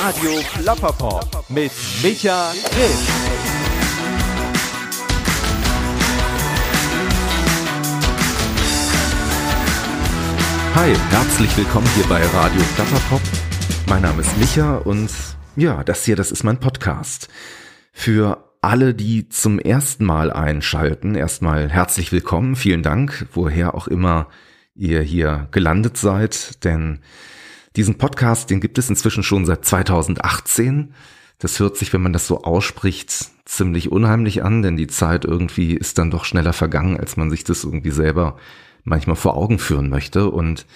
Radio Plapperpop mit Micha Grimm. Hi, herzlich willkommen hier bei Radio Plapperpop. Mein Name ist Micha und ja, das hier, das ist mein Podcast. Für alle, die zum ersten Mal einschalten, erstmal herzlich willkommen, vielen Dank, woher auch immer ihr hier gelandet seid, denn diesen Podcast, den gibt es inzwischen schon seit 2018. Das hört sich, wenn man das so ausspricht, ziemlich unheimlich an, denn die Zeit irgendwie ist dann doch schneller vergangen, als man sich das irgendwie selber manchmal vor Augen führen möchte. Und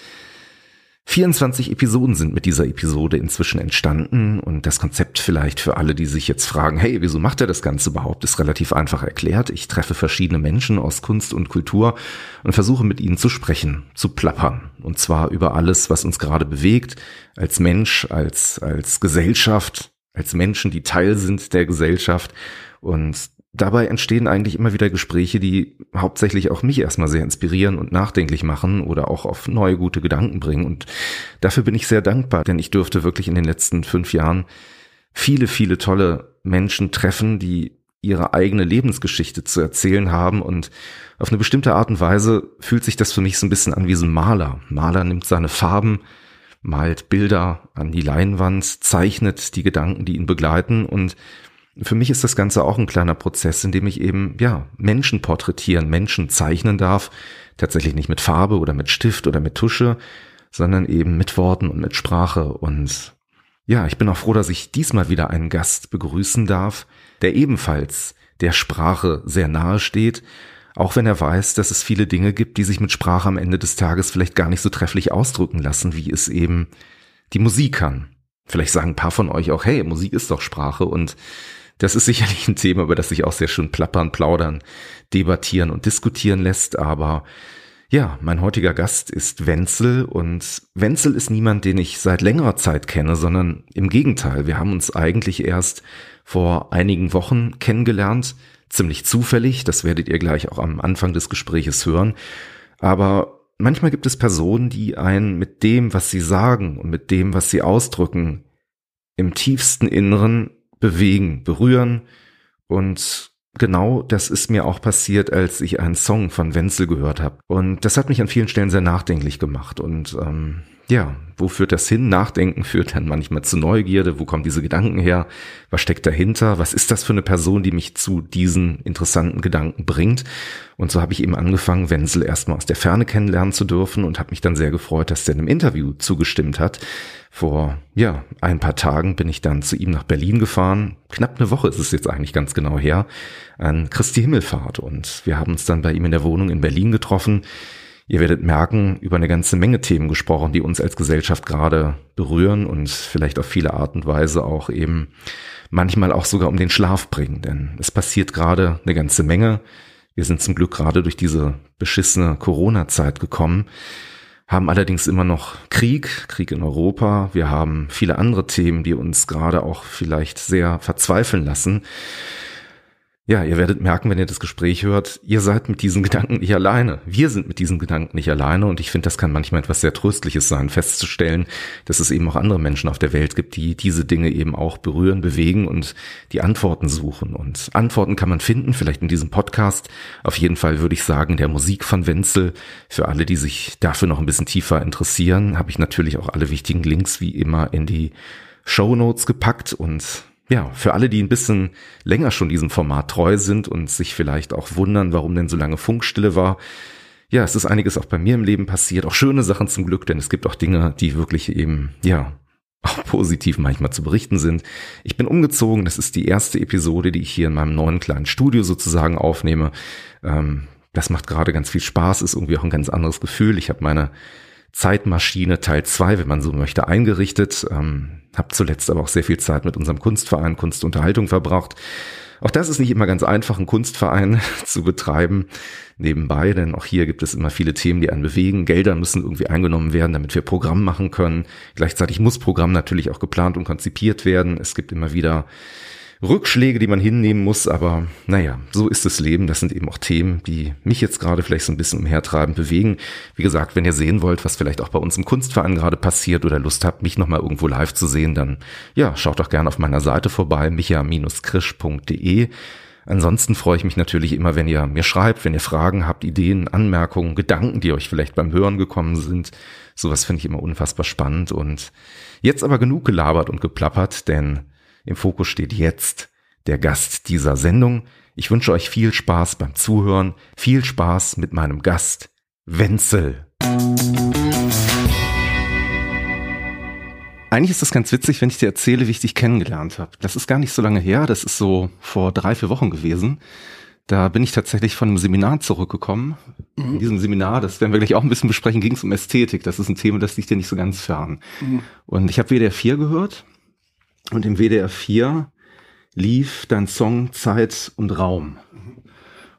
24 Episoden sind mit dieser Episode inzwischen entstanden und das Konzept vielleicht für alle, die sich jetzt fragen, hey, wieso macht er das Ganze überhaupt, ist relativ einfach erklärt. Ich treffe verschiedene Menschen aus Kunst und Kultur und versuche mit ihnen zu sprechen, zu plappern und zwar über alles, was uns gerade bewegt, als Mensch, als, als Gesellschaft, als Menschen, die Teil sind der Gesellschaft und dabei entstehen eigentlich immer wieder Gespräche, die hauptsächlich auch mich erstmal sehr inspirieren und nachdenklich machen oder auch auf neue gute Gedanken bringen. Und dafür bin ich sehr dankbar, denn ich dürfte wirklich in den letzten fünf Jahren viele, viele tolle Menschen treffen, die ihre eigene Lebensgeschichte zu erzählen haben und auf eine bestimmte Art und Weise fühlt sich das für mich so ein bisschen an wie so ein Maler. Maler nimmt seine Farben, malt Bilder an die Leinwand, zeichnet die Gedanken, die ihn begleiten und für mich ist das Ganze auch ein kleiner Prozess, in dem ich eben, ja, Menschen porträtieren, Menschen zeichnen darf. Tatsächlich nicht mit Farbe oder mit Stift oder mit Tusche, sondern eben mit Worten und mit Sprache. Und ja, ich bin auch froh, dass ich diesmal wieder einen Gast begrüßen darf, der ebenfalls der Sprache sehr nahe steht, auch wenn er weiß, dass es viele Dinge gibt, die sich mit Sprache am Ende des Tages vielleicht gar nicht so trefflich ausdrücken lassen, wie es eben die Musik kann. Vielleicht sagen ein paar von euch auch, hey, Musik ist doch Sprache und das ist sicherlich ein Thema, über das sich auch sehr schön plappern, plaudern, debattieren und diskutieren lässt. Aber ja, mein heutiger Gast ist Wenzel und Wenzel ist niemand, den ich seit längerer Zeit kenne, sondern im Gegenteil. Wir haben uns eigentlich erst vor einigen Wochen kennengelernt, ziemlich zufällig. Das werdet ihr gleich auch am Anfang des Gespräches hören. Aber manchmal gibt es Personen, die einen mit dem, was sie sagen und mit dem, was sie ausdrücken, im tiefsten Inneren bewegen, berühren. Und genau das ist mir auch passiert, als ich einen Song von Wenzel gehört habe. Und das hat mich an vielen Stellen sehr nachdenklich gemacht. Und ähm, ja, wo führt das hin? Nachdenken führt dann manchmal zu Neugierde. Wo kommen diese Gedanken her? Was steckt dahinter? Was ist das für eine Person, die mich zu diesen interessanten Gedanken bringt? Und so habe ich eben angefangen, Wenzel erstmal aus der Ferne kennenlernen zu dürfen und habe mich dann sehr gefreut, dass der einem Interview zugestimmt hat. Vor, ja, ein paar Tagen bin ich dann zu ihm nach Berlin gefahren. Knapp eine Woche ist es jetzt eigentlich ganz genau her, an Christi Himmelfahrt. Und wir haben uns dann bei ihm in der Wohnung in Berlin getroffen. Ihr werdet merken, über eine ganze Menge Themen gesprochen, die uns als Gesellschaft gerade berühren und vielleicht auf viele Art und Weise auch eben manchmal auch sogar um den Schlaf bringen. Denn es passiert gerade eine ganze Menge. Wir sind zum Glück gerade durch diese beschissene Corona-Zeit gekommen, haben allerdings immer noch Krieg, Krieg in Europa. Wir haben viele andere Themen, die uns gerade auch vielleicht sehr verzweifeln lassen. Ja, ihr werdet merken, wenn ihr das Gespräch hört, ihr seid mit diesen Gedanken nicht alleine. Wir sind mit diesen Gedanken nicht alleine und ich finde, das kann manchmal etwas sehr Tröstliches sein, festzustellen, dass es eben auch andere Menschen auf der Welt gibt, die diese Dinge eben auch berühren, bewegen und die Antworten suchen. Und Antworten kann man finden, vielleicht in diesem Podcast. Auf jeden Fall würde ich sagen, der Musik von Wenzel. Für alle, die sich dafür noch ein bisschen tiefer interessieren, habe ich natürlich auch alle wichtigen Links wie immer in die Show Notes gepackt und ja, für alle, die ein bisschen länger schon diesem Format treu sind und sich vielleicht auch wundern, warum denn so lange Funkstille war. Ja, es ist einiges auch bei mir im Leben passiert, auch schöne Sachen zum Glück, denn es gibt auch Dinge, die wirklich eben, ja, auch positiv manchmal zu berichten sind. Ich bin umgezogen, das ist die erste Episode, die ich hier in meinem neuen kleinen Studio sozusagen aufnehme. Ähm, das macht gerade ganz viel Spaß, ist irgendwie auch ein ganz anderes Gefühl. Ich habe meine Zeitmaschine Teil 2, wenn man so möchte, eingerichtet. Ähm, habe zuletzt aber auch sehr viel Zeit mit unserem Kunstverein Kunstunterhaltung verbracht. Auch das ist nicht immer ganz einfach, einen Kunstverein zu betreiben nebenbei, denn auch hier gibt es immer viele Themen, die einen bewegen. Gelder müssen irgendwie eingenommen werden, damit wir Programm machen können. Gleichzeitig muss Programm natürlich auch geplant und konzipiert werden. Es gibt immer wieder Rückschläge, die man hinnehmen muss, aber naja, so ist das Leben. Das sind eben auch Themen, die mich jetzt gerade vielleicht so ein bisschen umhertreiben, bewegen. Wie gesagt, wenn ihr sehen wollt, was vielleicht auch bei uns im Kunstverein gerade passiert oder Lust habt, mich nochmal irgendwo live zu sehen, dann ja, schaut doch gerne auf meiner Seite vorbei, micha-krisch.de. Ansonsten freue ich mich natürlich immer, wenn ihr mir schreibt, wenn ihr Fragen habt, Ideen, Anmerkungen, Gedanken, die euch vielleicht beim Hören gekommen sind. Sowas finde ich immer unfassbar spannend. Und jetzt aber genug gelabert und geplappert, denn im Fokus steht jetzt der Gast dieser Sendung. Ich wünsche euch viel Spaß beim Zuhören, viel Spaß mit meinem Gast, Wenzel. Eigentlich ist das ganz witzig, wenn ich dir erzähle, wie ich dich kennengelernt habe. Das ist gar nicht so lange her, das ist so vor drei, vier Wochen gewesen. Da bin ich tatsächlich von einem Seminar zurückgekommen. Mhm. In diesem Seminar, das werden wir gleich auch ein bisschen besprechen, ging es um Ästhetik. Das ist ein Thema, das liegt dir nicht so ganz fern. Mhm. Und ich habe WDR 4 gehört und im WDR 4 lief dein Song Zeit und Raum.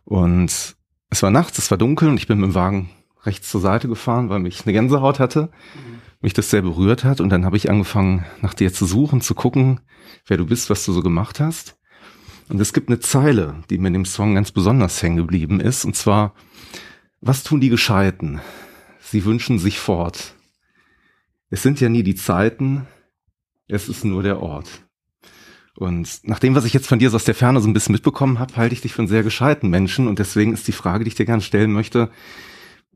Und es war nachts, es war dunkel und ich bin mit dem Wagen rechts zur Seite gefahren, weil mich eine Gänsehaut hatte, mich das sehr berührt hat. Und dann habe ich angefangen, nach dir zu suchen, zu gucken, wer du bist, was du so gemacht hast. Und es gibt eine Zeile, die mir in dem Song ganz besonders hängen geblieben ist. Und zwar, was tun die Gescheiten? Sie wünschen sich fort. Es sind ja nie die Zeiten, es ist nur der Ort. Und nach dem, was ich jetzt von dir so aus der Ferne so ein bisschen mitbekommen habe, halte ich dich für einen sehr gescheiten Menschen. Und deswegen ist die Frage, die ich dir gerne stellen möchte,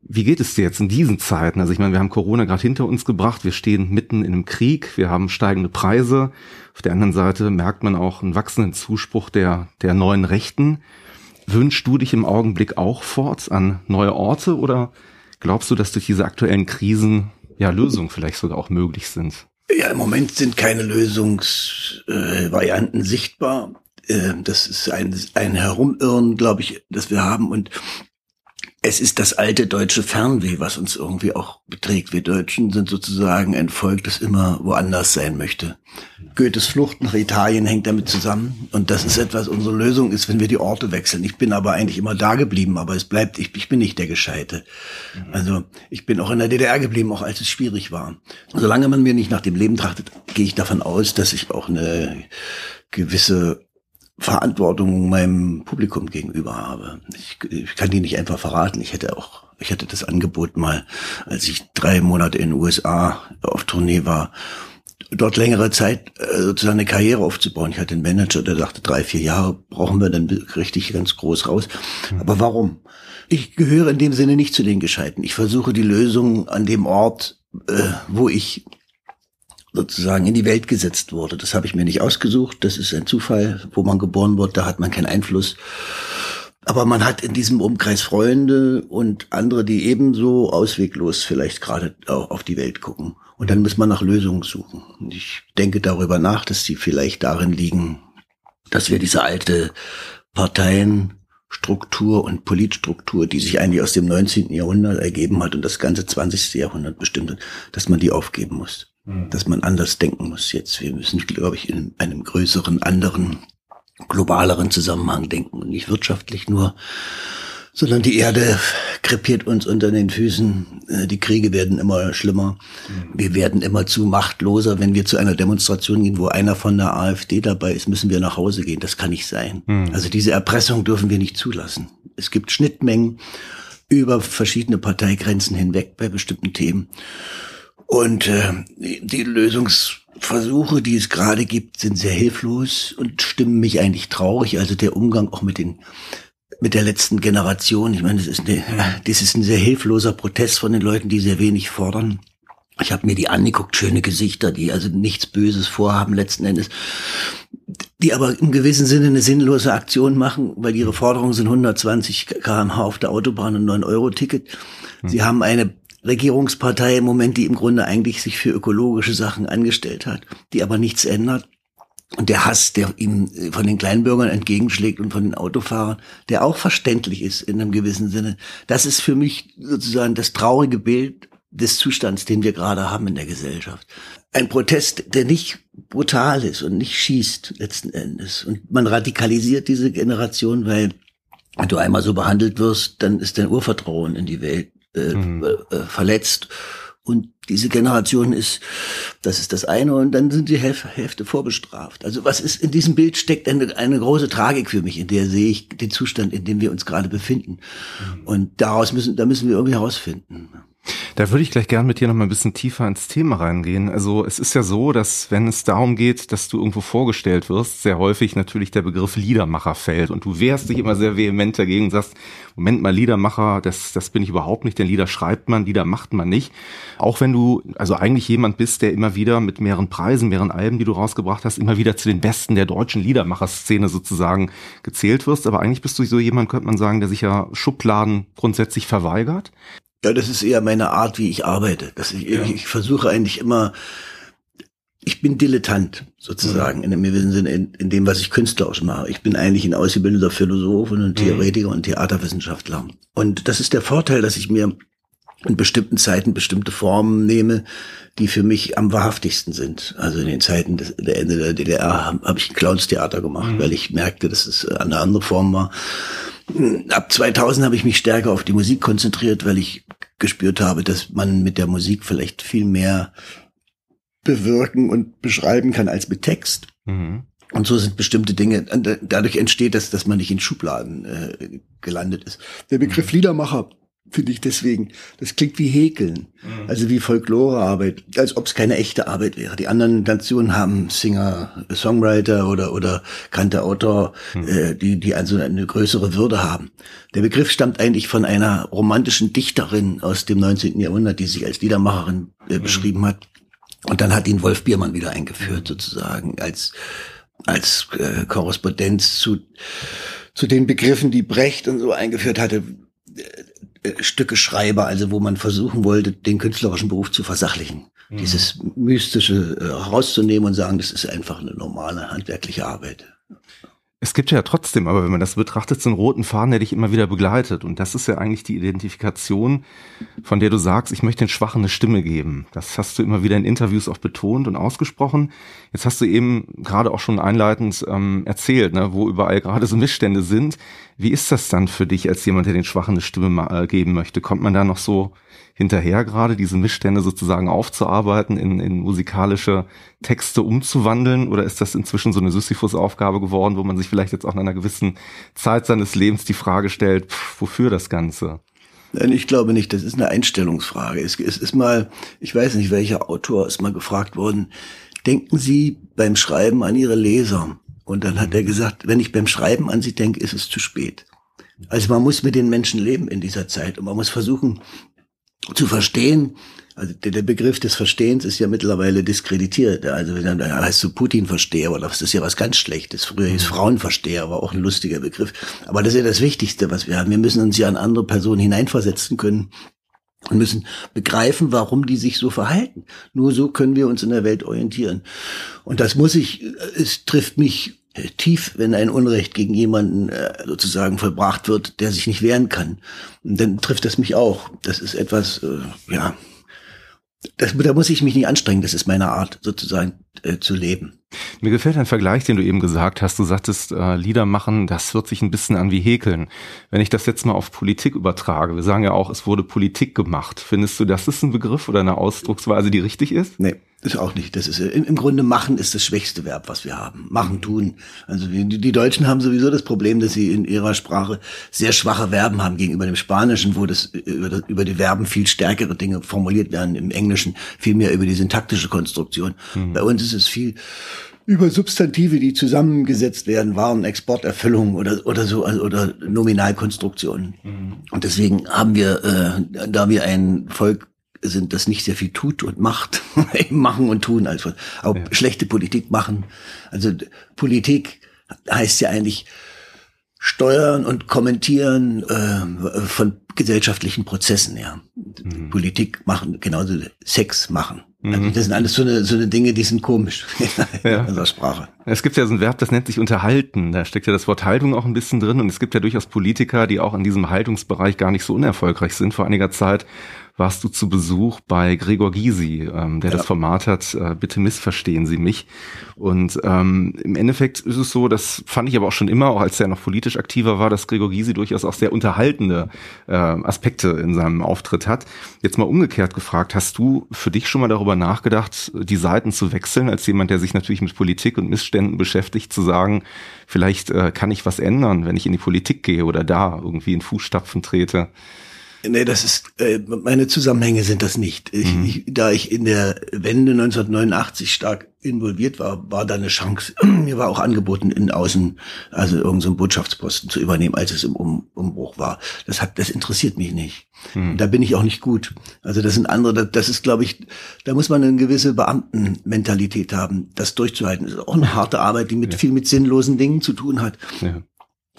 wie geht es dir jetzt in diesen Zeiten? Also ich meine, wir haben Corona gerade hinter uns gebracht, wir stehen mitten in einem Krieg, wir haben steigende Preise. Auf der anderen Seite merkt man auch einen wachsenden Zuspruch der, der neuen Rechten. Wünschst du dich im Augenblick auch fort an neue Orte oder glaubst du, dass durch diese aktuellen Krisen ja Lösungen vielleicht sogar auch möglich sind? Ja, im Moment sind keine Lösungsvarianten äh, sichtbar. Äh, das ist ein, ein Herumirren, glaube ich, das wir haben. Und es ist das alte deutsche Fernweh, was uns irgendwie auch beträgt. Wir Deutschen sind sozusagen ein Volk, das immer woanders sein möchte. Goethes Flucht nach Italien hängt damit zusammen. Und das ist etwas, unsere Lösung ist, wenn wir die Orte wechseln. Ich bin aber eigentlich immer da geblieben, aber es bleibt, ich, ich bin nicht der Gescheite. Also ich bin auch in der DDR geblieben, auch als es schwierig war. Solange man mir nicht nach dem Leben trachtet, gehe ich davon aus, dass ich auch eine gewisse Verantwortung meinem Publikum gegenüber habe. Ich, ich kann die nicht einfach verraten. Ich hätte auch, ich hatte das Angebot mal, als ich drei Monate in den USA auf Tournee war, dort längere Zeit äh, sozusagen eine Karriere aufzubauen. Ich hatte einen Manager, der sagte, drei, vier Jahre brauchen wir dann richtig ganz groß raus. Aber warum? Ich gehöre in dem Sinne nicht zu den Gescheiten. Ich versuche die Lösung an dem Ort, äh, wo ich sozusagen in die Welt gesetzt wurde. Das habe ich mir nicht ausgesucht. Das ist ein Zufall, wo man geboren wird. Da hat man keinen Einfluss. Aber man hat in diesem Umkreis Freunde und andere, die ebenso ausweglos vielleicht gerade auf die Welt gucken. Und dann muss man nach Lösungen suchen. Und ich denke darüber nach, dass sie vielleicht darin liegen, dass wir diese alte Parteienstruktur und Politstruktur, die sich eigentlich aus dem 19. Jahrhundert ergeben hat und das ganze 20. Jahrhundert bestimmt hat, dass man die aufgeben muss. Mhm. dass man anders denken muss jetzt. Wir müssen, glaube ich, in einem größeren, anderen, globaleren Zusammenhang denken und nicht wirtschaftlich nur, sondern die Erde krepiert uns unter den Füßen. Äh, die Kriege werden immer schlimmer. Mhm. Wir werden immer zu machtloser. Wenn wir zu einer Demonstration gehen, wo einer von der AfD dabei ist, müssen wir nach Hause gehen. Das kann nicht sein. Mhm. Also diese Erpressung dürfen wir nicht zulassen. Es gibt Schnittmengen über verschiedene Parteigrenzen hinweg bei bestimmten Themen. Und äh, die Lösungsversuche, die es gerade gibt, sind sehr hilflos und stimmen mich eigentlich traurig. Also der Umgang auch mit den mit der letzten Generation. Ich meine, das ist, eine, das ist ein sehr hilfloser Protest von den Leuten, die sehr wenig fordern. Ich habe mir die angeguckt, schöne Gesichter, die also nichts Böses vorhaben letzten Endes, die aber im gewissen Sinne eine sinnlose Aktion machen, weil ihre Forderungen sind 120 kmh auf der Autobahn und 9 Euro Ticket. Sie haben eine Regierungspartei im Moment, die im Grunde eigentlich sich für ökologische Sachen angestellt hat, die aber nichts ändert. Und der Hass, der ihm von den Kleinbürgern entgegenschlägt und von den Autofahrern, der auch verständlich ist in einem gewissen Sinne, das ist für mich sozusagen das traurige Bild des Zustands, den wir gerade haben in der Gesellschaft. Ein Protest, der nicht brutal ist und nicht schießt letzten Endes. Und man radikalisiert diese Generation, weil wenn du einmal so behandelt wirst, dann ist dein Urvertrauen in die Welt äh, mhm. äh, verletzt. und diese Generation ist, das ist das eine und dann sind die Hälfte vorbestraft. Also was ist in diesem Bild steckt eine, eine große Tragik für mich, in der sehe ich den Zustand, in dem wir uns gerade befinden. Mhm. Und daraus müssen, da müssen wir irgendwie herausfinden. Da würde ich gleich gern mit dir noch mal ein bisschen tiefer ins Thema reingehen. Also es ist ja so, dass wenn es darum geht, dass du irgendwo vorgestellt wirst, sehr häufig natürlich der Begriff Liedermacher fällt und du wehrst dich immer sehr vehement dagegen und sagst, Moment mal, Liedermacher, das, das bin ich überhaupt nicht, denn Lieder schreibt man, Lieder macht man nicht. Auch wenn du also eigentlich jemand bist, der immer wieder mit mehreren Preisen, mehreren Alben, die du rausgebracht hast, immer wieder zu den Besten der deutschen Liedermacherszene sozusagen gezählt wirst, aber eigentlich bist du so jemand, könnte man sagen, der sich ja Schubladen grundsätzlich verweigert. Ja, das ist eher meine Art, wie ich arbeite. Das ich, ja. ich versuche eigentlich immer, ich bin Dilettant sozusagen mhm. in dem gewissen Sinne in, in, dem, was ich künstlerisch mache. Ich bin eigentlich ein ausgebildeter Philosoph und ein mhm. Theoretiker mhm. und Theaterwissenschaftler. Und das ist der Vorteil, dass ich mir in bestimmten Zeiten bestimmte Formen nehme, die für mich am wahrhaftigsten sind. Also in den Zeiten des, der Ende der DDR habe hab ich ein Clownstheater gemacht, mhm. weil ich merkte, dass es eine andere Form war. Ab 2000 habe ich mich stärker auf die Musik konzentriert, weil ich gespürt habe, dass man mit der Musik vielleicht viel mehr bewirken und beschreiben kann als mit Text. Mhm. Und so sind bestimmte Dinge, dadurch entsteht das, dass man nicht in Schubladen äh, gelandet ist. Der Begriff mhm. Liedermacher finde ich deswegen. Das klingt wie Häkeln, mhm. also wie Folklorearbeit, als ob es keine echte Arbeit wäre. Die anderen Nationen haben Singer, Songwriter oder oder kannte Autor, mhm. äh, die die also eine größere Würde haben. Der Begriff stammt eigentlich von einer romantischen Dichterin aus dem 19. Jahrhundert, die sich als Liedermacherin äh, mhm. beschrieben hat. Und dann hat ihn Wolf Biermann wieder eingeführt, sozusagen als als äh, Korrespondenz zu zu den Begriffen, die Brecht und so eingeführt hatte Stücke schreibe, also wo man versuchen wollte, den künstlerischen Beruf zu versachlichen. Mhm. Dieses Mystische äh, rauszunehmen und sagen, das ist einfach eine normale handwerkliche Arbeit. Es gibt ja trotzdem, aber wenn man das betrachtet, so einen roten Faden, der dich immer wieder begleitet. Und das ist ja eigentlich die Identifikation, von der du sagst, ich möchte den Schwachen eine Stimme geben. Das hast du immer wieder in Interviews auch betont und ausgesprochen. Jetzt hast du eben gerade auch schon einleitend ähm, erzählt, ne, wo überall gerade so Missstände sind. Wie ist das dann für dich als jemand, der den Schwachen eine Stimme äh, geben möchte? Kommt man da noch so hinterher gerade, diese Missstände sozusagen aufzuarbeiten, in, in musikalische Texte umzuwandeln? Oder ist das inzwischen so eine Sisyphus-Aufgabe geworden, wo man sich vielleicht jetzt auch in einer gewissen Zeit seines Lebens die Frage stellt, pff, wofür das Ganze? Nein, ich glaube nicht. Das ist eine Einstellungsfrage. Es, es ist mal, ich weiß nicht, welcher Autor ist mal gefragt worden, denken Sie beim Schreiben an Ihre Leser? Und dann hat er gesagt, wenn ich beim Schreiben an Sie denke, ist es zu spät. Also man muss mit den Menschen leben in dieser Zeit und man muss versuchen, zu verstehen, also der, Begriff des Verstehens ist ja mittlerweile diskreditiert. Also da heißt so Putin-Versteher oder das ist ja was ganz Schlechtes. Früher hieß mhm. Frauenversteher, war auch ein lustiger Begriff. Aber das ist ja das Wichtigste, was wir haben. Wir müssen uns ja an andere Personen hineinversetzen können und müssen begreifen, warum die sich so verhalten. Nur so können wir uns in der Welt orientieren. Und das muss ich, es trifft mich tief, wenn ein Unrecht gegen jemanden äh, sozusagen vollbracht wird, der sich nicht wehren kann. Und dann trifft das mich auch. Das ist etwas, äh, ja, das, da muss ich mich nicht anstrengen. Das ist meine Art, sozusagen äh, zu leben. Mir gefällt ein Vergleich, den du eben gesagt hast. Du sagtest, äh, Lieder machen, das hört sich ein bisschen an wie Häkeln. Wenn ich das jetzt mal auf Politik übertrage, wir sagen ja auch, es wurde Politik gemacht. Findest du, das ist ein Begriff oder eine Ausdrucksweise, die richtig ist? Nee. Ist auch nicht. Das ist im, im Grunde machen ist das schwächste Verb, was wir haben. Machen, tun. Also die, die Deutschen haben sowieso das Problem, dass sie in ihrer Sprache sehr schwache Verben haben gegenüber dem Spanischen, wo das über, über die Verben viel stärkere Dinge formuliert werden. Im Englischen viel mehr über die syntaktische Konstruktion. Mhm. Bei uns ist es viel über Substantive, die zusammengesetzt werden, Waren, Export, Erfüllung oder oder so also, oder Nominalkonstruktionen. Mhm. Und deswegen haben wir, äh, da wir ein Volk sind, das nicht sehr viel tut und macht, machen und tun, also auch ja. schlechte Politik machen. Also Politik heißt ja eigentlich steuern und kommentieren äh, von gesellschaftlichen Prozessen, ja. Mhm. Politik machen, genauso Sex machen. Also mhm. das sind alles so eine, so eine Dinge, die sind komisch ja. in der Sprache. Es gibt ja so ein Verb, das nennt sich unterhalten. Da steckt ja das Wort Haltung auch ein bisschen drin. Und es gibt ja durchaus Politiker, die auch in diesem Haltungsbereich gar nicht so unerfolgreich sind. Vor einiger Zeit warst du zu Besuch bei Gregor Gysi, ähm, der ja. das Format hat, äh, bitte missverstehen Sie mich. Und ähm, im Endeffekt ist es so, das fand ich aber auch schon immer, auch als er noch politisch aktiver war, dass Gregor Gysi durchaus auch sehr unterhaltende äh, Aspekte in seinem Auftritt hat. Jetzt mal umgekehrt gefragt, hast du für dich schon mal darüber nachgedacht, die Seiten zu wechseln, als jemand, der sich natürlich mit Politik und Missständen beschäftigt, zu sagen, vielleicht äh, kann ich was ändern, wenn ich in die Politik gehe oder da irgendwie in Fußstapfen trete? Nee, das ist, äh, meine Zusammenhänge sind das nicht. Ich, mhm. ich, da ich in der Wende 1989 stark involviert war, war da eine Chance. Mir war auch angeboten, in Außen, also irgendeinen so Botschaftsposten zu übernehmen, als es im um, Umbruch war. Das hat, das interessiert mich nicht. Mhm. Da bin ich auch nicht gut. Also das sind andere, das, ist, glaube ich, da muss man eine gewisse Beamtenmentalität haben, das durchzuhalten. Das ist auch eine harte Arbeit, die mit ja. viel mit sinnlosen Dingen zu tun hat. Ja.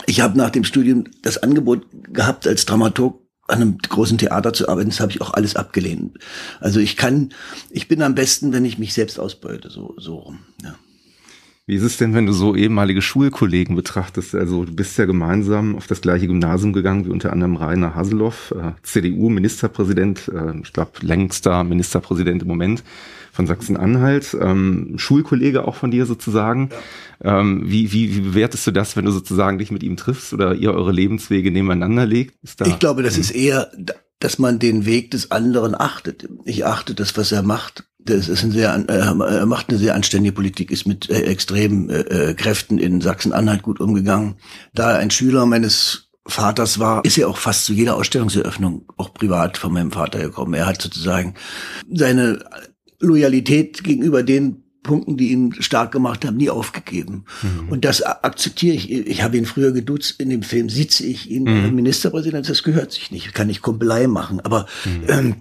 Ich habe nach dem Studium das Angebot gehabt, als Dramaturg an einem großen Theater zu arbeiten, das habe ich auch alles abgelehnt. Also ich kann, ich bin am besten, wenn ich mich selbst ausbeute, so, so rum. Ja. Wie ist es denn, wenn du so ehemalige Schulkollegen betrachtest? Also du bist ja gemeinsam auf das gleiche Gymnasium gegangen wie unter anderem Rainer Haseloff, äh, CDU-Ministerpräsident, äh, ich glaube längster Ministerpräsident im Moment von Sachsen-Anhalt, ähm, Schulkollege auch von dir sozusagen. Ja. Ähm, wie, wie, wie bewertest du das, wenn du sozusagen dich mit ihm triffst oder ihr eure Lebenswege nebeneinander legt? Ich glaube, das ist eher, dass man den Weg des anderen achtet. Ich achte das, was er macht. Das ist ein sehr, äh, er macht eine sehr anständige Politik, ist mit äh, extremen äh, Kräften in Sachsen-Anhalt gut umgegangen. Da er ein Schüler meines Vaters war, ist er auch fast zu jeder Ausstellungseröffnung auch privat von meinem Vater gekommen. Er hat sozusagen seine Loyalität gegenüber den Punkten, die ihn stark gemacht haben, nie aufgegeben. Mhm. Und das akzeptiere ich. Ich habe ihn früher geduzt. In dem Film sitze ich ihn, mhm. Ministerpräsident, das gehört sich nicht. Kann ich Kumpelei machen. Aber mhm. ähm,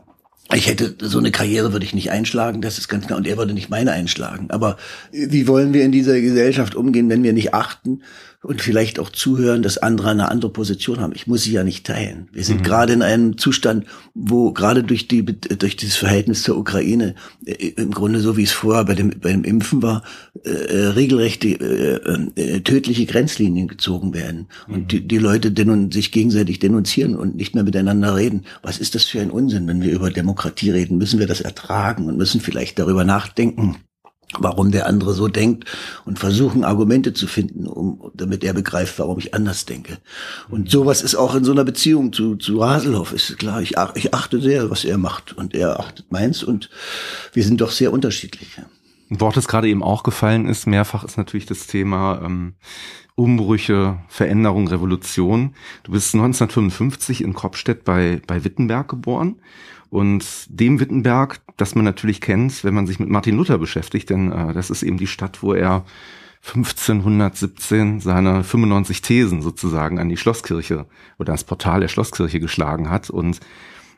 ich hätte so eine Karriere würde ich nicht einschlagen, das ist ganz klar, und er würde nicht meine einschlagen. Aber wie wollen wir in dieser Gesellschaft umgehen, wenn wir nicht achten, und vielleicht auch zuhören, dass andere eine andere Position haben. Ich muss sie ja nicht teilen. Wir sind mhm. gerade in einem Zustand, wo gerade durch die durch dieses Verhältnis zur Ukraine äh, im Grunde so wie es vorher bei dem bei dem Impfen war, äh, äh regelrechte äh, äh, tödliche Grenzlinien gezogen werden mhm. und die, die Leute denun sich gegenseitig denunzieren und nicht mehr miteinander reden. Was ist das für ein Unsinn, wenn wir über Demokratie reden? Müssen wir das ertragen und müssen vielleicht darüber nachdenken warum der andere so denkt und versuchen Argumente zu finden, um, damit er begreift, warum ich anders denke. Und sowas ist auch in so einer Beziehung zu, zu Haselhoff, ist klar. Ich, ich achte sehr, was er macht und er achtet meins und wir sind doch sehr unterschiedlich. Ein Wort, das gerade eben auch gefallen ist, mehrfach ist natürlich das Thema ähm, Umbrüche, Veränderung, Revolution. Du bist 1955 in Kropstedt bei, bei Wittenberg geboren und dem Wittenberg, das man natürlich kennt, wenn man sich mit Martin Luther beschäftigt, denn äh, das ist eben die Stadt, wo er 1517 seine 95 Thesen sozusagen an die Schlosskirche oder das Portal der Schlosskirche geschlagen hat. Und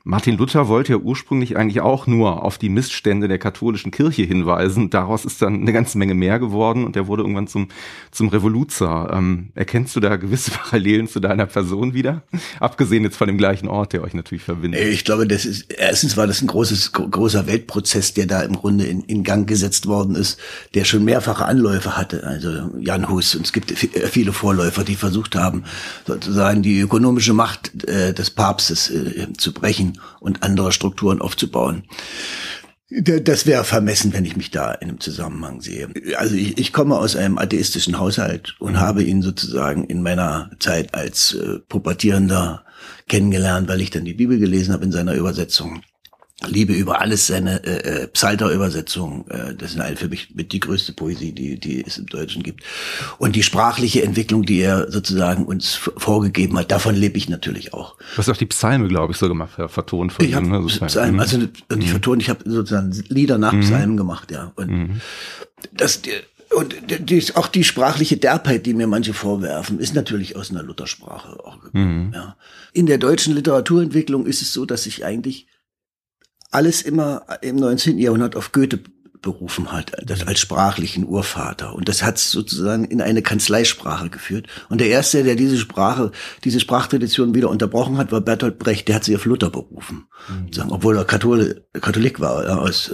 Martin Luther wollte ja ursprünglich eigentlich auch nur auf die Missstände der katholischen Kirche hinweisen. Daraus ist dann eine ganze Menge mehr geworden und er wurde irgendwann zum, zum Revoluzer. Ähm, erkennst du da gewisse Parallelen zu deiner Person wieder? Abgesehen jetzt von dem gleichen Ort, der euch natürlich verbindet. Ich glaube, das ist, erstens war das ein großes, großer Weltprozess, der da im Grunde in, in Gang gesetzt worden ist, der schon mehrfache Anläufe hatte. Also Jan Hus und es gibt viele Vorläufer, die versucht haben, sozusagen die ökonomische Macht äh, des Papstes äh, zu brechen und andere Strukturen aufzubauen. Das wäre vermessen, wenn ich mich da in einem Zusammenhang sehe. Also ich, ich komme aus einem atheistischen Haushalt und habe ihn sozusagen in meiner Zeit als äh, Pubertierender kennengelernt, weil ich dann die Bibel gelesen habe in seiner Übersetzung liebe über alles seine äh, äh Psalter-Übersetzung. Äh, das ist für mich mit die größte Poesie, die, die es im Deutschen gibt. Und die sprachliche Entwicklung, die er sozusagen uns vorgegeben hat, davon lebe ich natürlich auch. Du hast auch die Psalme, glaube ich, so gemacht, vertont von ich ihm. Ne? Psalmen, also mhm. und ich mhm. vertont, ich habe sozusagen Lieder nach mhm. Psalmen gemacht, ja. Und mhm. das und die, auch die sprachliche Derbheit, die mir manche vorwerfen, ist natürlich aus einer Luthersprache auch gekommen. Mhm. Ja. In der deutschen Literaturentwicklung ist es so, dass ich eigentlich alles immer im 19. Jahrhundert auf Goethe berufen hat, das als sprachlichen Urvater. Und das hat sozusagen in eine Kanzleisprache geführt. Und der erste, der diese Sprache, diese Sprachtradition wieder unterbrochen hat, war Bertolt Brecht. Der hat sich auf Luther berufen, mhm. sagen, obwohl er Kathole, Katholik war ja, aus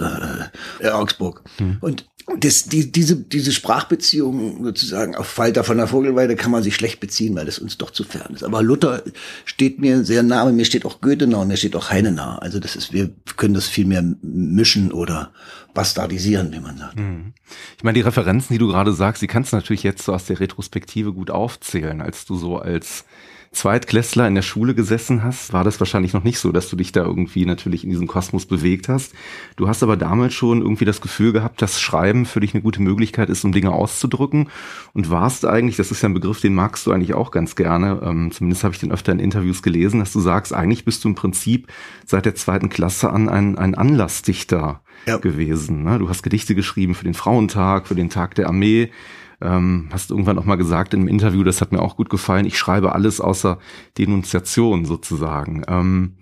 äh, Augsburg. Mhm. Und das, die, diese, diese Sprachbeziehung sozusagen auf Falter von der Vogelweide kann man sich schlecht beziehen, weil es uns doch zu fern ist. Aber Luther steht mir sehr nahe, mir steht auch Goethe nah und mir steht auch Heine nah. Also das ist, wir können das viel mehr mischen oder bastardisieren, wie man sagt. Hm. Ich meine, die Referenzen, die du gerade sagst, die kannst du natürlich jetzt so aus der Retrospektive gut aufzählen, als du so als Zweitklässler in der Schule gesessen hast, war das wahrscheinlich noch nicht so, dass du dich da irgendwie natürlich in diesem Kosmos bewegt hast. Du hast aber damals schon irgendwie das Gefühl gehabt, dass Schreiben für dich eine gute Möglichkeit ist, um Dinge auszudrücken und warst eigentlich, das ist ja ein Begriff, den magst du eigentlich auch ganz gerne, ähm, zumindest habe ich den öfter in Interviews gelesen, dass du sagst, eigentlich bist du im Prinzip seit der zweiten Klasse an ein, ein Anlassdichter ja. gewesen. Ne? Du hast Gedichte geschrieben für den Frauentag, für den Tag der Armee, ähm, hast irgendwann auch mal gesagt in einem Interview, das hat mir auch gut gefallen, ich schreibe alles außer Denunziation sozusagen. Ähm,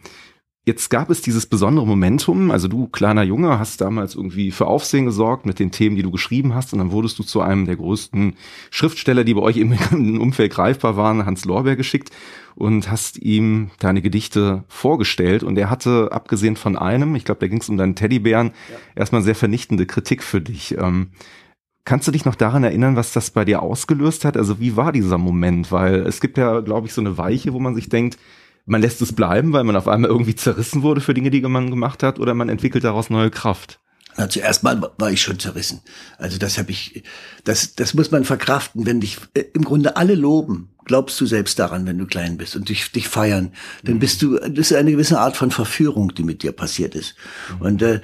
Jetzt gab es dieses besondere Momentum, also du kleiner Junge hast damals irgendwie für Aufsehen gesorgt mit den Themen, die du geschrieben hast und dann wurdest du zu einem der größten Schriftsteller, die bei euch im Umfeld greifbar waren, Hans Lorbeer geschickt und hast ihm deine Gedichte vorgestellt und er hatte, abgesehen von einem, ich glaube, da ging es um deinen Teddybären, ja. erstmal sehr vernichtende Kritik für dich. Ähm, Kannst du dich noch daran erinnern, was das bei dir ausgelöst hat? Also wie war dieser Moment? Weil es gibt ja, glaube ich, so eine Weiche, wo man sich denkt, man lässt es bleiben, weil man auf einmal irgendwie zerrissen wurde für Dinge, die man gemacht hat, oder man entwickelt daraus neue Kraft. Na, zuerst mal war ich schon zerrissen. Also das habe ich, das, das muss man verkraften, wenn dich äh, im Grunde alle loben. Glaubst du selbst daran, wenn du klein bist und dich, dich feiern, dann bist du, das ist eine gewisse Art von Verführung, die mit dir passiert ist. Mhm. Und äh,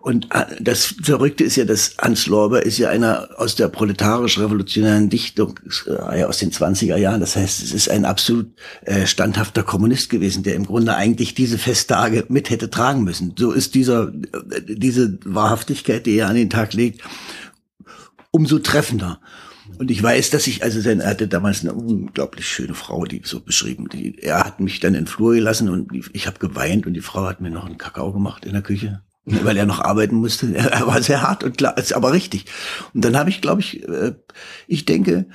und äh, das Verrückte ist ja, dass Hans Lorber ist ja einer aus der proletarisch-revolutionären Dichtung äh, aus den 20er Jahren. Das heißt, es ist ein absolut äh, standhafter Kommunist gewesen, der im Grunde eigentlich diese Festtage mit hätte tragen müssen. So ist dieser, äh, diese Wahrhaftigkeit, die er an den Tag legt, umso treffender. Und ich weiß, dass ich, also sein, er hatte damals eine unglaublich schöne Frau, die so beschrieben. Die, er hat mich dann in den Flur gelassen und ich habe geweint und die Frau hat mir noch einen Kakao gemacht in der Küche weil er noch arbeiten musste. Er war sehr hart und klar, ist aber richtig. Und dann habe ich, glaube ich, äh, ich denke,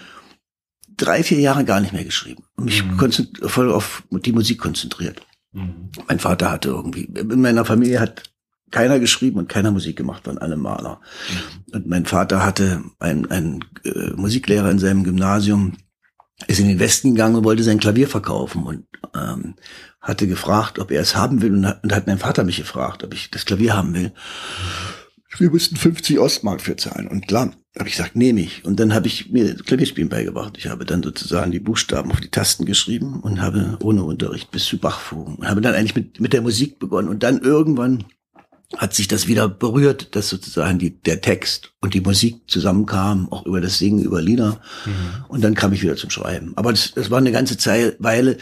drei, vier Jahre gar nicht mehr geschrieben und mich mhm. voll auf die Musik konzentriert. Mhm. Mein Vater hatte irgendwie, in meiner Familie hat keiner geschrieben und keiner Musik gemacht, waren alle Maler. Mhm. Und mein Vater hatte einen, einen äh, Musiklehrer in seinem Gymnasium, ist in den Westen gegangen und wollte sein Klavier verkaufen und ähm, hatte gefragt, ob er es haben will und hat, und hat mein Vater mich gefragt, ob ich das Klavier haben will. Wir mussten 50 Ostmark für zahlen und klar, habe ich gesagt, nehme ich. Und dann habe ich mir Klavierspielen beigebracht. Ich habe dann sozusagen die Buchstaben auf die Tasten geschrieben und habe ohne Unterricht bis zu Bachfugen und habe dann eigentlich mit, mit der Musik begonnen und dann irgendwann hat sich das wieder berührt, dass sozusagen die, der Text und die Musik zusammenkamen, auch über das Singen, über Lieder. Mhm. Und dann kam ich wieder zum Schreiben. Aber das, das war eine ganze Zeit, Weile,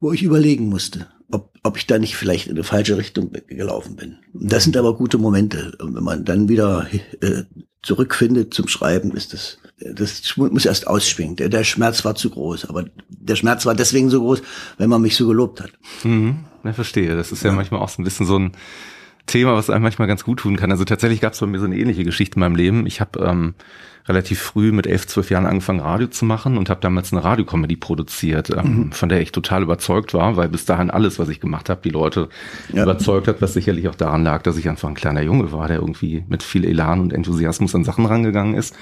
wo ich überlegen musste, ob, ob ich da nicht vielleicht in eine falsche Richtung gelaufen bin. Das sind aber gute Momente. Und wenn man dann wieder äh, zurückfindet zum Schreiben, ist das, das muss erst ausschwingen. Der, der Schmerz war zu groß, aber der Schmerz war deswegen so groß, wenn man mich so gelobt hat. Mhm, ja, verstehe. Das ist ja, ja manchmal auch so ein bisschen so ein Thema, was einem manchmal ganz gut tun kann. Also tatsächlich gab es bei mir so eine ähnliche Geschichte in meinem Leben. Ich habe ähm, relativ früh mit elf, zwölf Jahren angefangen, Radio zu machen und habe damals eine Radiokomödie produziert, ähm, mhm. von der ich total überzeugt war, weil bis dahin alles, was ich gemacht habe, die Leute ja. überzeugt hat, was sicherlich auch daran lag, dass ich einfach ein kleiner Junge war, der irgendwie mit viel Elan und Enthusiasmus an Sachen rangegangen ist.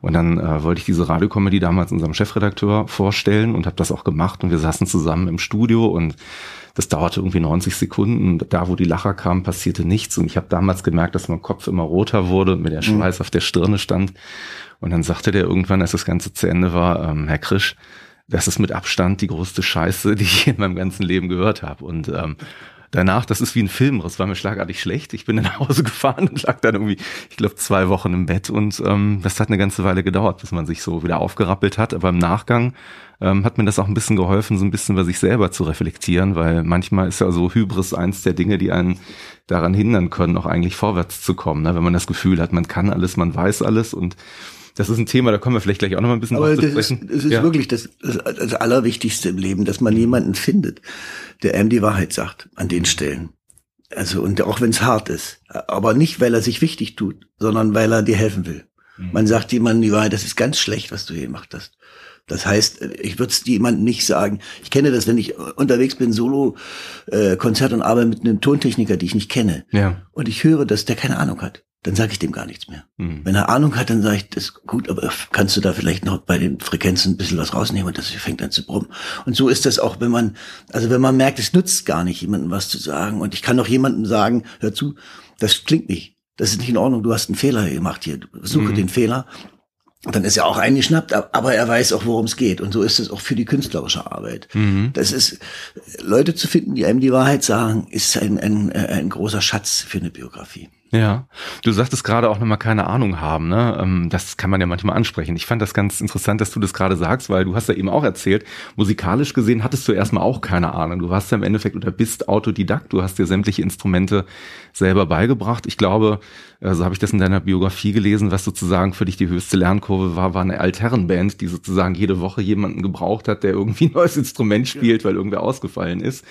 Und dann äh, wollte ich diese Radiokomödie damals unserem Chefredakteur vorstellen und habe das auch gemacht und wir saßen zusammen im Studio und das dauerte irgendwie 90 Sekunden. Da, wo die Lacher kamen, passierte nichts. Und ich habe damals gemerkt, dass mein Kopf immer roter wurde, mit der mhm. Schweiß mhm. auf der Stirne stand. Und dann sagte der irgendwann, als das Ganze zu Ende war, ähm, Herr Krisch, das ist mit Abstand die größte Scheiße, die ich in meinem ganzen Leben gehört habe. Und ähm, danach, das ist wie ein Film, das war mir schlagartig schlecht. Ich bin nach Hause gefahren und lag dann irgendwie, ich glaube, zwei Wochen im Bett und ähm, das hat eine ganze Weile gedauert, bis man sich so wieder aufgerappelt hat. Aber im Nachgang ähm, hat mir das auch ein bisschen geholfen, so ein bisschen über sich selber zu reflektieren, weil manchmal ist ja so Hybris eins der Dinge, die einen daran hindern können, auch eigentlich vorwärts zu kommen. Ne? Wenn man das Gefühl hat, man kann alles, man weiß alles und das ist ein Thema, da kommen wir vielleicht gleich auch noch mal ein bisschen Aber drauf zu sprechen. Ist, es ist ja. wirklich das, das, Allerwichtigste im Leben, dass man jemanden findet, der einem die Wahrheit sagt an den Stellen. Also und auch wenn es hart ist, aber nicht weil er sich wichtig tut, sondern weil er dir helfen will. Mhm. Man sagt jemandem die Wahrheit, das ist ganz schlecht, was du hier gemacht hast. Das heißt, ich würde es jemandem nicht sagen. Ich kenne das, wenn ich unterwegs bin, Solo, äh, Konzert und arbeite mit einem Tontechniker, die ich nicht kenne. Ja. Und ich höre, dass der keine Ahnung hat dann sage ich dem gar nichts mehr. Mhm. Wenn er Ahnung hat, dann sage ich, das ist gut, aber kannst du da vielleicht noch bei den Frequenzen ein bisschen was rausnehmen und das fängt dann zu brummen. Und so ist das auch, wenn man, also wenn man merkt, es nützt gar nicht, jemandem was zu sagen. Und ich kann auch jemandem sagen, hör zu, das klingt nicht, das ist nicht in Ordnung, du hast einen Fehler gemacht hier, suche mhm. den Fehler. Dann ist er auch eingeschnappt, aber er weiß auch, worum es geht. Und so ist es auch für die künstlerische Arbeit. Mhm. Das ist, Leute zu finden, die einem die Wahrheit sagen, ist ein, ein, ein großer Schatz für eine Biografie. Ja, du sagtest gerade auch nochmal keine Ahnung haben, ne? Ähm, das kann man ja manchmal ansprechen. Ich fand das ganz interessant, dass du das gerade sagst, weil du hast ja eben auch erzählt, musikalisch gesehen hattest du erstmal auch keine Ahnung. Du warst ja im Endeffekt oder bist Autodidakt, du hast dir sämtliche Instrumente selber beigebracht. Ich glaube, so also habe ich das in deiner Biografie gelesen, was sozusagen für dich die höchste Lernkurve war, war eine Altherrenband, die sozusagen jede Woche jemanden gebraucht hat, der irgendwie ein neues Instrument spielt, weil irgendwer ausgefallen ist.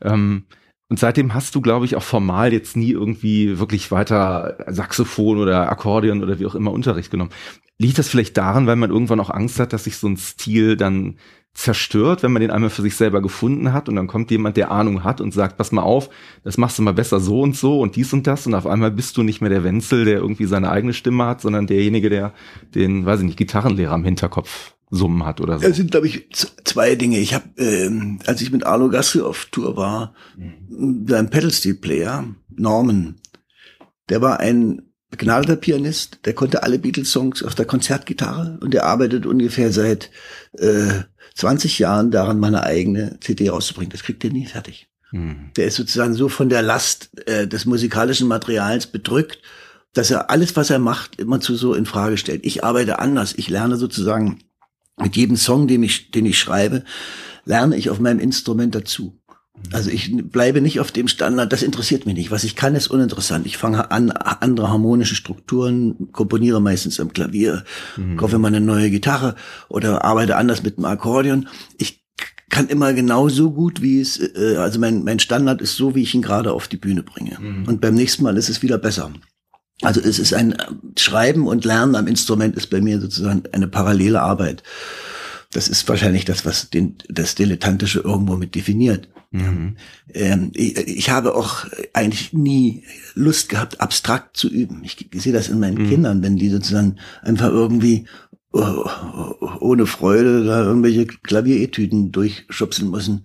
Ähm, und seitdem hast du, glaube ich, auch formal jetzt nie irgendwie wirklich weiter Saxophon oder Akkordeon oder wie auch immer Unterricht genommen. Liegt das vielleicht daran, weil man irgendwann auch Angst hat, dass sich so ein Stil dann zerstört, wenn man den einmal für sich selber gefunden hat und dann kommt jemand, der Ahnung hat und sagt, pass mal auf, das machst du mal besser so und so und dies und das und auf einmal bist du nicht mehr der Wenzel, der irgendwie seine eigene Stimme hat, sondern derjenige, der den, weiß ich nicht, Gitarrenlehrer im Hinterkopf Summen hat oder so. Es sind, glaube ich, zwei Dinge. Ich habe, ähm, als ich mit Arno Gassi auf Tour war, mhm. ein Pedal Steel Player, Norman, der war ein begnadeter Pianist, der konnte alle Beatles-Songs auf der Konzertgitarre und der arbeitet ungefähr seit äh, 20 Jahren daran, meine eigene CD rauszubringen. Das kriegt er nie fertig. Mhm. Der ist sozusagen so von der Last äh, des musikalischen Materials bedrückt, dass er alles, was er macht, immer zu so in Frage stellt. Ich arbeite anders. Ich lerne sozusagen mit jedem Song, den ich, den ich schreibe, lerne ich auf meinem Instrument dazu. Also ich bleibe nicht auf dem Standard, das interessiert mich nicht. Was ich kann, ist uninteressant. Ich fange an, andere harmonische Strukturen, komponiere meistens am Klavier, mhm. kaufe mal eine neue Gitarre oder arbeite anders mit dem Akkordeon. Ich kann immer genau so gut, wie es, äh, also mein, mein Standard ist so, wie ich ihn gerade auf die Bühne bringe. Mhm. Und beim nächsten Mal ist es wieder besser. Also es ist ein Schreiben und Lernen am Instrument ist bei mir sozusagen eine parallele Arbeit. Das ist wahrscheinlich das, was den, das Dilettantische irgendwo mit definiert. Mhm. Ähm, ich, ich, habe auch eigentlich nie Lust gehabt, abstrakt zu üben. Ich, ich sehe das in meinen mhm. Kindern, wenn die sozusagen einfach irgendwie oh, ohne Freude da irgendwelche Klavieretüden durchschubsen müssen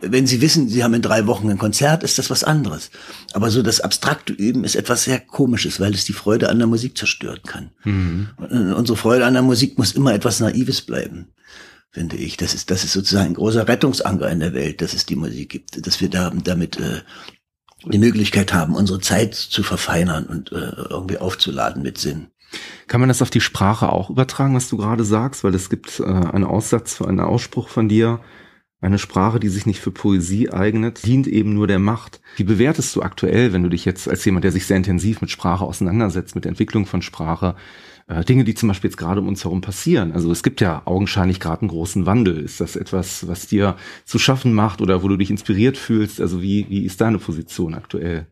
wenn Sie wissen, Sie haben in drei Wochen ein Konzert, ist das was anderes. Aber so das abstrakte Üben ist etwas sehr Komisches, weil es die Freude an der Musik zerstören kann. Mhm. Unsere Freude an der Musik muss immer etwas Naives bleiben, finde ich. Das ist, das ist sozusagen ein großer Rettungsanker in der Welt, dass es die Musik gibt, dass wir da, damit äh, die Möglichkeit haben, unsere Zeit zu verfeinern und äh, irgendwie aufzuladen mit Sinn. Kann man das auf die Sprache auch übertragen, was du gerade sagst? Weil es gibt äh, einen Aussatz, einen Ausspruch von dir, eine Sprache, die sich nicht für Poesie eignet, dient eben nur der Macht. Wie bewertest du aktuell, wenn du dich jetzt als jemand, der sich sehr intensiv mit Sprache auseinandersetzt, mit der Entwicklung von Sprache, äh, Dinge, die zum Beispiel jetzt gerade um uns herum passieren? Also es gibt ja augenscheinlich gerade einen großen Wandel. Ist das etwas, was dir zu schaffen macht oder wo du dich inspiriert fühlst? Also wie, wie ist deine Position aktuell?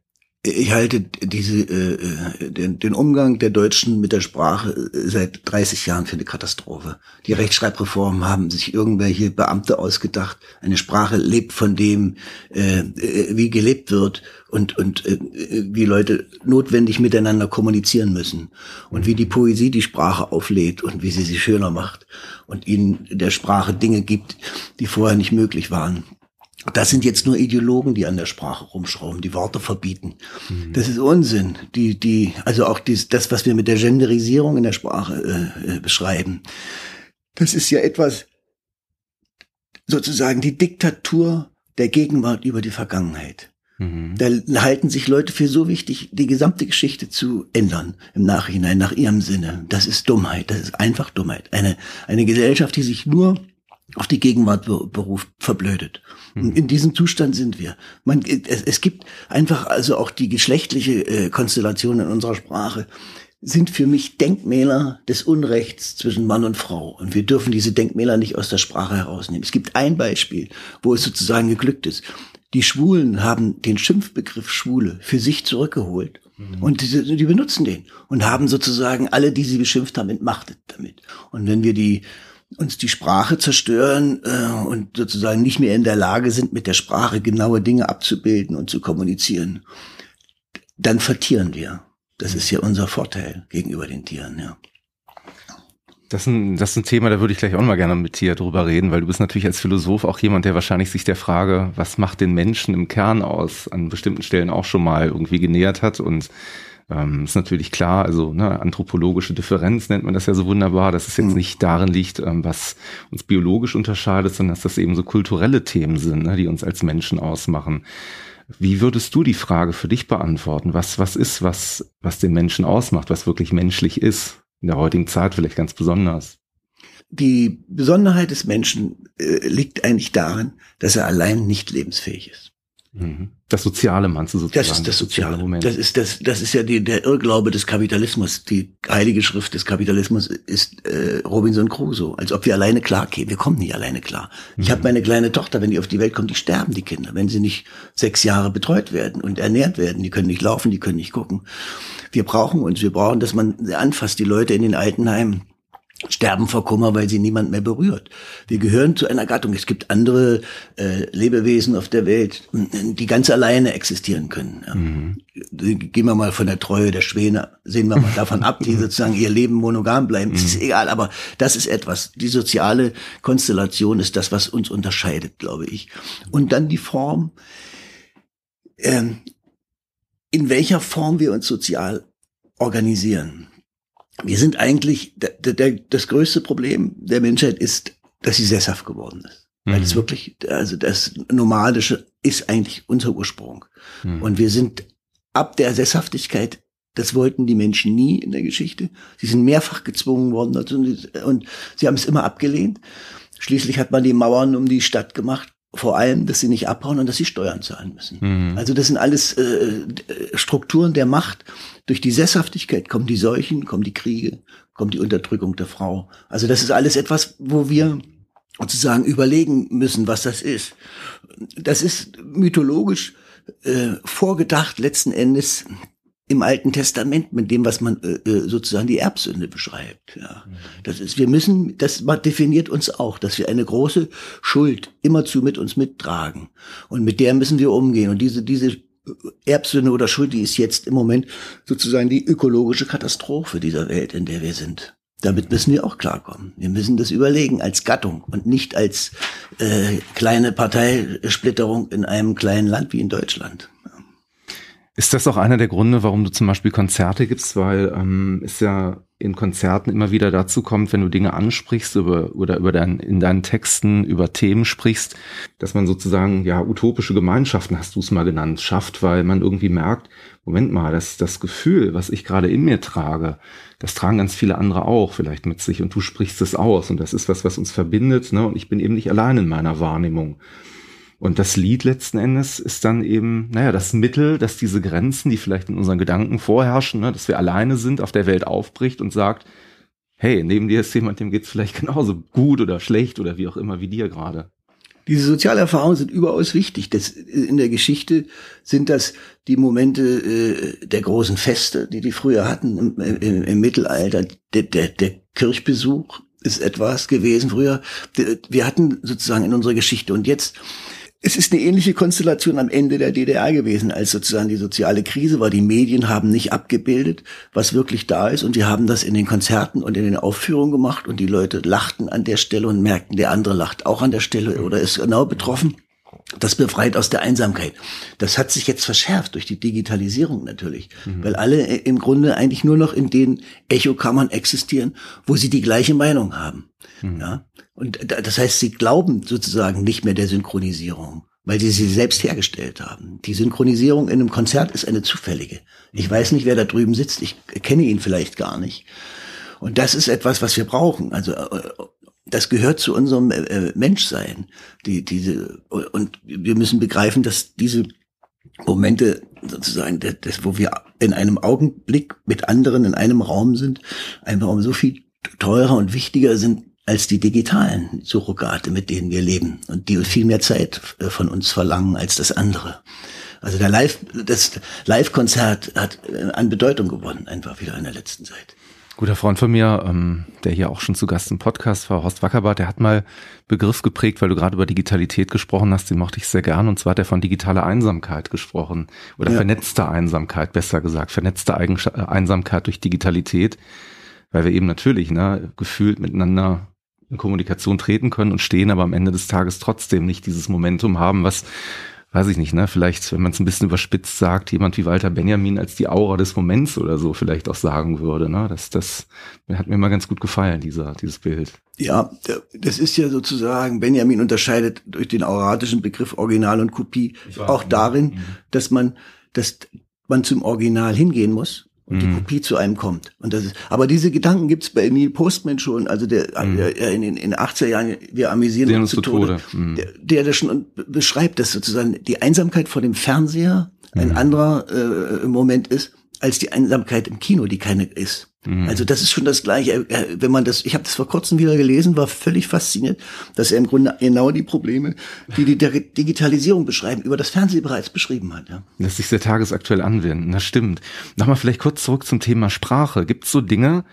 Ich halte diese, äh, äh, den, den Umgang der Deutschen mit der Sprache äh, seit 30 Jahren für eine Katastrophe. Die Rechtschreibreformen haben sich irgendwelche Beamte ausgedacht. Eine Sprache lebt von dem, äh, äh wie gelebt wird und, und äh, wie Leute notwendig miteinander kommunizieren müssen. Und wie die Poesie die Sprache auflädt und wie sie sie schöner macht und ihnen der Sprache Dinge gibt, die vorher nicht möglich waren. Das sind jetzt nur Ideologen, die an der Sprache rumschrauben, die Worte verbieten. Mhm. Das ist Unsinn. Die, die, also auch dies, das, was wir mit der Genderisierung in der Sprache äh, äh, beschreiben. Das ist ja etwas, sozusagen die Diktatur der Gegenwart über die Vergangenheit. Mhm. Da halten sich Leute für so wichtig, die gesamte Geschichte zu ändern im Nachhinein, nach ihrem Sinne. Das ist Dummheit. Das ist einfach Dummheit. Eine, eine Gesellschaft, die sich nur auf die Gegenwart beruft, verblödet. Und mhm. in diesem Zustand sind wir. Man, es, es gibt einfach also auch die geschlechtliche äh, Konstellation in unserer Sprache sind für mich Denkmäler des Unrechts zwischen Mann und Frau. Und wir dürfen diese Denkmäler nicht aus der Sprache herausnehmen. Es gibt ein Beispiel, wo es sozusagen geglückt ist. Die Schwulen haben den Schimpfbegriff Schwule für sich zurückgeholt. Mhm. Und die, die benutzen den und haben sozusagen alle, die sie beschimpft haben, entmachtet damit. Und wenn wir die uns die Sprache zerstören äh, und sozusagen nicht mehr in der Lage sind, mit der Sprache genaue Dinge abzubilden und zu kommunizieren, dann vertieren wir. Das ist ja unser Vorteil gegenüber den Tieren, ja. Das ist, ein, das ist ein Thema, da würde ich gleich auch mal gerne mit dir drüber reden, weil du bist natürlich als Philosoph auch jemand, der wahrscheinlich sich der Frage, was macht den Menschen im Kern aus, an bestimmten Stellen auch schon mal irgendwie genähert hat und Ähm, ist natürlich klar, also ne, anthropologische Differenz nennt man das ja so wunderbar, dass es jetzt mhm. nicht darin liegt, ähm, was uns biologisch unterscheidet, sondern dass das eben so kulturelle Themen sind, ne, die uns als Menschen ausmachen. Wie würdest du die Frage für dich beantworten? Was, was ist, was, was den Menschen ausmacht, was wirklich menschlich ist? In der heutigen Zeit vielleicht ganz besonders. Die Besonderheit des Menschen äh, liegt eigentlich darin, dass er allein nicht lebensfähig ist. Mhm. Das Soziale meinst du sozusagen? Das ist das Soziale. Moment. Das ist das, das ist ja die, der Irrglaube des Kapitalismus. Die heilige Schrift des Kapitalismus ist äh, Robinson Crusoe, als ob wir alleine klar kämen. Wir kommen nicht alleine klar. Mhm. Ich habe meine kleine Tochter, wenn die auf die Welt kommt, die sterben die Kinder, wenn sie nicht sechs Jahre betreut werden und ernährt werden. Die können nicht laufen, die können nicht gucken. Wir brauchen uns, wir brauchen, dass man anfasst, die Leute in den Altenheimen sterben vor Kummer, weil sie niemand mehr berührt. Wir gehören zu einer Gattung. Es gibt andere äh, Lebewesen auf der Welt, die ganz alleine existieren können. Ja. Mhm. Gehen wir mal von der Treue der Schwäne, sehen wir mal davon ab, die sozusagen ihr Leben monogam bleiben. Mhm. ist egal, aber das ist etwas. Die soziale Konstellation ist das, was uns unterscheidet, glaube ich. Und dann die Form, ähm, in welcher Form wir uns sozial organisieren wir sind eigentlich, der, der, das größte Problem der Menschheit ist, dass sie sesshaft geworden ist. Mhm. Weil es mhm. wirklich, also das Nomadische ist eigentlich unser Ursprung. Mhm. Und wir sind ab der Sesshaftigkeit, das wollten die Menschen nie in der Geschichte. Sie sind mehrfach gezwungen worden dazu und sie haben es immer abgelehnt. Schließlich hat man die Mauern um die Stadt gemacht, vor allem, dass sie nicht abhauen und dass sie Steuern zahlen müssen. Mhm. Also das sind alles äh, Strukturen der Macht, durch die Sesshaftigkeit kommen die Seuchen, kommen die Kriege, kommt die Unterdrückung der Frau. Also das ist alles etwas, wo wir sozusagen überlegen müssen, was das ist. Das ist mythologisch äh, vorgedacht letzten Endes im Alten Testament mit dem, was man äh, äh sozusagen die Erbsünde beschreibt. Ja. Das ist, wir müssen, das definiert uns auch, dass wir eine große Schuld immerzu mit uns mittragen und mit der müssen wir umgehen. Und diese diese Erbsünde oder Schuld, die ist jetzt im Moment sozusagen die ökologische Katastrophe dieser Welt, in der wir sind. Damit müssen wir auch klarkommen. Wir müssen das überlegen als Gattung und nicht als äh, kleine Parteisplitterung in einem kleinen Land wie in Deutschland. Ist das auch einer der Gründe, warum du zum Beispiel Konzerte gibst? Weil ähm, ist ja in Konzerten immer wieder dazu kommt, wenn du Dinge ansprichst über, oder über dein, in deinen Texten über Themen sprichst, dass man sozusagen, ja, utopische Gemeinschaften, hast du es mal genannt, schafft, weil man irgendwie merkt, Moment mal, das, das Gefühl, was ich gerade in mir trage, das tragen ganz viele andere auch vielleicht mit sich und du sprichst es aus und das ist was, was uns verbindet, ne? Und ich bin eben nicht allein in meiner Wahrnehmung. Und das Lied letzten Endes ist dann eben, naja, das Mittel, dass diese Grenzen, die vielleicht in unseren Gedanken vorherrschen, ne, dass wir alleine sind, auf der Welt aufbricht und sagt, hey, neben dir ist jemand, dem geht's vielleicht genauso gut oder schlecht oder wie auch immer wie dir gerade. Diese Sozialerfahrungen sind überaus wichtig. Das, in der Geschichte sind das die Momente äh, der großen Feste, die die früher hatten im, im, im Mittelalter. Der, der, der Kirchbesuch ist etwas gewesen früher. Wir hatten sozusagen in unserer Geschichte und jetzt es ist eine ähnliche Konstellation am Ende der DDR gewesen, als sozusagen die soziale Krise war. Die Medien haben nicht abgebildet, was wirklich da ist. Und die haben das in den Konzerten und in den Aufführungen gemacht. Und die Leute lachten an der Stelle und merkten, der andere lacht auch an der Stelle oder ist genau betroffen. Das befreit aus der Einsamkeit. Das hat sich jetzt verschärft durch die Digitalisierung natürlich, mhm. weil alle im Grunde eigentlich nur noch in den Echokammern existieren, wo sie die gleiche Meinung haben. Mhm. Ja? Und das heißt, sie glauben sozusagen nicht mehr der Synchronisierung, weil sie sie selbst hergestellt haben. Die Synchronisierung in einem Konzert ist eine zufällige. Ich weiß nicht, wer da drüben sitzt. Ich kenne ihn vielleicht gar nicht. Und das ist etwas, was wir brauchen. Also äh, das gehört zu unserem äh, äh, Menschsein. Die, diese und wir müssen begreifen, dass diese Momente sozusagen, das, wo wir in einem Augenblick mit anderen in einem Raum sind, einfach um so viel teurer und wichtiger sind als die digitalen Surrogate, mit denen wir leben und die viel mehr Zeit äh, von uns verlangen als das andere. Also der Live, das Live-Konzert hat äh, an Bedeutung gewonnen, einfach wieder in der letzten Zeit. Guter Freund von mir, ähm, der hier auch schon zu Gast im Podcast war, Horst Wackerbart, der hat mal Begriff geprägt, weil du gerade über Digitalität gesprochen hast, den mochte ich sehr gern, und zwar hat er von digitaler Einsamkeit gesprochen oder ja. vernetzter Einsamkeit, besser gesagt, vernetzte Einsamkeit durch Digitalität, weil wir eben natürlich ne, gefühlt miteinander in Kommunikation treten können und stehen, aber am Ende des Tages trotzdem nicht dieses Momentum haben, was weiß ich nicht, ne, vielleicht, wenn man es ein bisschen überspitzt sagt, jemand wie Walter Benjamin als die Aura des Moments oder so vielleicht auch sagen würde, ne? Das, das hat mir mal ganz gut gefallen, dieser, dieses Bild. Ja, das ist ja sozusagen, Benjamin unterscheidet durch den auratischen Begriff Original und Kopie auch darin, mhm. dass man, dass man zum Original hingehen muss und die mhm. Kopie zu einem kommt. Und das ist, aber diese Gedanken gibt's bei Neil Postman schon, also der, mhm. der in den in 80er Jahren, wir amüsieren uns zu Tode, Tode. Mhm. Der, der das schon beschreibt, dass sozusagen die Einsamkeit vor dem Fernseher ein mhm. anderer äh, Moment ist, als die Einsamkeit im Kino, die keine ist. Mhm. Also das ist schon das Gleiche. Wenn man das, ich habe das vor kurzem wieder gelesen, war völlig fasziniert, dass er im Grunde genau die Probleme, die die Digitalisierung beschreiben, über das Fernsehen bereits beschrieben hat. Ja. Lässt sich sehr tagesaktuell anwenden, das stimmt. Nochmal vielleicht kurz zurück zum Thema Sprache. Gibt es so Dinge,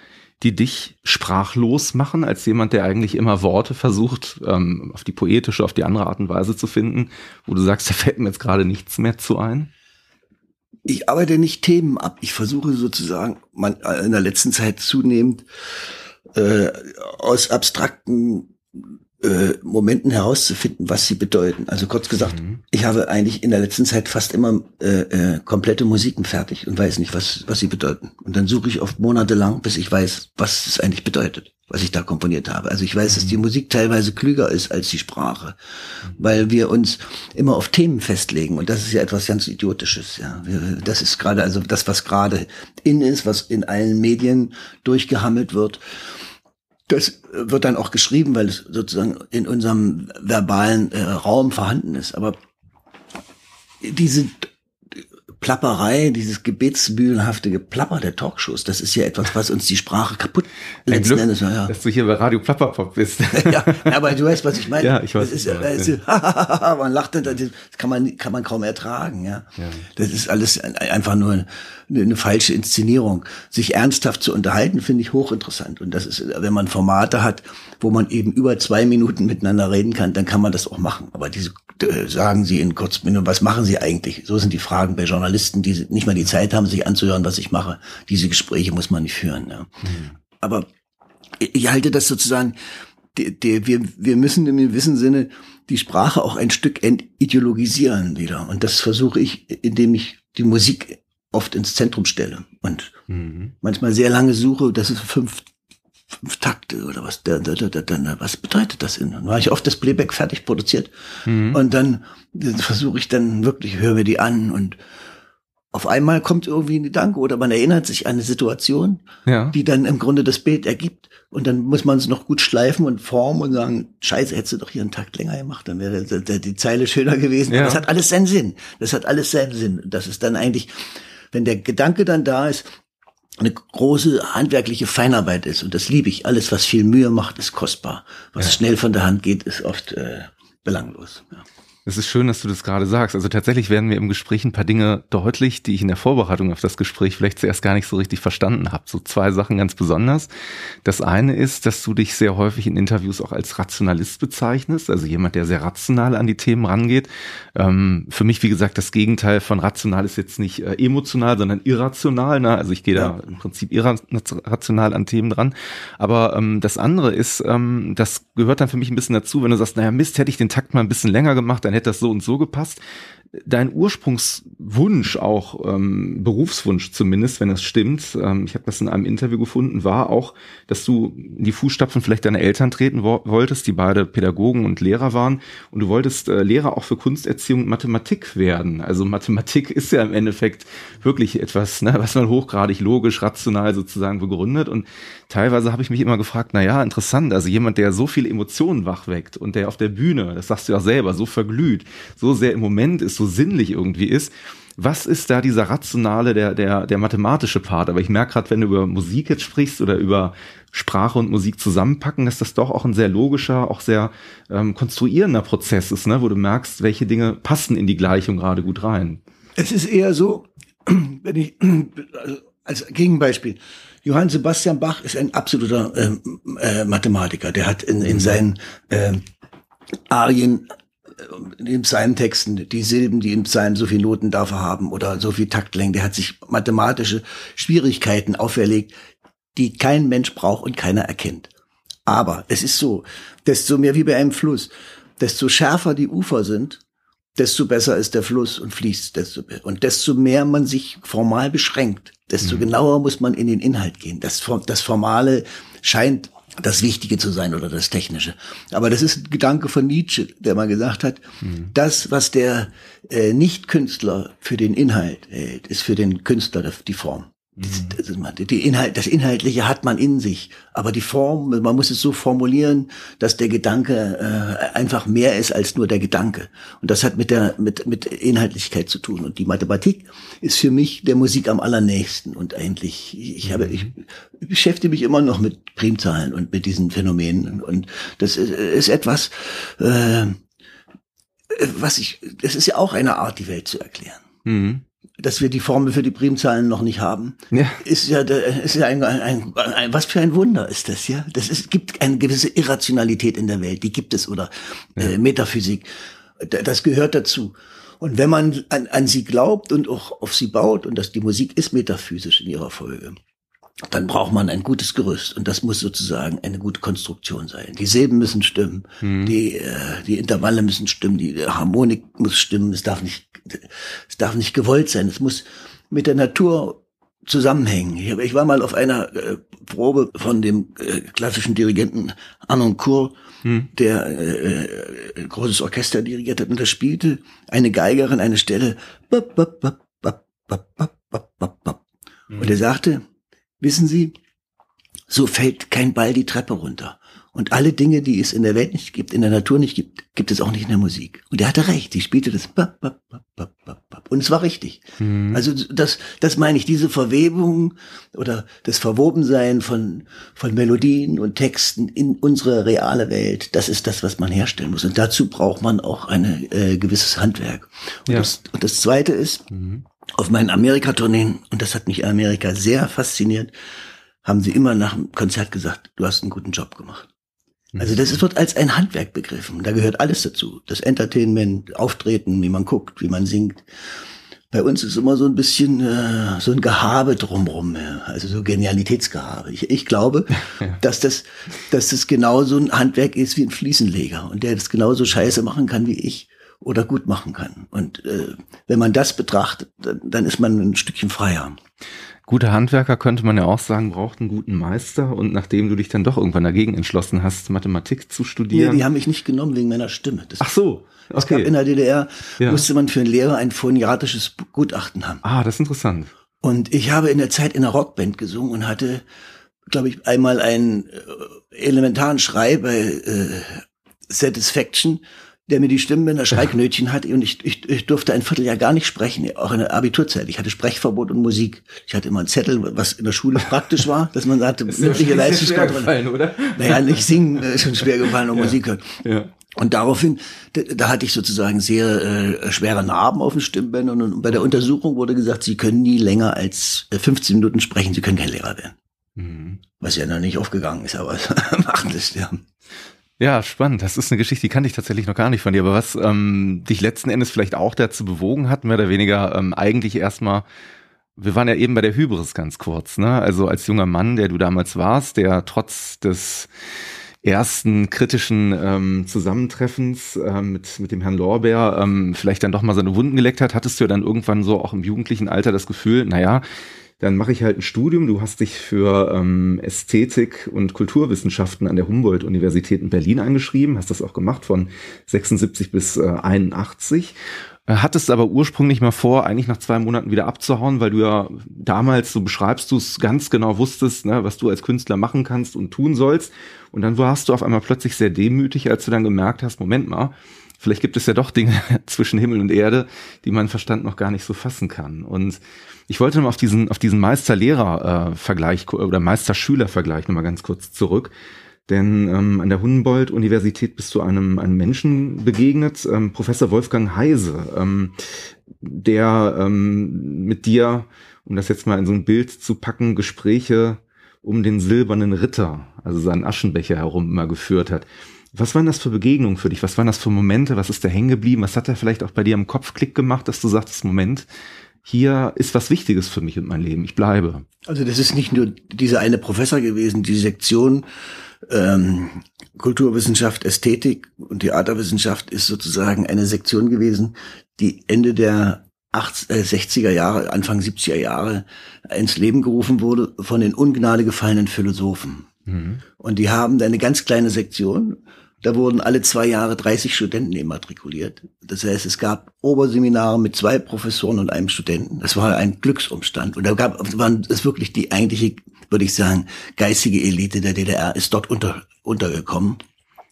die dich sprachlos machen, als jemand, der eigentlich immer Worte versucht, ähm, auf die poetische, auf die andere Art und Weise zu finden, wo du sagst, da fällt mir jetzt gerade nichts mehr zu ein? Ich arbeite nicht Themen ab. Ich versuche sozusagen man, in der letzten Zeit zunehmend äh, aus abstrakten äh, Momenten herauszufinden, was sie bedeuten. Also kurz gesagt, mhm. ich habe eigentlich in der letzten Zeit fast immer äh, äh, komplette Musiken fertig und weiß nicht, was, was sie bedeuten. Und dann suche ich oft monatelang, bis ich weiß, was es eigentlich bedeutet, was ich da komponiert habe. Also ich weiß, mhm. dass die. Musik teilweise klüger ist als die Sprache, mhm. weil wir uns immer auf Themen festlegen und das ist ja etwas ganz Idiotisches. Ja, wir, das ist gerade also das, was gerade in ist, was in allen Medien durchgehammelt wird das wird dann auch geschrieben, weil es sozusagen in unserem verbalen äh, Raum vorhanden ist. Aber diese Plapperei, dieses gebetsmühlenhafte Geplapper der Talkshows, das ist ja etwas, was uns die Sprache kaputt letzten Glück, Endes. Ja. Dass du hier bei Radio Plapperpop bist. ja, aber du weißt, was ich meine. Ja, ich weiß. Das ist, das ist, man lacht, das kann man, kann man kaum ertragen. Ja. ja. Das ist alles einfach nur eine, eine falsche Inszenierung. Sich ernsthaft zu unterhalten, finde ich hochinteressant. Und das ist, wenn man Formate hat, wo man eben über zwei Minuten miteinander reden kann, dann kann man das auch machen. Aber diese äh, sagen Sie in Kurzminuten, was machen Sie eigentlich? So sind die Fragen bei Journalisten, die nicht mal die Zeit haben, sich anzuhören, was ich mache. Diese Gespräche muss man nicht führen. Ja. Mhm. Aber ich halte das sozusagen, die, die, wir, wir müssen im gewissen Sinne die Sprache auch ein Stück entideologisieren wieder. Und das versuche ich, indem ich die Musik oft ins Zentrum stelle und mhm. manchmal sehr lange suche, das ist fünf fünf Takte oder was, da, da, da, da, was bedeutet das denn? Dann war ich oft das Playback fertig produziert mhm. und dann versuche ich dann wirklich, höre mir die an und auf einmal kommt irgendwie ein Gedanke oder man erinnert sich an eine Situation, ja. die dann im Grunde das Bild ergibt. Und dann muss man es noch gut schleifen und formen und sagen, scheiße, hättest du doch hier einen Takt länger gemacht, dann wäre die Zeile schöner gewesen. Ja. Das hat alles seinen Sinn. Das hat alles seinen Sinn. Das ist dann eigentlich, wenn der Gedanke dann da ist, eine große handwerkliche Feinarbeit ist. Und das liebe ich. Alles, was viel Mühe macht, ist kostbar. Was ja. schnell von der Hand geht, ist oft äh, belanglos. Ja. Es ist schön, dass du das gerade sagst. Also tatsächlich werden mir im Gespräch ein paar Dinge deutlich, die ich in der Vorbereitung auf das Gespräch vielleicht zuerst gar nicht so richtig verstanden habe. So zwei Sachen ganz besonders. Das eine ist, dass du dich sehr häufig in Interviews auch als Rationalist bezeichnest, also jemand, der sehr rational an die Themen rangeht. Ähm, für mich, wie gesagt, das Gegenteil von rational ist jetzt nicht äh, emotional, sondern irrational. Ne? Also ich gehe da im Prinzip irrational an Themen dran. Aber ähm, das andere ist, ähm, das gehört dann für mich ein bisschen dazu, wenn du sagst, naja, Mist, hätte ich den Takt mal ein bisschen länger gemacht, dann hätte das so und so gepasst dein Ursprungswunsch auch, ähm, Berufswunsch zumindest, wenn das stimmt, ähm, ich habe das in einem Interview gefunden, war auch, dass du in die Fußstapfen vielleicht deiner Eltern treten wo wolltest, die beide Pädagogen und Lehrer waren und du wolltest äh, Lehrer auch für Kunsterziehung und Mathematik werden. Also Mathematik ist ja im Endeffekt wirklich etwas, ne, was man hochgradig logisch, rational sozusagen begründet und teilweise habe ich mich immer gefragt, na ja, interessant, also jemand, der so viele Emotionen wachweckt und der auf der Bühne, das sagst du ja selber, so verglüht, so sehr im Moment ist, so sinnlich irgendwie ist. Was ist da dieser rationale, der, der, der mathematische Part? Aber ich merke gerade, wenn du über Musik jetzt sprichst oder über Sprache und Musik zusammenpacken, dass das doch auch ein sehr logischer, auch sehr ähm, konstruierender Prozess ist, ne? wo du merkst, welche Dinge passen in die Gleichung gerade gut rein. Es ist eher so, wenn ich, also als Gegenbeispiel, Johann Sebastian Bach ist ein absoluter äh, äh, Mathematiker. Der hat in, in seinen äh, Arien in den Psalmtexten die Silben, die im Psalm so viel Noten darf er haben oder so viel Taktlänge. Der hat sich mathematische Schwierigkeiten auferlegt, die kein Mensch braucht und keiner erkennt. Aber es ist so, desto mehr wie bei einem Fluss, desto schärfer die Ufer sind, desto besser ist der Fluss und fließt desto und desto mehr man sich formal beschränkt, desto mhm. genauer muss man in den Inhalt gehen. Das, das Formale scheint das Wichtige zu sein oder das Technische. Aber das ist ein Gedanke von Nietzsche, der mal gesagt hat, mhm. das, was der äh, Nicht-Künstler für den Inhalt hält, ist für den Künstler die Form. Mhm. Die Inhalt, das Inhaltliche hat man in sich, aber die Form, man muss es so formulieren, dass der Gedanke äh, einfach mehr ist als nur der Gedanke. Und das hat mit der mit mit Inhaltlichkeit zu tun. Und die Mathematik ist für mich der Musik am allernächsten. Und eigentlich, ich habe, ich beschäftige mich immer noch mit Primzahlen und mit diesen Phänomenen. Und das ist, ist etwas, äh, was ich, das ist ja auch eine Art, die Welt zu erklären. Mhm dass wir die Formel für die Primzahlen noch nicht haben, ja. ist ja, ist ja ein, ein, ein, was für ein Wunder ist das, ja? Das ist, gibt eine gewisse Irrationalität in der Welt, die gibt es oder ja. äh, Metaphysik, das gehört dazu. Und wenn man an, an sie glaubt und auch auf sie baut, und dass die Musik ist metaphysisch in ihrer Folge, dann braucht man ein gutes Gerüst und das muss sozusagen eine gute Konstruktion sein. Die Silben müssen stimmen, mhm. die, äh, die Intervalle müssen stimmen, die Harmonik muss stimmen, es darf nicht, es darf nicht gewollt sein, es muss mit der Natur zusammenhängen. Ich war mal auf einer äh, Probe von dem äh, klassischen Dirigenten Anon Kur, hm. der äh, äh, großes Orchester dirigiert hat und da spielte eine Geigerin eine Stelle bap, bap, bap, bap, bap, bap, bap, bap. Hm. und er sagte, Wissen Sie, so fällt kein Ball die Treppe runter. Und alle Dinge, die es in der Welt nicht gibt, in der Natur nicht gibt, gibt es auch nicht in der Musik. Und er hatte recht, die spielte das. Und es war richtig. Mhm. Also das, das meine ich, diese Verwebung oder das Verwobensein von, von Melodien und Texten in unsere reale Welt, das ist das, was man herstellen muss. Und dazu braucht man auch ein äh, gewisses Handwerk. Und, ja. das, und das Zweite ist, mhm auf meinen Amerika-Tourneen, und das hat mich in Amerika sehr fasziniert, haben sie immer nach dem Konzert gesagt, du hast einen guten Job gemacht. Also das wird als ein Handwerk begriffen. Da gehört alles dazu. Das Entertainment, Auftreten, wie man guckt, wie man singt. Bei uns ist immer so ein bisschen äh, so ein Gehabe drumrum, ja. also so Genialitätsgehabe. Ich, ich glaube, ja. dass das, dass das genauso ein Handwerk ist wie ein Fliesenleger und der das genauso scheiße machen kann wie ich oder gut machen kann. Und äh, wenn man das betrachtet, dann, dann ist man ein Stückchen freier. Gute Handwerker könnte man ja auch sagen, braucht einen guten Meister. Und nachdem du dich dann doch irgendwann dagegen entschlossen hast, Mathematik zu studieren. Nee, die haben mich nicht genommen wegen meiner Stimme. Das Ach so. Okay. Es gab in der DDR, ja. musste man für einen Lehrer ein phoniatisches Gutachten haben. Ah, das ist interessant. Und ich habe in der Zeit in einer Rockband gesungen und hatte, glaube ich, einmal einen äh, elementaren Schrei bei äh, Satisfaction der mir die Stimmbänder Schreiknötchen hat und ich, ich, ich durfte ein Vierteljahr gar nicht sprechen, auch in der Abiturzeit. Ich hatte Sprechverbot und Musik. Ich hatte immer einen Zettel, was in der Schule praktisch war, dass man sagte, mündliche Leistungskontrolle. oder? Naja, nicht singen ist schon schwer gefallen und ja. Musik hören. Ja. Und daraufhin, da, da, hatte ich sozusagen sehr äh, schwere Narben auf den Stimmbändern und bei der Untersuchung wurde gesagt, Sie können nie länger als 15 äh, Minuten sprechen, Sie können kein Lehrer werden. Mhm. Was ja noch nicht aufgegangen ist, aber machen das ja. Ja, spannend. Das ist eine Geschichte, die kannte ich tatsächlich noch gar nicht von dir. Aber was ähm, dich letzten Endes vielleicht auch dazu bewogen hat, mehr oder weniger ähm, eigentlich erstmal, wir waren ja eben bei der Hybris ganz kurz, ne? Also als junger Mann, der du damals warst, der trotz des ersten kritischen ähm, Zusammentreffens ähm, mit, mit dem Herrn Lorbeer ähm, vielleicht dann doch mal seine Wunden geleckt hat, hattest du ja dann irgendwann so auch im jugendlichen Alter das Gefühl, naja, dann mache ich halt ein Studium. Du hast dich für ähm, Ästhetik und Kulturwissenschaften an der Humboldt-Universität in Berlin eingeschrieben, hast das auch gemacht von 76 bis äh, 81 äh, hattest aber ursprünglich mal vor, eigentlich nach zwei Monaten wieder abzuhauen, weil du ja damals, so beschreibst du es, ganz genau wusstest, ne, was du als Künstler machen kannst und tun sollst. Und dann warst du auf einmal plötzlich sehr demütig, als du dann gemerkt hast, Moment mal, vielleicht gibt es ja doch Dinge zwischen Himmel und Erde, die mein Verstand noch gar nicht so fassen kann. Und ich wollte noch auf diesen, auf diesen Meister-Lehrer-Vergleich oder Meister-Schüler-Vergleich nochmal ganz kurz zurück. Denn ähm, an der Humboldt-Universität bist du einem, einem Menschen begegnet, ähm, Professor Wolfgang Heise, ähm, der ähm, mit dir, um das jetzt mal in so ein Bild zu packen, Gespräche um den silbernen Ritter, also seinen Aschenbecher herum immer geführt hat. Was waren das für Begegnungen für dich? Was waren das für Momente? Was ist da hängen geblieben? Was hat er vielleicht auch bei dir im Kopf Klick gemacht, dass du sagtest, Moment, hier ist was Wichtiges für mich und mein Leben. Ich bleibe. Also das ist nicht nur dieser eine Professor gewesen, die Sektion ähm, Kulturwissenschaft, Ästhetik und Theaterwissenschaft ist sozusagen eine Sektion gewesen, die Ende der 80, äh, 60er Jahre, Anfang 70er Jahre ins Leben gerufen wurde von den Ungnade gefallenen Philosophen. Mhm. Und die haben eine ganz kleine Sektion. Da wurden alle zwei Jahre 30 Studenten immatrikuliert. Das heißt, es gab Oberseminare mit zwei Professoren und einem Studenten. Das war ein Glücksumstand. Und da gab, waren es wirklich die eigentliche, würde ich sagen, geistige Elite der DDR ist dort unter, untergekommen.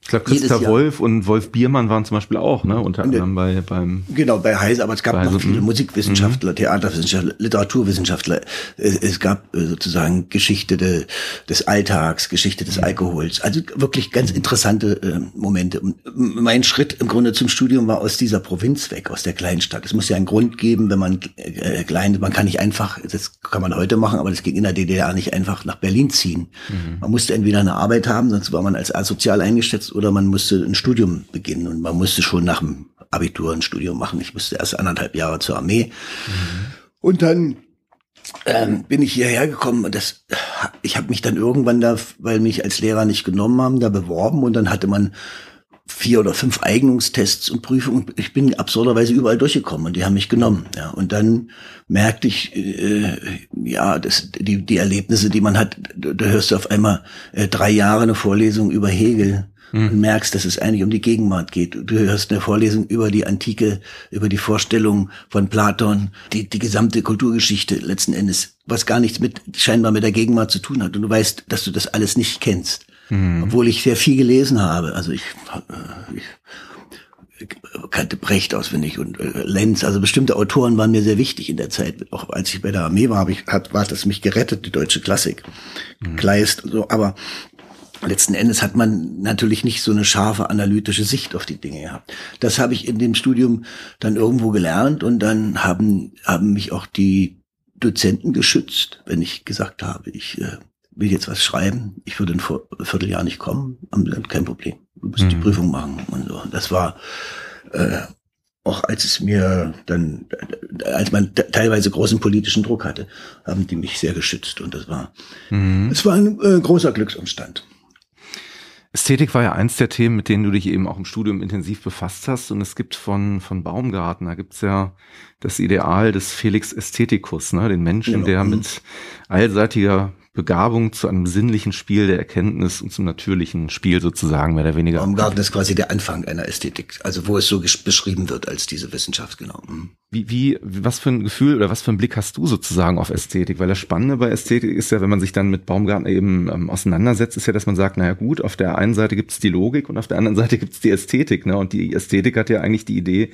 Ich glaube, Christa Wolf und Wolf Biermann waren zum Beispiel auch, ne, unter anderem bei beim genau bei Heise, aber es gab noch viele Musikwissenschaftler, mhm. Theaterwissenschaftler, Literaturwissenschaftler. Es, gab äh, sozusagen Geschichte de, des Alltags, Geschichte des mhm. Alkohols. Also wirklich ganz interessante äh, Momente. Und mein Schritt im Grunde zum Studium war aus dieser Provinz weg, aus der Kleinstadt. Es muss ja einen Grund geben, wenn man äh, klein, man kann nicht einfach, das kann man heute machen, aber das ging in der DDR nicht einfach nach Berlin ziehen. Mhm. Man musste entweder eine Arbeit haben, sonst war man als asozial eingeschätzt oder man musste ein Studium beginnen und man musste schon nach dem Abitur ein Studium machen. Ich musste erst anderthalb Jahre zur Armee. Mhm. Und dann ähm, bin ich hierher gekommen und das, ich habe mich dann irgendwann da, weil mich als Lehrer nicht genommen haben, da beworben und dann hatte man vier oder fünf Eignungstests und Prüfungen. Ich bin absurderweise überall durchgekommen und die haben mich genommen. Ja, und dann merkte ich, äh, ja, das, die, die Erlebnisse, die man hat, da hörst du auf einmal äh, drei Jahre eine Vorlesung über Hegel mhm. und merkst, dass es eigentlich um die Gegenwart geht. Du hörst eine Vorlesung über die Antike, über die Vorstellung von Platon, die, die gesamte Kulturgeschichte letzten Endes, was gar nichts mit, scheinbar mit der Gegenwart zu tun hat. Und du weißt, dass du das alles nicht kennst. Mhm. Obwohl ich sehr viel gelesen habe. Also ich, äh, ich kannte Brecht auswendig und äh, Lenz, also bestimmte Autoren waren mir sehr wichtig in der Zeit. Auch als ich bei der Armee war, habe ich, hat, war das mich gerettet, die deutsche Klassik. Mhm. Kleist und so. Aber letzten Endes hat man natürlich nicht so eine scharfe analytische Sicht auf die Dinge gehabt. Das habe ich in dem Studium dann irgendwo gelernt und dann haben, haben mich auch die Dozenten geschützt, wenn ich gesagt habe, ich äh, will jetzt was schreiben, ich würde ein Vierteljahr nicht kommen, haben kein Problem. Du musst mhm. die Prüfung machen und so. Das war äh, auch als es mir dann, als man teilweise großen politischen Druck hatte, haben die mich sehr geschützt und das war, mhm. es war ein äh, großer Glücksumstand. Ästhetik war ja eins der Themen, mit denen du dich eben auch im Studium intensiv befasst hast. Und es gibt von, von Baumgarten, da gibt's ja das Ideal des Felix Ästhetikus, ne? den Menschen, genau. der mit allseitiger Begabung zu einem sinnlichen Spiel der Erkenntnis und zum natürlichen Spiel sozusagen, mehr oder weniger. Baumgarten ist quasi der Anfang einer Ästhetik, also wo es so beschrieben wird als diese Wissenschaft, genau. Mhm. Wie, wie, was für ein Gefühl oder was für ein Blick hast du sozusagen auf Ästhetik? Weil das Spannende bei Ästhetik ist ja, wenn man sich dann mit Baumgarten eben ähm, auseinandersetzt, ist ja, dass man sagt, naja gut, auf der einen Seite gibt's die Logik und auf der anderen Seite gibt's die Ästhetik, ne? Und die Ästhetik hat ja eigentlich die Idee,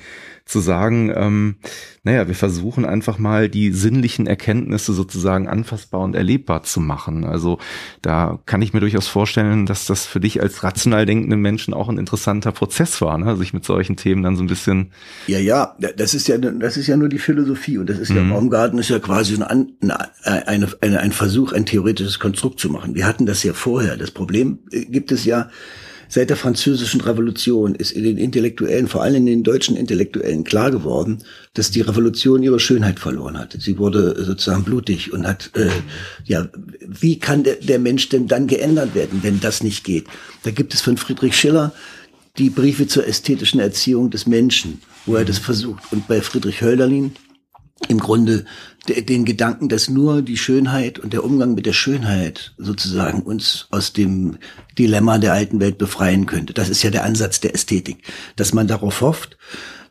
zu sagen, ähm, naja, wir versuchen einfach mal die sinnlichen Erkenntnisse sozusagen anfassbar und erlebbar zu machen. Also da kann ich mir durchaus vorstellen, dass das für dich als rational denkenden Menschen auch ein interessanter Prozess war, ne? sich mit solchen Themen dann so ein bisschen. Ja, ja, das ist ja, das ist ja nur die Philosophie und das ist ja, mhm. Baumgarten ist ja quasi ein, eine, eine, ein Versuch, ein theoretisches Konstrukt zu machen. Wir hatten das ja vorher. Das Problem äh, gibt es ja, Seit der französischen Revolution ist in den Intellektuellen, vor allem in den deutschen Intellektuellen, klar geworden, dass die Revolution ihre Schönheit verloren hat. Sie wurde sozusagen blutig und hat, äh, ja, wie kann der, der Mensch denn dann geändert werden, wenn das nicht geht? Da gibt es von Friedrich Schiller die Briefe zur ästhetischen Erziehung des Menschen, wo er das versucht. Und bei Friedrich Hölderlin im Grunde den Gedanken, dass nur die Schönheit und der Umgang mit der Schönheit sozusagen uns aus dem Dilemma der alten Welt befreien könnte. Das ist ja der Ansatz der Ästhetik, dass man darauf hofft,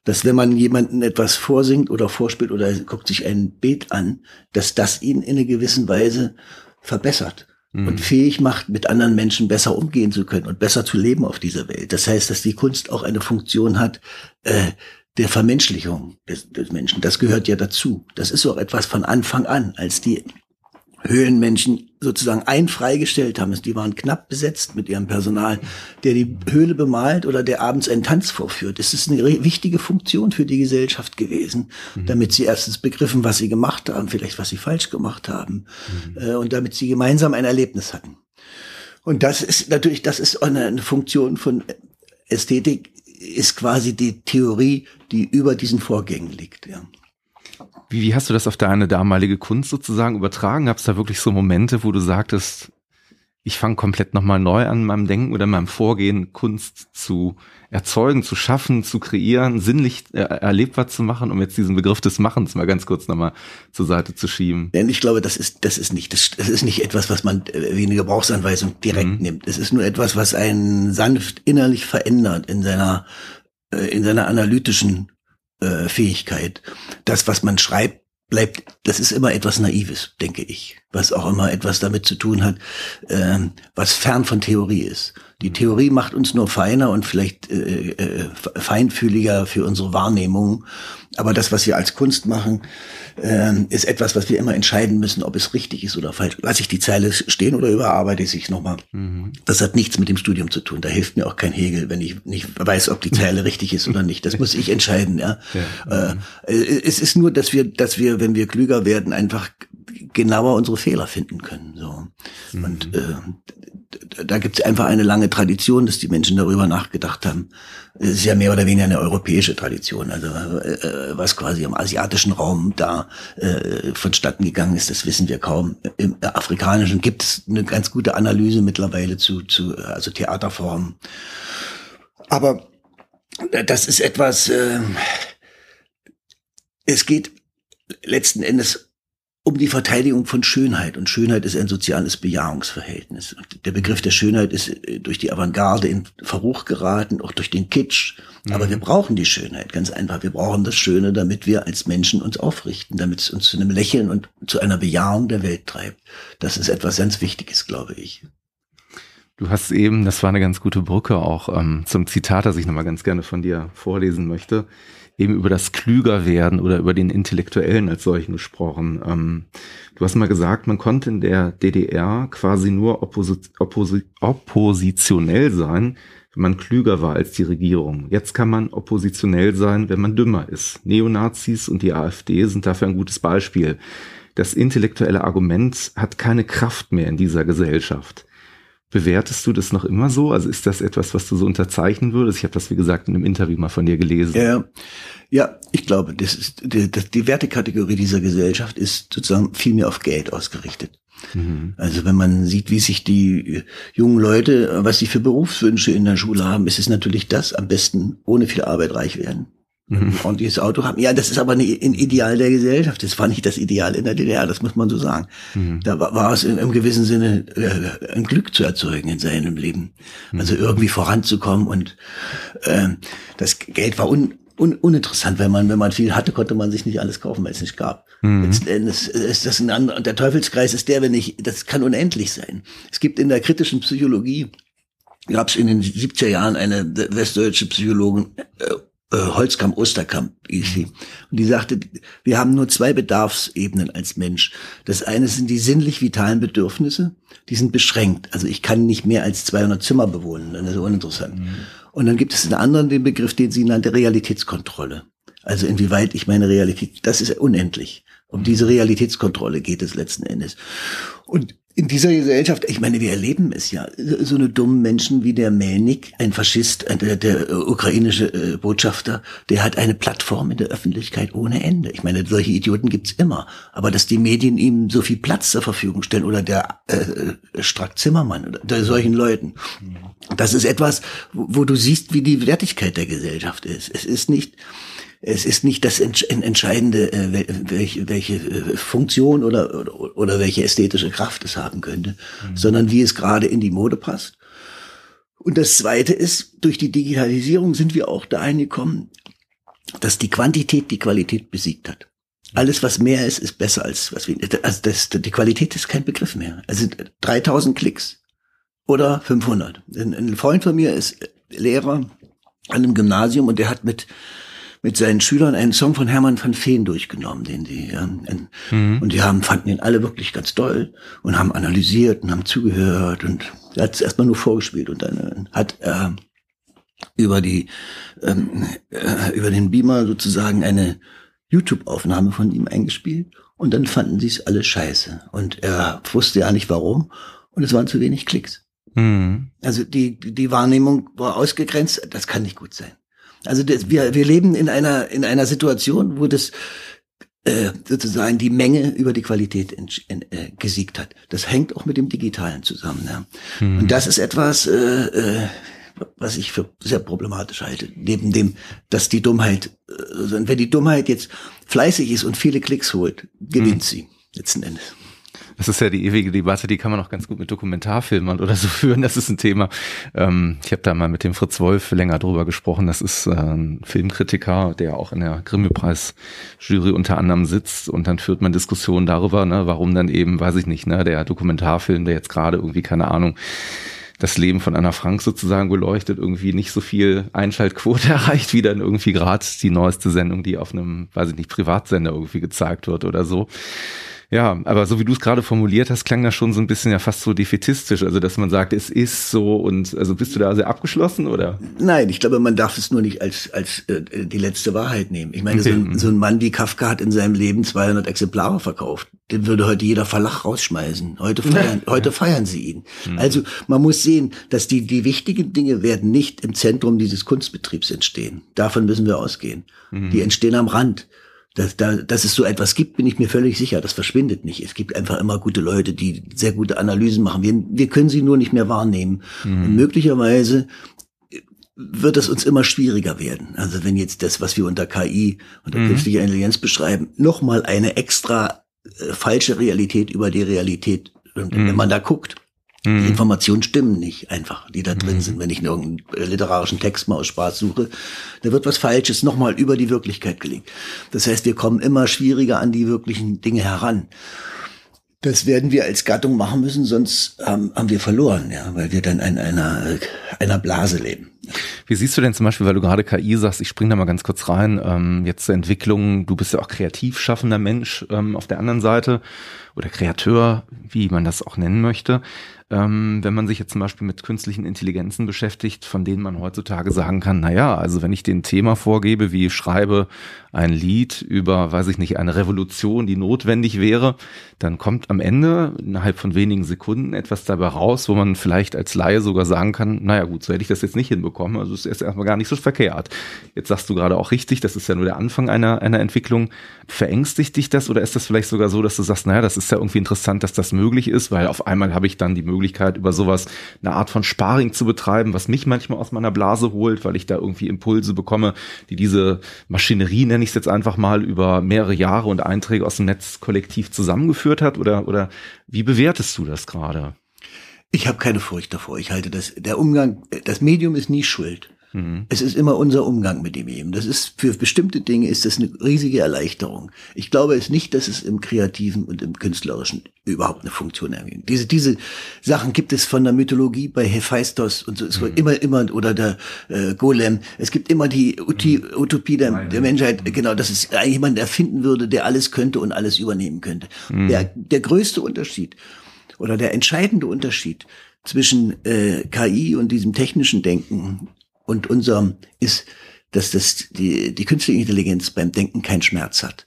dass wenn man jemanden etwas vorsingt oder vorspielt oder guckt sich ein Bild an, dass das ihn in einer gewissen Weise verbessert mhm. und fähig macht, mit anderen Menschen besser umgehen zu können und besser zu leben auf dieser Welt. Das heißt, dass die Kunst auch eine Funktion hat, äh, der Vermenschlichung des, des Menschen. Das gehört ja dazu. Das ist auch etwas von Anfang an, als die Höhlenmenschen sozusagen ein freigestellt haben. Die waren knapp besetzt mit ihrem Personal, der die Höhle bemalt oder der abends einen Tanz vorführt. Das ist eine wichtige Funktion für die Gesellschaft gewesen, mhm. damit sie erstens begriffen, was sie gemacht haben, vielleicht was sie falsch gemacht haben mhm. Äh, und damit sie gemeinsam ein Erlebnis hatten. Und das ist natürlich, das ist eine, eine Funktion von Ästhetik, ist quasi die Theorie, die über diesen Vorgängen liegt. Ja. Wie, wie hast du das auf deine damalige Kunst sozusagen übertragen? Gab es da wirklich so Momente, wo du sagtest, ich fange komplett nochmal neu an meinem Denken oder meinem Vorgehen, Kunst zu erzeugen, zu schaffen, zu kreieren, sinnlich äh, erlebbar zu machen, um jetzt diesen Begriff des Machens mal ganz kurz nochmal zur Seite zu schieben. Denn ich glaube, das ist, das ist nicht, das, das ist nicht etwas, was man äh, wie eine Gebrauchsanweisung direkt mhm. nimmt. Es ist nur etwas, was einen sanft innerlich verändert in seiner, äh, in seiner analytischen äh, Fähigkeit. Das, was man schreibt, bleibt, das ist immer etwas Naives, denke ich, was auch immer etwas damit zu tun hat, äh, was fern von Theorie ist. Die Theorie macht uns nur feiner und vielleicht äh, äh, feinfühliger für unsere Wahrnehmung. Aber das, was wir als Kunst machen, äh, ist etwas, was wir immer entscheiden müssen, ob es richtig ist oder falsch. Lasse ich die Zeile stehen oder überarbeite ich sie nochmal? Mhm. Das hat nichts mit dem Studium zu tun. Da hilft mir auch kein Hegel, wenn ich nicht weiß, ob die Zeile richtig ist oder nicht. Das muss ich entscheiden. Ja. ja. Äh, es ist nur, dass wir, dass wir, wenn wir klüger werden, einfach genauer unsere Fehler finden können. So. Mhm. Und äh, da gibt es einfach eine lange Tradition, dass die Menschen darüber nachgedacht haben. Es ist ja mehr oder weniger eine europäische Tradition. Also äh, was quasi im asiatischen Raum da äh, vonstatten gegangen ist, das wissen wir kaum. Im afrikanischen gibt es eine ganz gute Analyse mittlerweile zu, zu also Theaterformen. Aber das ist etwas, äh, es geht letzten Endes um die Verteidigung von Schönheit. Und Schönheit ist ein soziales Bejahungsverhältnis. Und der Begriff der Schönheit ist äh, durch die Avantgarde in Verruch geraten, auch durch den Kitsch. Mhm. Aber wir brauchen die Schönheit, ganz einfach. Wir brauchen das Schöne, damit wir als Menschen uns aufrichten, damit es uns zu einem Lächeln und zu einer Bejahung der Welt treibt. Das ist etwas ganz Wichtiges, glaube ich. Du hast eben, das war eine ganz gute Brücke auch ähm, zum Zitat, das ich nochmal ganz gerne von dir vorlesen möchte eben über das Klügerwerden oder über den Intellektuellen als solchen gesprochen. Ähm, du hast mal gesagt, man konnte in der DDR quasi nur opposi opposi oppositionell sein, wenn man klüger war als die Regierung. Jetzt kann man oppositionell sein, wenn man dümmer ist. Neonazis und die AfD sind dafür ein gutes Beispiel. Das intellektuelle Argument hat keine Kraft mehr in dieser Gesellschaft. Bewertest du das noch immer so? Also ist das etwas, was du so unterzeichnen würdest? Ich habe das, wie gesagt, in einem Interview mal von dir gelesen. Ja, ja ich glaube, das ist die, die Wertekategorie dieser Gesellschaft ist sozusagen viel mehr auf Geld ausgerichtet. Mhm. Also wenn man sieht, wie sich die jungen Leute, was sie für Berufswünsche in der Schule haben, ist es natürlich das am besten ohne viel Arbeit reich werden mhm. und dieses Auto haben. Ja, das ist aber ein Ideal der Gesellschaft. Das war nicht das Ideal in der DDR, das muss man so sagen. Mhm. Da war, war es in, im gewissen Sinne äh, ein Glück zu erzeugen in seinem Leben. Mhm. Also irgendwie voranzukommen und äh, das Geld war un, un, uninteressant, wenn man, wenn man viel hatte, konnte man sich nicht alles kaufen, weil es nicht gab. Mhm. Letzten Endes ist das ein anderer, und der Teufelskreis ist der, wenn ich, das kann unendlich sein. Es gibt in der kritischen Psychologie, gab es in den 70er Jahren eine westdeutsche Psychologin, äh, Holzkamp Osterkamp hieß sie. Und die sagte, wir haben nur zwei Bedarfsebenen als Mensch. Das eine sind die sinnlich vitalen Bedürfnisse, die sind beschränkt. Also ich kann nicht mehr als 200 Zimmer bewohnen, das ist uninteressant. Mhm. Und dann gibt es einen anderen den Begriff, den sie nannte Realitätskontrolle. Also inwieweit ich meine Realität, das ist unendlich. Um diese Realitätskontrolle geht es letzten Endes. Und in dieser Gesellschaft, ich meine, wir erleben es ja, so eine dummen Menschen wie der Melnik, ein Faschist, der, der ukrainische äh, Botschafter, der hat eine Plattform in der Öffentlichkeit ohne Ende. Ich meine, solche Idioten gibt's immer. Aber dass die Medien ihm so viel Platz zur Verfügung stellen oder der äh, Strack Zimmermann oder der solchen Leuten, das ist etwas, wo, wo du siehst, wie die Wertigkeit der Gesellschaft ist. Es ist nicht, es ist nicht das Entscheidende, äh, welche, welche äh, Funktion oder, oder, oder welche ästhetische Kraft es haben könnte, mhm. sondern wie es gerade in die Mode passt. Und das Zweite ist, durch die Digitalisierung sind wir auch dahin gekommen, dass die Quantität die Qualität besiegt hat. Alles, was mehr ist, ist besser als was weniger. Also das, die Qualität ist kein Begriff mehr. Also 3000 Klicks oder 500. Ein, ein Freund von mir ist Lehrer an einem Gymnasium und der hat mit mit seinen Schülern einen Song von Hermann van Veen durchgenommen, den die ja, mhm. und die haben fanden ihn alle wirklich ganz toll und haben analysiert und haben zugehört und er hat es erstmal nur vorgespielt und dann äh, hat er über die ähm, äh, über den Beamer sozusagen eine YouTube-Aufnahme von ihm eingespielt und dann fanden sie es alle scheiße und er wusste ja nicht warum und es waren zu wenig Klicks. Mhm. Also die die Wahrnehmung war ausgegrenzt, das kann nicht gut sein. Also das, wir, wir leben in einer, in einer Situation, wo das äh, sozusagen die Menge über die Qualität in, in, äh, gesiegt hat. Das hängt auch mit dem Digitalen zusammen. Ja. Mhm. Und das ist etwas, äh, äh, was ich für sehr problematisch halte. Neben dem, dass die Dummheit, äh, wenn die Dummheit jetzt fleißig ist und viele Klicks holt, gewinnt mhm. sie letzten Endes. Das ist ja die ewige Debatte, die kann man auch ganz gut mit Dokumentarfilmen oder so führen. Das ist ein Thema. Ähm, ich habe da mal mit dem Fritz Wolf länger drüber gesprochen. Das ist äh, ein Filmkritiker, der auch in der Grimme-Preis-Jury unter anderem sitzt. Und dann führt man Diskussionen darüber, ne, warum dann eben, weiß ich nicht, ne, der Dokumentarfilm, der jetzt gerade irgendwie, keine Ahnung, das Leben von Anna Frank sozusagen beleuchtet, irgendwie nicht so viel Einschaltquote erreicht, wie dann irgendwie gerade die neueste Sendung, die auf einem, weiß ich nicht, Privatsender irgendwie gezeigt wird oder so. Ja, aber so wie du es gerade formuliert hast, klang das schon so ein bisschen ja fast so defetistisch, also dass man sagt, es ist so und also bist du da sehr abgeschlossen oder? Nein, ich glaube, man darf es nur nicht als als äh, die letzte Wahrheit nehmen. Ich meine, okay. so, ein, so ein Mann wie Kafka hat in seinem Leben 200 Exemplare verkauft. Den würde heute jeder Verlag rausschmeißen. Heute feiern, heute feiern sie ihn. Mhm. Also man muss sehen, dass die die wichtigen Dinge werden nicht im Zentrum dieses Kunstbetriebs entstehen. Davon müssen wir ausgehen. Mhm. Die entstehen am Rand dass, da, dass es so etwas gibt, bin ich mir völlig sicher. Das verschwindet nicht. Es gibt einfach immer gute Leute, die sehr gute Analysen machen. Wir, wir können sie nur nicht mehr wahrnehmen. Mhm. Und möglicherweise wird es uns immer schwieriger werden. Also wenn jetzt das, was wir unter KI, unter mhm. künstlicher Intelligenz beschreiben, nochmal eine extra äh, falsche Realität über die Realität, und mhm. wenn man da guckt, die mhm. Informationen stimmen nicht einfach, die da drin mhm. sind. Wenn ich irgendeinen literarischen Text mal aus Spaß suche, da wird was Falsches nochmal über die Wirklichkeit gelegt. Das heißt, wir kommen immer schwieriger an die wirklichen Dinge heran. Das werden wir als Gattung machen müssen, sonst ähm, haben wir verloren, ja, weil wir dann in einer, einer Blase leben. Wie siehst du denn zum Beispiel, weil du gerade KI sagst, ich spring da mal ganz kurz rein, ähm, jetzt zur Entwicklung, du bist ja auch kreativ schaffender Mensch ähm, auf der anderen Seite oder Kreateur, wie man das auch nennen möchte ähm, wenn man sich jetzt zum Beispiel mit künstlichen Intelligenzen beschäftigt, von denen man heutzutage sagen kann, na ja, also wenn ich den Thema vorgebe, wie ich schreibe ein Lied über, weiß ich nicht, eine Revolution, die notwendig wäre, dann kommt am Ende innerhalb von wenigen Sekunden etwas dabei raus, wo man vielleicht als Laie sogar sagen kann, naja gut, so hätte ich das jetzt nicht hinbekommen, also ist erst erstmal gar nicht so verkehrt. Jetzt sagst du gerade auch richtig, das ist ja nur der Anfang einer, einer Entwicklung. Verängstigt dich das oder ist das vielleicht sogar so, dass du sagst, naja, das ist ja irgendwie interessant, dass das möglich ist, weil auf einmal habe ich dann die Möglichkeit, über sowas eine Art von Sparring zu betreiben, was mich manchmal aus meiner Blase holt, weil ich da irgendwie Impulse bekomme, die diese Maschinerie, nenne ich es jetzt einfach mal, über mehrere Jahre und Einträge aus dem Netz kollektiv zusammengeführt hat? Oder, oder wie bewertest du das gerade? Ich habe keine Furcht davor. Ich halte das, der Umgang, das Medium ist nie schuld. Mhm. Es ist immer unser Umgang mit dem Medium. Das ist für bestimmte Dinge ist das eine riesige Erleichterung. Ich glaube es nicht, dass es im Kreativen und im Künstlerischen überhaupt eine Funktion ergibt. Diese, diese Sachen gibt es von der Mythologie bei Hephaistos und so. Es mhm. immer, immer, oder der äh, Golem. Es gibt immer die Uti, mhm. Utopie der, der Menschheit, mhm. genau, dass es jemand erfinden würde, der alles könnte und alles übernehmen könnte. Mhm. Der, der größte Unterschied oder der entscheidende Unterschied zwischen äh, KI und diesem technischen Denken und unser ist, dass das die, die künstliche Intelligenz beim Denken keinen Schmerz hat.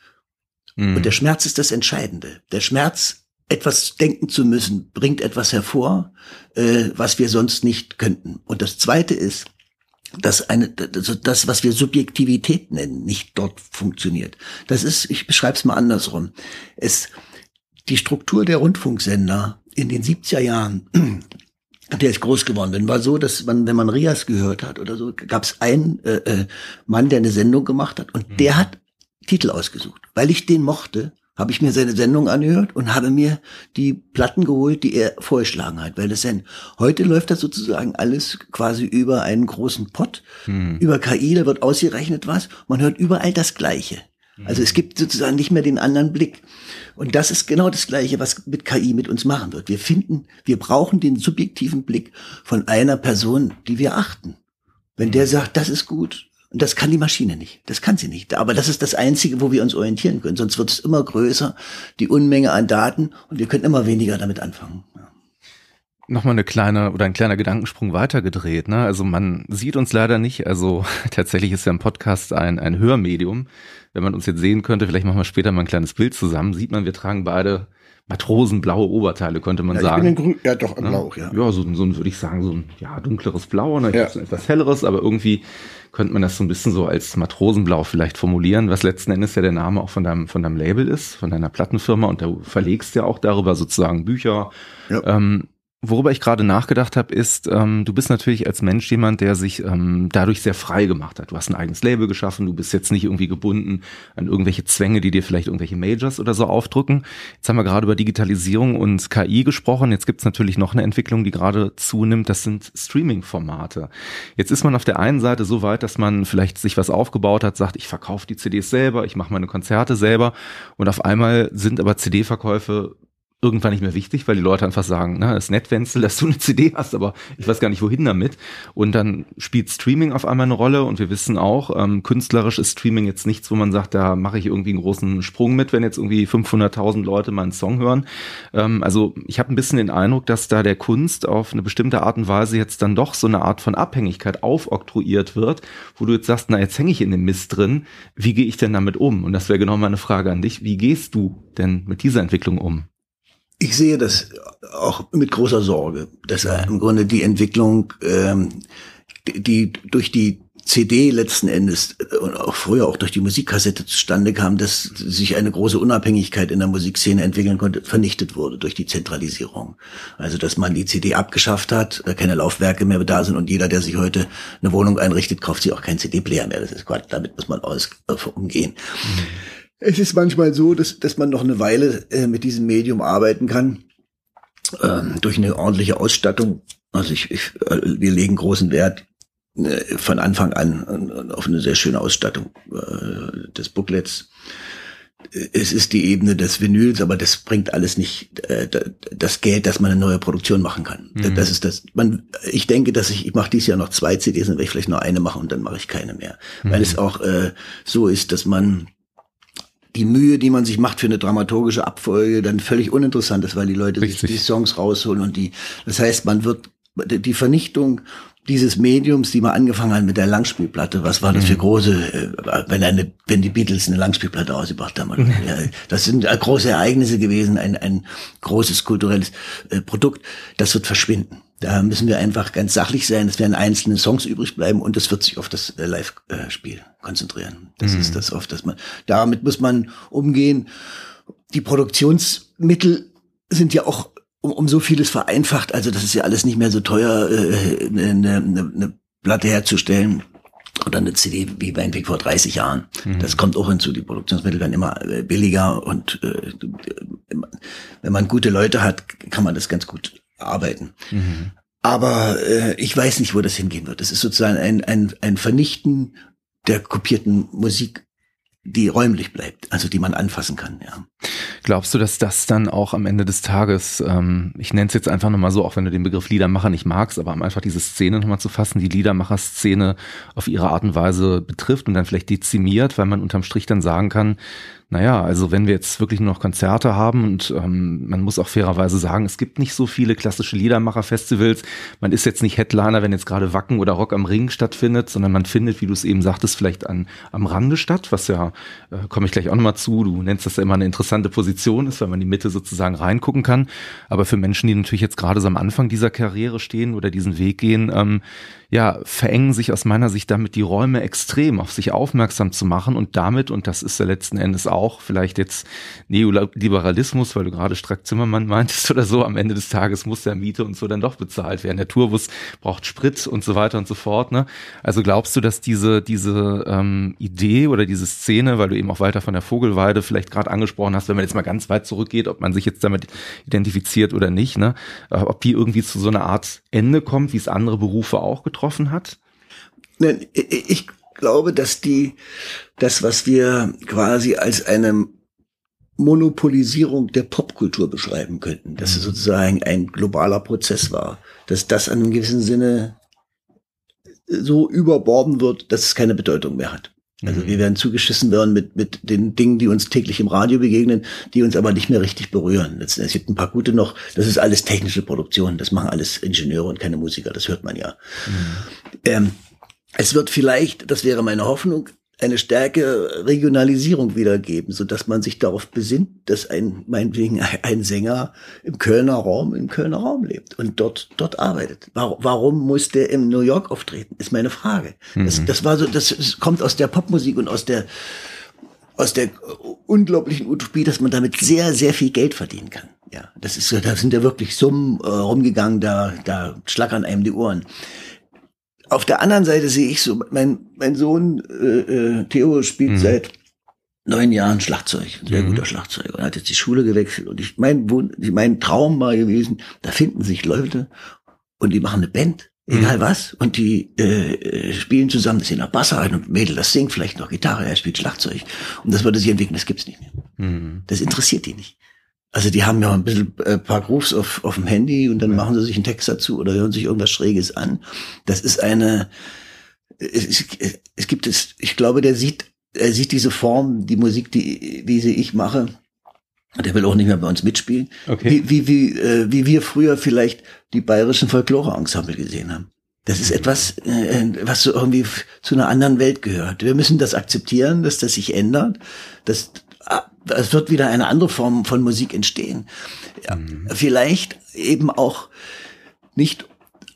Mhm. Und der Schmerz ist das Entscheidende. Der Schmerz, etwas denken zu müssen, bringt etwas hervor, äh, was wir sonst nicht könnten. Und das Zweite ist, dass eine, das, was wir Subjektivität nennen, nicht dort funktioniert. Das ist, ich beschreibe es mal andersrum. Es, die Struktur der Rundfunksender in den 70er Jahren der ist groß geworden bin, war so, dass man, wenn man Rias gehört hat oder so, gab es einen äh, äh, Mann, der eine Sendung gemacht hat und mhm. der hat Titel ausgesucht. Weil ich den mochte, habe ich mir seine Sendung angehört und habe mir die Platten geholt, die er vorgeschlagen hat. Weil das denn heute läuft das sozusagen alles quasi über einen großen Pott, mhm. über KI, da wird ausgerechnet was, man hört überall das Gleiche. Also es gibt sozusagen nicht mehr den anderen Blick. Und das ist genau das Gleiche, was mit KI mit uns machen wird. Wir finden, wir brauchen den subjektiven Blick von einer Person, die wir achten. Wenn der sagt, das ist gut, und das kann die Maschine nicht. Das kann sie nicht. Aber das ist das Einzige, wo wir uns orientieren können. Sonst wird es immer größer, die Unmenge an Daten, und wir können immer weniger damit anfangen nochmal eine kleine oder ein kleiner Gedankensprung weitergedreht. Ne? Also man sieht uns leider nicht. Also tatsächlich ist ja ein Podcast ein, ein Hörmedium. Wenn man uns jetzt sehen könnte, vielleicht machen wir später mal ein kleines Bild zusammen, sieht man, wir tragen beide matrosenblaue Oberteile, könnte man ja, sagen. Ich bin in grün, ja doch, blau, ja. Ja, so, so würde ich sagen, so ein ja, dunkleres Blau, ne? ja. so etwas helleres, aber irgendwie könnte man das so ein bisschen so als Matrosenblau vielleicht formulieren, was letzten Endes ja der Name auch von deinem, von deinem Label ist, von deiner Plattenfirma und du verlegst ja auch darüber sozusagen Bücher. Ja. Ähm, Worüber ich gerade nachgedacht habe, ist, ähm, du bist natürlich als Mensch jemand, der sich ähm, dadurch sehr frei gemacht hat. Du hast ein eigenes Label geschaffen, du bist jetzt nicht irgendwie gebunden an irgendwelche Zwänge, die dir vielleicht irgendwelche Majors oder so aufdrücken. Jetzt haben wir gerade über Digitalisierung und KI gesprochen. Jetzt gibt es natürlich noch eine Entwicklung, die gerade zunimmt. Das sind Streaming-Formate. Jetzt ist man auf der einen Seite so weit, dass man vielleicht sich was aufgebaut hat, sagt, ich verkaufe die CDs selber, ich mache meine Konzerte selber und auf einmal sind aber CD-Verkäufe irgendwann nicht mehr wichtig, weil die Leute einfach sagen, na, ist nett, Wenzel, dass du eine CD hast, aber ich weiß gar nicht, wohin damit. Und dann spielt Streaming auf einmal eine Rolle und wir wissen auch, ähm, künstlerisch ist Streaming jetzt nichts, wo man sagt, da mache ich irgendwie einen großen Sprung mit, wenn jetzt irgendwie 500.000 Leute meinen Song hören. Ähm, also ich habe ein bisschen den Eindruck, dass da der Kunst auf eine bestimmte Art und Weise jetzt dann doch so eine Art von Abhängigkeit aufoktroyiert wird, wo du jetzt sagst, na, jetzt hänge ich in dem Mist drin, wie gehe ich denn damit um? Und das wäre genau meine Frage an dich. Wie gehst du denn mit dieser Entwicklung um? Ich sehe das auch mit großer Sorge, dass im Grunde die Entwicklung, ähm, die durch die CD letzten Endes äh, und auch früher auch durch die Musikkassette zustande kam, dass sich eine große Unabhängigkeit in der Musikszene entwickeln konnte, vernichtet wurde durch die Zentralisierung. Also dass man die CD abgeschafft hat, äh, keine Laufwerke mehr da sind und jeder, der sich heute eine Wohnung einrichtet, kauft sich auch keinen CD-Player mehr. Das ist Quatsch, damit muss man aus, äh, umgehen. Mhm. Es ist manchmal so, dass, dass man noch eine Weile äh, mit diesem Medium arbeiten kann, ähm, durch eine ordentliche Ausstattung. Also ich, ich, äh, wir legen großen Wert äh, von Anfang an auf eine sehr schöne Ausstattung äh, des Booklets. Es ist die Ebene des Vinyls, aber das bringt alles nicht äh, das Geld, dass man eine neue Produktion machen kann. Mhm. Das ist das. Man, ich denke, dass ich ich mache dieses Jahr noch zwei CDs, dann werde ich vielleicht nur eine machen und dann mache ich keine mehr, mhm. weil es auch äh, so ist, dass man die Mühe, die man sich macht für eine dramaturgische Abfolge, dann völlig uninteressant ist, weil die Leute Richtig. sich die Songs rausholen und die, das heißt, man wird die Vernichtung dieses Mediums, die man angefangen hat mit der Langspielplatte, was war das für mhm. große, äh, wenn eine, wenn die Beatles eine Langspielplatte ausgebracht haben. Mhm. Ja, das sind große Ereignisse gewesen, ein, ein großes kulturelles äh, Produkt, das wird verschwinden. Da müssen wir einfach ganz sachlich sein, es werden einzelne Songs übrig bleiben und es wird sich auf das äh, Live-Spiel konzentrieren. Das mhm. ist das oft, dass man, damit muss man umgehen. Die Produktionsmittel sind ja auch um, um so vieles vereinfacht. Also das ist ja alles nicht mehr so teuer, äh, eine, eine, eine Platte herzustellen oder eine CD wie bei Entwicklung vor 30 Jahren. Mhm. Das kommt auch hinzu. Die Produktionsmittel werden immer äh, billiger und äh, wenn man gute Leute hat, kann man das ganz gut arbeiten. Mhm. Aber äh, ich weiß nicht, wo das hingehen wird. Das ist sozusagen ein, ein, ein Vernichten der kopierten Musik die räumlich bleibt, also die man anfassen kann, ja. Glaubst du, dass das dann auch am Ende des Tages, ähm, ich nenne es jetzt einfach nochmal so, auch wenn du den Begriff Liedermacher nicht magst, aber einfach diese Szene nochmal zu fassen, die Liedermacher-Szene auf ihre Art und Weise betrifft und dann vielleicht dezimiert, weil man unterm Strich dann sagen kann, naja, also wenn wir jetzt wirklich nur noch Konzerte haben und ähm, man muss auch fairerweise sagen, es gibt nicht so viele klassische Liedermacher-Festivals. Man ist jetzt nicht Headliner, wenn jetzt gerade Wacken oder Rock am Ring stattfindet, sondern man findet, wie du es eben sagtest, vielleicht an, am Rande statt, was ja, äh, komme ich gleich auch nochmal zu, du nennst das ja immer eine interessante Position ist, weil man in die Mitte sozusagen reingucken kann. Aber für Menschen, die natürlich jetzt gerade so am Anfang dieser Karriere stehen oder diesen Weg gehen, ähm, ja, verengen sich aus meiner Sicht damit die Räume extrem, auf sich aufmerksam zu machen und damit, und das ist ja letzten Endes auch vielleicht jetzt Neoliberalismus, weil du gerade Strack Zimmermann meintest oder so, am Ende des Tages muss der Miete und so dann doch bezahlt werden. Der Tourbus braucht Sprit und so weiter und so fort. Ne? Also glaubst du, dass diese, diese ähm, Idee oder diese Szene, weil du eben auch weiter von der Vogelweide vielleicht gerade angesprochen hast, wenn man jetzt mal ganz weit zurückgeht, ob man sich jetzt damit identifiziert oder nicht, ne? ob die irgendwie zu so einer Art Ende kommt, wie es andere Berufe auch getroffen getroffen hat? Ich glaube, dass die, das, was wir quasi als eine Monopolisierung der Popkultur beschreiben könnten, dass es mhm. sozusagen ein globaler Prozess war, dass das in einem gewissen Sinne so überborden wird, dass es keine Bedeutung mehr hat. Also mhm. wir werden zugeschissen werden mit, mit den Dingen, die uns täglich im Radio begegnen, die uns aber nicht mehr richtig berühren. Es gibt ein paar gute noch, das ist alles technische Produktion, das machen alles Ingenieure und keine Musiker, das hört man ja. Mhm. Ähm, es wird vielleicht, das wäre meine Hoffnung, eine stärkere Regionalisierung wiedergeben, so dass man sich darauf besinnt, dass ein, meinetwegen ein Sänger im Kölner Raum, im Kölner Raum lebt und dort, dort arbeitet. Warum, muss der in New York auftreten? Ist meine Frage. Mhm. Das, das war so, das kommt aus der Popmusik und aus der, aus der unglaublichen Utopie, dass man damit sehr, sehr viel Geld verdienen kann. Ja, das ist, da sind ja wirklich Summen äh, rumgegangen, da, da schlackern einem die Ohren. Auf der anderen Seite sehe ich so, mein, mein Sohn äh, äh, Theo spielt mhm. seit neun Jahren Schlagzeug, sehr mhm. guter Schlagzeuger und hat jetzt die Schule gewechselt. Und ich mein, mein Traum war gewesen, da finden sich Leute und die machen eine Band, egal mhm. was, und die äh, äh spielen zusammen, das sind Bass ein und Mädel, das singt vielleicht noch Gitarre, er spielt Schlagzeug. Und das würde sich entwickeln, das gibt's nicht mehr. Mhm. Das interessiert die nicht. Also die haben ja ein bisschen äh, paar Grooves auf, auf dem Handy und dann machen sie sich einen Text dazu oder hören sich irgendwas Schräges an. Das ist eine, es, es gibt es, ich glaube, der sieht, er sieht diese Form, die Musik, die, die sie ich mache, der will auch nicht mehr bei uns mitspielen. Okay. Wie, wie, wie, äh, wie wir früher vielleicht die bayerischen Folklore-Ensemble gesehen haben. Das ist etwas, äh, was so irgendwie zu einer anderen Welt gehört. Wir müssen das akzeptieren, dass das sich ändert, dass es wird wieder eine andere Form von Musik entstehen. Ja, mhm. Vielleicht eben auch nicht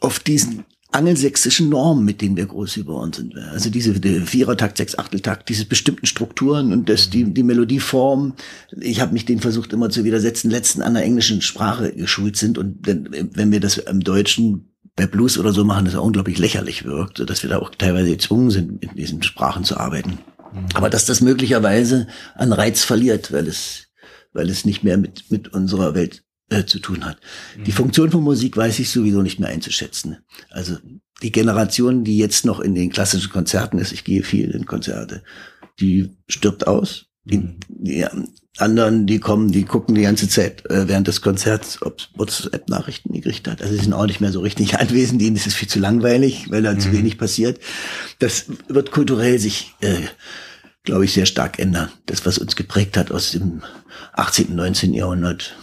auf diesen angelsächsischen Normen, mit denen wir groß geworden sind. Also diese die Vierertakt, Sechsachteltakt, diese bestimmten Strukturen und das, die, die Melodieform. Ich habe mich den versucht immer zu widersetzen, letzten an der englischen Sprache geschult sind und wenn wir das im Deutschen bei Blues oder so machen, das unglaublich lächerlich wirkt, dass wir da auch teilweise gezwungen sind, in diesen Sprachen zu arbeiten. Aber dass das möglicherweise an Reiz verliert, weil es, weil es nicht mehr mit, mit unserer Welt äh, zu tun hat. Mhm. Die Funktion von Musik weiß ich sowieso nicht mehr einzuschätzen. Also die Generation, die jetzt noch in den klassischen Konzerten ist, ich gehe viel in Konzerte, die stirbt aus. Die, mhm. die anderen, die kommen, die gucken die ganze Zeit äh, während des Konzerts, ob WhatsApp-Nachrichten gekriegt hat. Also sie sind auch nicht mehr so richtig anwesend, denen ist es viel zu langweilig, weil da mhm. zu wenig passiert. Das wird kulturell sich äh, glaube ich, sehr stark ändern. Das, was uns geprägt hat aus dem 18., 19. Jahrhundert,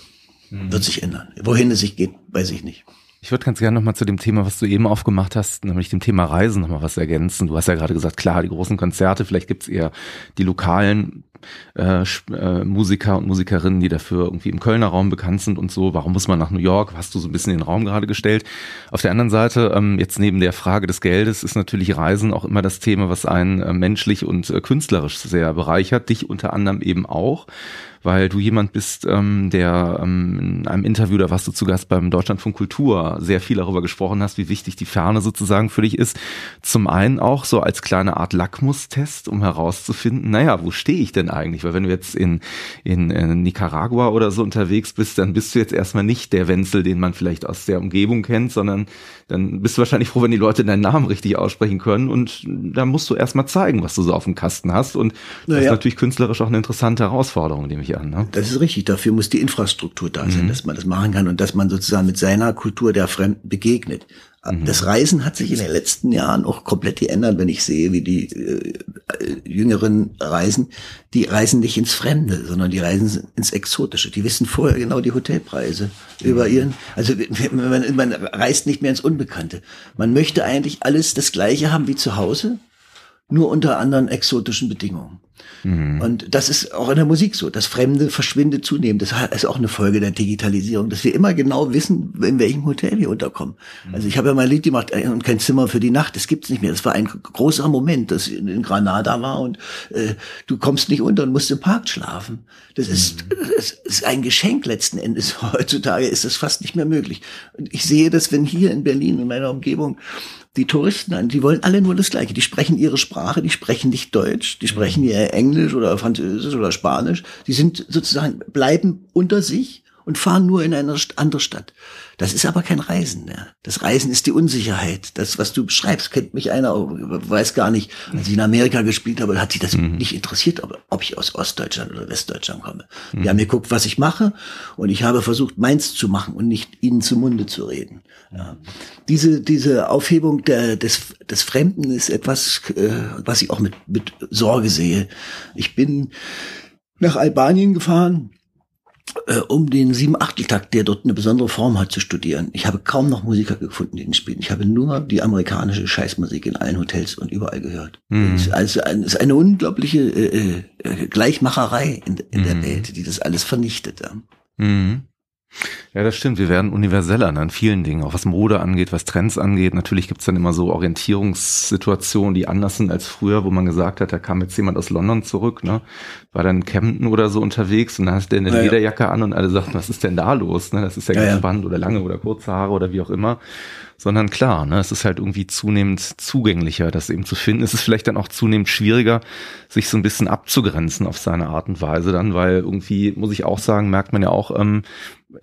mhm. wird sich ändern. Wohin es sich geht, weiß ich nicht. Ich würde ganz gerne nochmal zu dem Thema, was du eben aufgemacht hast, nämlich dem Thema Reisen nochmal was ergänzen. Du hast ja gerade gesagt, klar, die großen Konzerte, vielleicht gibt's eher die lokalen äh, äh, Musiker und Musikerinnen, die dafür irgendwie im Kölner Raum bekannt sind und so. Warum muss man nach New York? Hast du so ein bisschen den Raum gerade gestellt. Auf der anderen Seite, ähm, jetzt neben der Frage des Geldes, ist natürlich Reisen auch immer das Thema, was einen äh, menschlich und äh, künstlerisch sehr bereichert. Dich unter anderem eben auch weil du jemand bist, ähm, der ähm, in einem Interview, da warst du zu Gast beim Deutschlandfunk Kultur, sehr viel darüber gesprochen hast, wie wichtig die Ferne sozusagen für dich ist. Zum einen auch so als kleine Art Lackmustest, um herauszufinden, naja, wo stehe ich denn eigentlich? Weil wenn du jetzt in, in, in Nicaragua oder so unterwegs bist, dann bist du jetzt erstmal nicht der Wenzel, den man vielleicht aus der Umgebung kennt, sondern dann bist du wahrscheinlich froh, wenn die Leute deinen Namen richtig aussprechen können und da musst du erstmal zeigen, was du so auf dem Kasten hast und naja. das ist natürlich künstlerisch auch eine interessante Herausforderung, nehme ich an. Ne? Das ist richtig, dafür muss die Infrastruktur da sein, mhm. dass man das machen kann und dass man sozusagen mit seiner Kultur der Fremden begegnet. Mhm. Das Reisen hat sich in den letzten Jahren auch komplett geändert, wenn ich sehe, wie die äh, jüngeren reisen. Die reisen nicht ins Fremde, sondern die reisen ins Exotische. Die wissen vorher genau die Hotelpreise mhm. über ihren. Also man, man reist nicht mehr ins Unbekannte. Man möchte eigentlich alles das Gleiche haben wie zu Hause, nur unter anderen exotischen Bedingungen. Mhm. Und das ist auch in der Musik so. Das Fremde verschwindet zunehmend. Das ist auch eine Folge der Digitalisierung, dass wir immer genau wissen, in welchem Hotel wir unterkommen. Mhm. Also ich habe ja mal ein Lied gemacht äh, und kein Zimmer für die Nacht. Das gibt's nicht mehr. Das war ein großer Moment, das in Granada war und äh, du kommst nicht unter und musst im Park schlafen. Das ist, mhm. das ist ein Geschenk letzten Endes. Heutzutage ist das fast nicht mehr möglich. Und ich sehe das, wenn hier in Berlin, in meiner Umgebung, die Touristen an, die wollen alle nur das Gleiche. Die sprechen ihre Sprache, die sprechen nicht Deutsch, die sprechen ihr Englisch oder Französisch oder Spanisch. Die sind sozusagen, bleiben unter sich und fahren nur in eine andere Stadt. Das ist aber kein Reisen. Ne? Das Reisen ist die Unsicherheit. Das, was du beschreibst, kennt mich einer, weiß gar nicht. Als ich in Amerika gespielt habe, hat sich das mhm. nicht interessiert, ob, ob, ich aus Ostdeutschland oder Westdeutschland komme. Mhm. Die haben geguckt, was ich mache und ich habe versucht, meins zu machen und nicht ihnen zum Munde zu reden. Ja. Diese, diese Aufhebung der, des, des Fremden ist etwas, äh, was ich auch mit, mit Sorge sehe. Ich bin nach Albanien gefahren äh, um den Sieben-Achtel-Takt, der dort eine besondere Form hat, zu studieren. Ich habe kaum noch Musiker gefunden, die den spielen. Ich habe nur die amerikanische Scheißmusik in allen Hotels und überall gehört. Mhm. Es, ist also ein, es ist eine unglaubliche äh, äh, Gleichmacherei in, in mhm. der Welt, die das alles vernichtet. Mhm. Ja, das stimmt. Wir werden universeller an vielen Dingen, auch was Mode angeht, was Trends angeht. Natürlich gibt's dann immer so Orientierungssituationen, die anders sind als früher, wo man gesagt hat, da kam jetzt jemand aus London zurück, ne? war dann in Camden oder so unterwegs und dann hast du eine ja, Lederjacke an und alle sagten, was ist denn da los? Ne? Das ist ja, ja ganz spannend oder lange oder kurze Haare oder wie auch immer sondern klar, ne, es ist halt irgendwie zunehmend zugänglicher, das eben zu finden. Es ist vielleicht dann auch zunehmend schwieriger, sich so ein bisschen abzugrenzen auf seine Art und Weise dann, weil irgendwie, muss ich auch sagen, merkt man ja auch, ähm,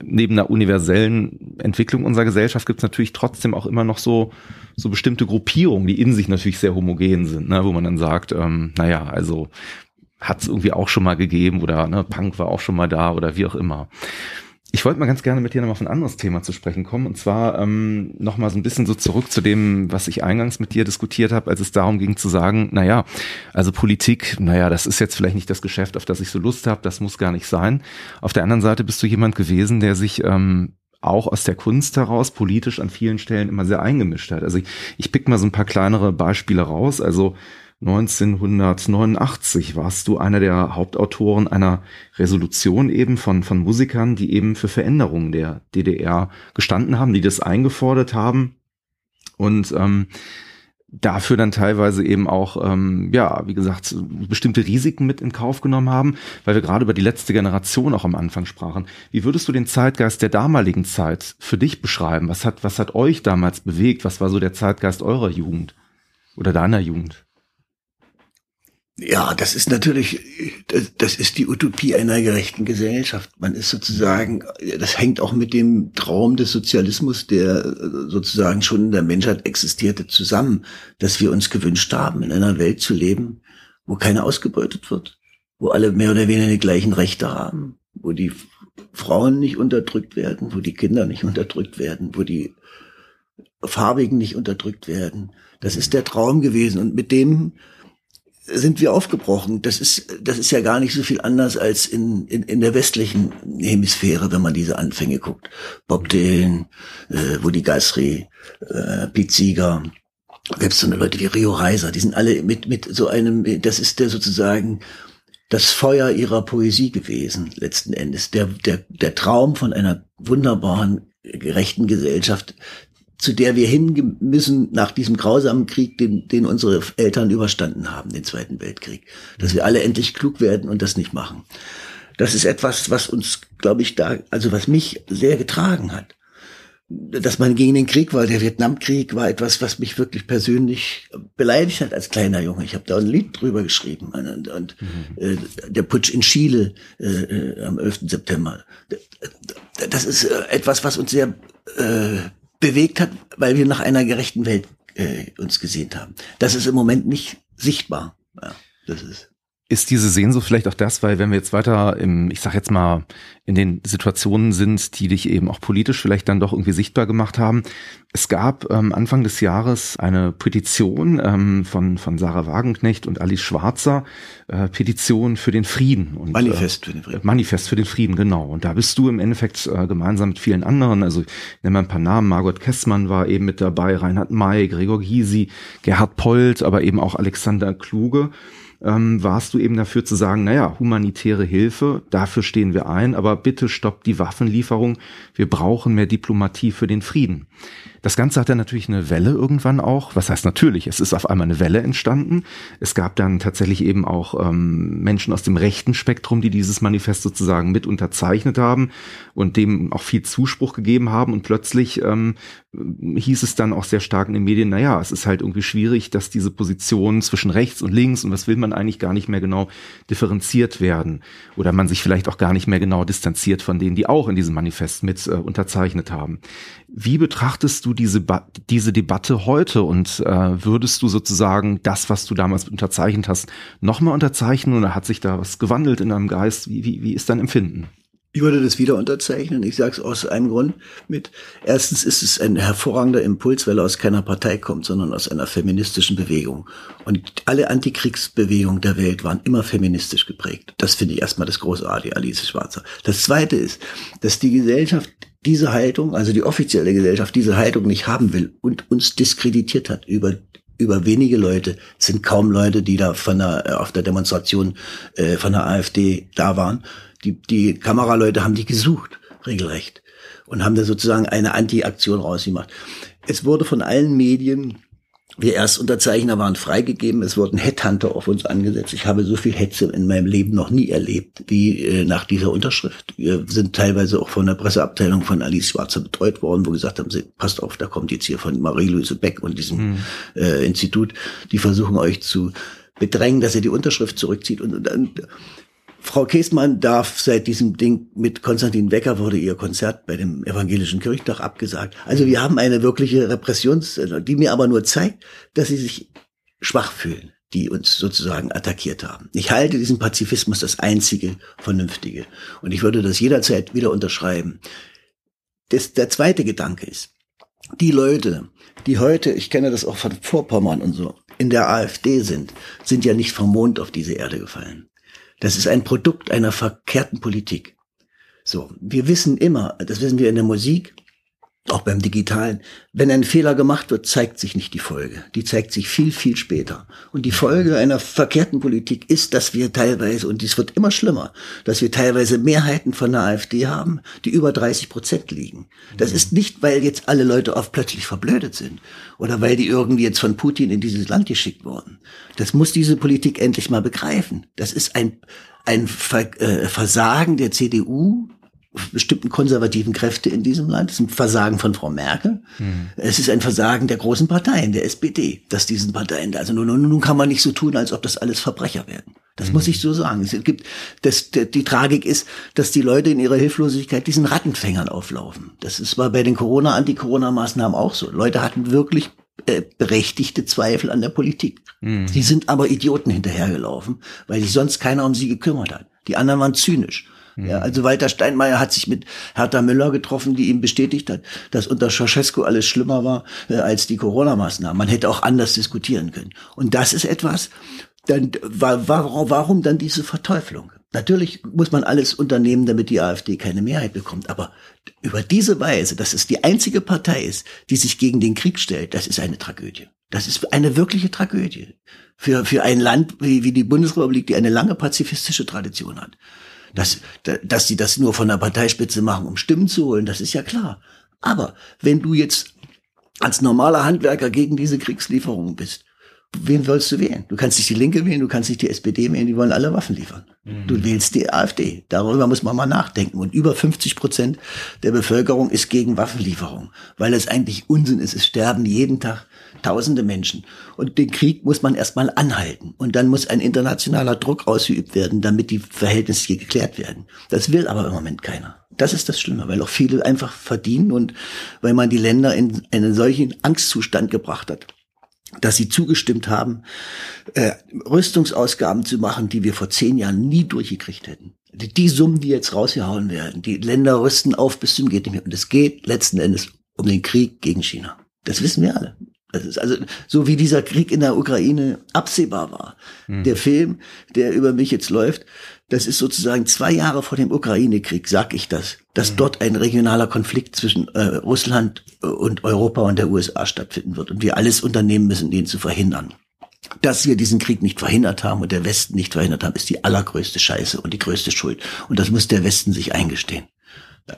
neben einer universellen Entwicklung unserer Gesellschaft gibt es natürlich trotzdem auch immer noch so, so bestimmte Gruppierungen, die in sich natürlich sehr homogen sind, ne, wo man dann sagt, ähm, naja, also hat es irgendwie auch schon mal gegeben oder ne, Punk war auch schon mal da oder wie auch immer. Wollte mal ganz gerne mit dir nochmal auf ein anderes Thema zu sprechen kommen. Und zwar ähm, nochmal so ein bisschen so zurück zu dem, was ich eingangs mit dir diskutiert habe, als es darum ging zu sagen, naja, also Politik, naja, das ist jetzt vielleicht nicht das Geschäft, auf das ich so Lust habe, das muss gar nicht sein. Auf der anderen Seite bist du jemand gewesen, der sich ähm, auch aus der Kunst heraus politisch an vielen Stellen immer sehr eingemischt hat. Also ich, ich pick mal so ein paar kleinere Beispiele raus. Also 1989 warst du einer der Hauptautoren einer Resolution eben von, von Musikern, die eben für Veränderungen der DDR gestanden haben, die das eingefordert haben und ähm, dafür dann teilweise eben auch, ähm, ja, wie gesagt, bestimmte Risiken mit in Kauf genommen haben, weil wir gerade über die letzte Generation auch am Anfang sprachen. Wie würdest du den Zeitgeist der damaligen Zeit für dich beschreiben? Was hat, was hat euch damals bewegt? Was war so der Zeitgeist eurer Jugend oder deiner Jugend? Ja, das ist natürlich, das, das ist die Utopie einer gerechten Gesellschaft. Man ist sozusagen, das hängt auch mit dem Traum des Sozialismus, der sozusagen schon in der Menschheit existierte, zusammen, dass wir uns gewünscht haben, in einer Welt zu leben, wo keiner ausgebeutet wird, wo alle mehr oder weniger die gleichen Rechte haben, wo die Frauen nicht unterdrückt werden, wo die Kinder nicht unterdrückt werden, wo die Farbigen nicht unterdrückt werden. Das ist der Traum gewesen und mit dem sind wir aufgebrochen. Das ist, das ist ja gar nicht so viel anders als in, in, in der westlichen Hemisphäre, wenn man diese Anfänge guckt. Bob Dylan, äh, Woody Guthrie, äh, Pete Seeger, selbst so eine Leute wie Rio Reiser, die sind alle mit, mit so einem, das ist der sozusagen das Feuer ihrer Poesie gewesen, letzten Endes. Der, der, der Traum von einer wunderbaren, gerechten Gesellschaft, zu der wir hin müssen nach diesem grausamen Krieg, den, den unsere Eltern überstanden haben, den Zweiten Weltkrieg. Dass wir alle endlich klug werden und das nicht machen. Das ist etwas, was uns, glaube ich, da, also was mich sehr getragen hat. Dass man gegen den Krieg war, der Vietnamkrieg war etwas, was mich wirklich persönlich beleidigt hat als kleiner Junge. Ich habe da ein Lied drüber geschrieben. Und, und mhm. äh, der Putsch in Chile äh, äh, am 11. September. Das ist äh, etwas, was uns sehr äh, bewegt hat, weil wir nach einer gerechten Welt äh, uns gesehnt haben. Das ist im Moment nicht sichtbar. Ja, das ist ist diese Sehnsucht vielleicht auch das, weil wenn wir jetzt weiter im, ich sag jetzt mal, in den Situationen sind, die dich eben auch politisch vielleicht dann doch irgendwie sichtbar gemacht haben. Es gab ähm, Anfang des Jahres eine Petition ähm, von, von Sarah Wagenknecht und Alice Schwarzer, äh, Petition für den Frieden. Und, Manifest für den Frieden. Äh, Manifest für den Frieden, genau. Und da bist du im Endeffekt äh, gemeinsam mit vielen anderen, also ich nenne mal ein paar Namen, Margot Kessmann war eben mit dabei, Reinhard May, Gregor Gysi, Gerhard Polt, aber eben auch Alexander Kluge ähm, warst du eben dafür zu sagen, naja, humanitäre Hilfe, dafür stehen wir ein, aber bitte stoppt die Waffenlieferung, wir brauchen mehr Diplomatie für den Frieden. Das Ganze hat dann natürlich eine Welle irgendwann auch. Was heißt natürlich? Es ist auf einmal eine Welle entstanden. Es gab dann tatsächlich eben auch ähm, Menschen aus dem rechten Spektrum, die dieses Manifest sozusagen mit unterzeichnet haben und dem auch viel Zuspruch gegeben haben. Und plötzlich ähm, hieß es dann auch sehr stark in den Medien, naja, es ist halt irgendwie schwierig, dass diese Positionen zwischen rechts und links und was will man eigentlich gar nicht mehr genau differenziert werden. Oder man sich vielleicht auch gar nicht mehr genau distanziert von denen, die auch in diesem Manifest mit äh, unterzeichnet haben. Wie betrachtest du diese, diese Debatte heute und äh, würdest du sozusagen das, was du damals unterzeichnet hast, nochmal unterzeichnen oder hat sich da was gewandelt in deinem Geist? Wie, wie, wie ist dein Empfinden? Ich würde das wieder unterzeichnen. Ich sage es aus einem Grund mit. Erstens ist es ein hervorragender Impuls, weil er aus keiner Partei kommt, sondern aus einer feministischen Bewegung. Und alle Antikriegsbewegungen der Welt waren immer feministisch geprägt. Das finde ich erstmal das großartige, Alice Schwarzer. Das Zweite ist, dass die Gesellschaft diese Haltung, also die offizielle Gesellschaft, diese Haltung nicht haben will und uns diskreditiert hat über über wenige Leute, sind kaum Leute, die da von der, auf der Demonstration äh, von der AfD da waren. Die, die Kameraleute haben die gesucht, regelrecht, und haben da sozusagen eine Anti-Aktion rausgemacht. Es wurde von allen Medien wir Erstunterzeichner waren freigegeben, es wurden Headhunter auf uns angesetzt. Ich habe so viel Hetze in meinem Leben noch nie erlebt wie äh, nach dieser Unterschrift. Wir sind teilweise auch von der Presseabteilung von Alice Schwarzer betreut worden, wo gesagt haben, sie, passt auf, da kommt jetzt hier von Marie-Louise Beck und diesem mhm. äh, Institut, die versuchen euch zu bedrängen, dass ihr die Unterschrift zurückzieht. Und, dann Frau Käsmann darf seit diesem Ding mit Konstantin Wecker wurde ihr Konzert bei dem Evangelischen Kirchtag abgesagt. Also wir haben eine wirkliche Repressions, die mir aber nur zeigt, dass sie sich schwach fühlen, die uns sozusagen attackiert haben. Ich halte diesen Pazifismus das einzige Vernünftige. Und ich würde das jederzeit wieder unterschreiben. Das, der zweite Gedanke ist, die Leute, die heute, ich kenne das auch von Vorpommern und so, in der AfD sind, sind ja nicht vom Mond auf diese Erde gefallen. Das ist ein Produkt einer verkehrten Politik. So, wir wissen immer, das wissen wir in der Musik, auch beim Digitalen, wenn ein Fehler gemacht wird, zeigt sich nicht die Folge. Die zeigt sich viel, viel später. Und die Folge einer verkehrten Politik ist, dass wir teilweise, und dies wird immer schlimmer, dass wir teilweise Mehrheiten von der AfD haben, die über 30 Prozent liegen. Das ist nicht, weil jetzt alle Leute auf plötzlich verblödet sind oder weil die irgendwie jetzt von Putin in dieses Land geschickt wurden. Das muss diese Politik endlich mal begreifen. Das ist ein, ein äh, Versagen der CDU, bestimmten konservativen Kräfte in diesem Land. Es ist ein Versagen von Frau Merkel. Mhm. Es ist ein Versagen der großen Parteien, der SPD, dass diesen Parteien da, also nun, nun, nun kann man nicht so tun, als ob das alles Verbrecher werden. Das mhm. muss ich so sagen. Es gibt, das, die, die Tragik ist, dass die Leute in ihrer Hilflosigkeit diesen Rattenfängern auflaufen. Das ist war bei den Corona, Anti-Corona-Maßnahmen auch so. Leute hatten wirklich äh, berechtigte Zweifel an der Politik. Mhm. Die sind aber Idioten hinterhergelaufen, weil sich sonst keiner um sie gekümmert hat. Die anderen waren zynisch. Ja, also Walter Steinmeier hat sich mit Hertha Müller getroffen, die ihm bestätigt hat, dass unter Ceausescu alles schlimmer war äh, als die Corona-Maßnahmen. Man hätte auch anders diskutieren können. Und das ist etwas, dann, warum, warum dann diese Verteuflung? Natürlich muss man alles unternehmen, damit die AfD keine Mehrheit bekommt. Aber über diese Weise, dass es die einzige Partei ist, die sich gegen den Krieg stellt, das ist eine Tragödie. Das ist eine wirkliche Tragödie. Für, für ein Land wie, wie die Bundesrepublik, die eine lange pazifistische Tradition hat. Dass, dass sie das nur von der Parteispitze machen, um Stimmen zu holen, das ist ja klar. Aber wenn du jetzt als normaler Handwerker gegen diese Kriegslieferungen bist, wen sollst du wählen? Du kannst nicht die Linke wählen, du kannst nicht die SPD wählen, die wollen alle Waffen liefern. Mhm. Du wählst die AfD. Darüber muss man mal nachdenken. Und über 50 Prozent der Bevölkerung ist gegen Waffenlieferung, weil es eigentlich Unsinn ist. Es sterben jeden Tag tausende Menschen. Und den Krieg muss man erstmal anhalten. Und dann muss ein internationaler Druck ausgeübt werden, damit die Verhältnisse hier geklärt werden. Das will aber im Moment keiner. Das ist das Schlimme, weil auch viele einfach verdienen und weil man die Länder in einen solchen Angstzustand gebracht hat dass sie zugestimmt haben, äh, Rüstungsausgaben zu machen, die wir vor zehn Jahren nie durchgekriegt hätten. Die, die Summen, die jetzt rausgehauen werden, die Länder rüsten auf bis zum geht nicht mehr. Und es geht letzten Endes um den Krieg gegen China. Das wissen wir alle. Das ist also so wie dieser Krieg in der Ukraine absehbar war. Mhm. Der Film, der über mich jetzt läuft, das ist sozusagen zwei Jahre vor dem Ukraine-Krieg, sag ich das, dass mhm. dort ein regionaler Konflikt zwischen äh, Russland äh, und Europa und der USA stattfinden wird und wir alles unternehmen müssen, den zu verhindern. Dass wir diesen Krieg nicht verhindert haben und der Westen nicht verhindert haben, ist die allergrößte Scheiße und die größte Schuld. Und das muss der Westen sich eingestehen.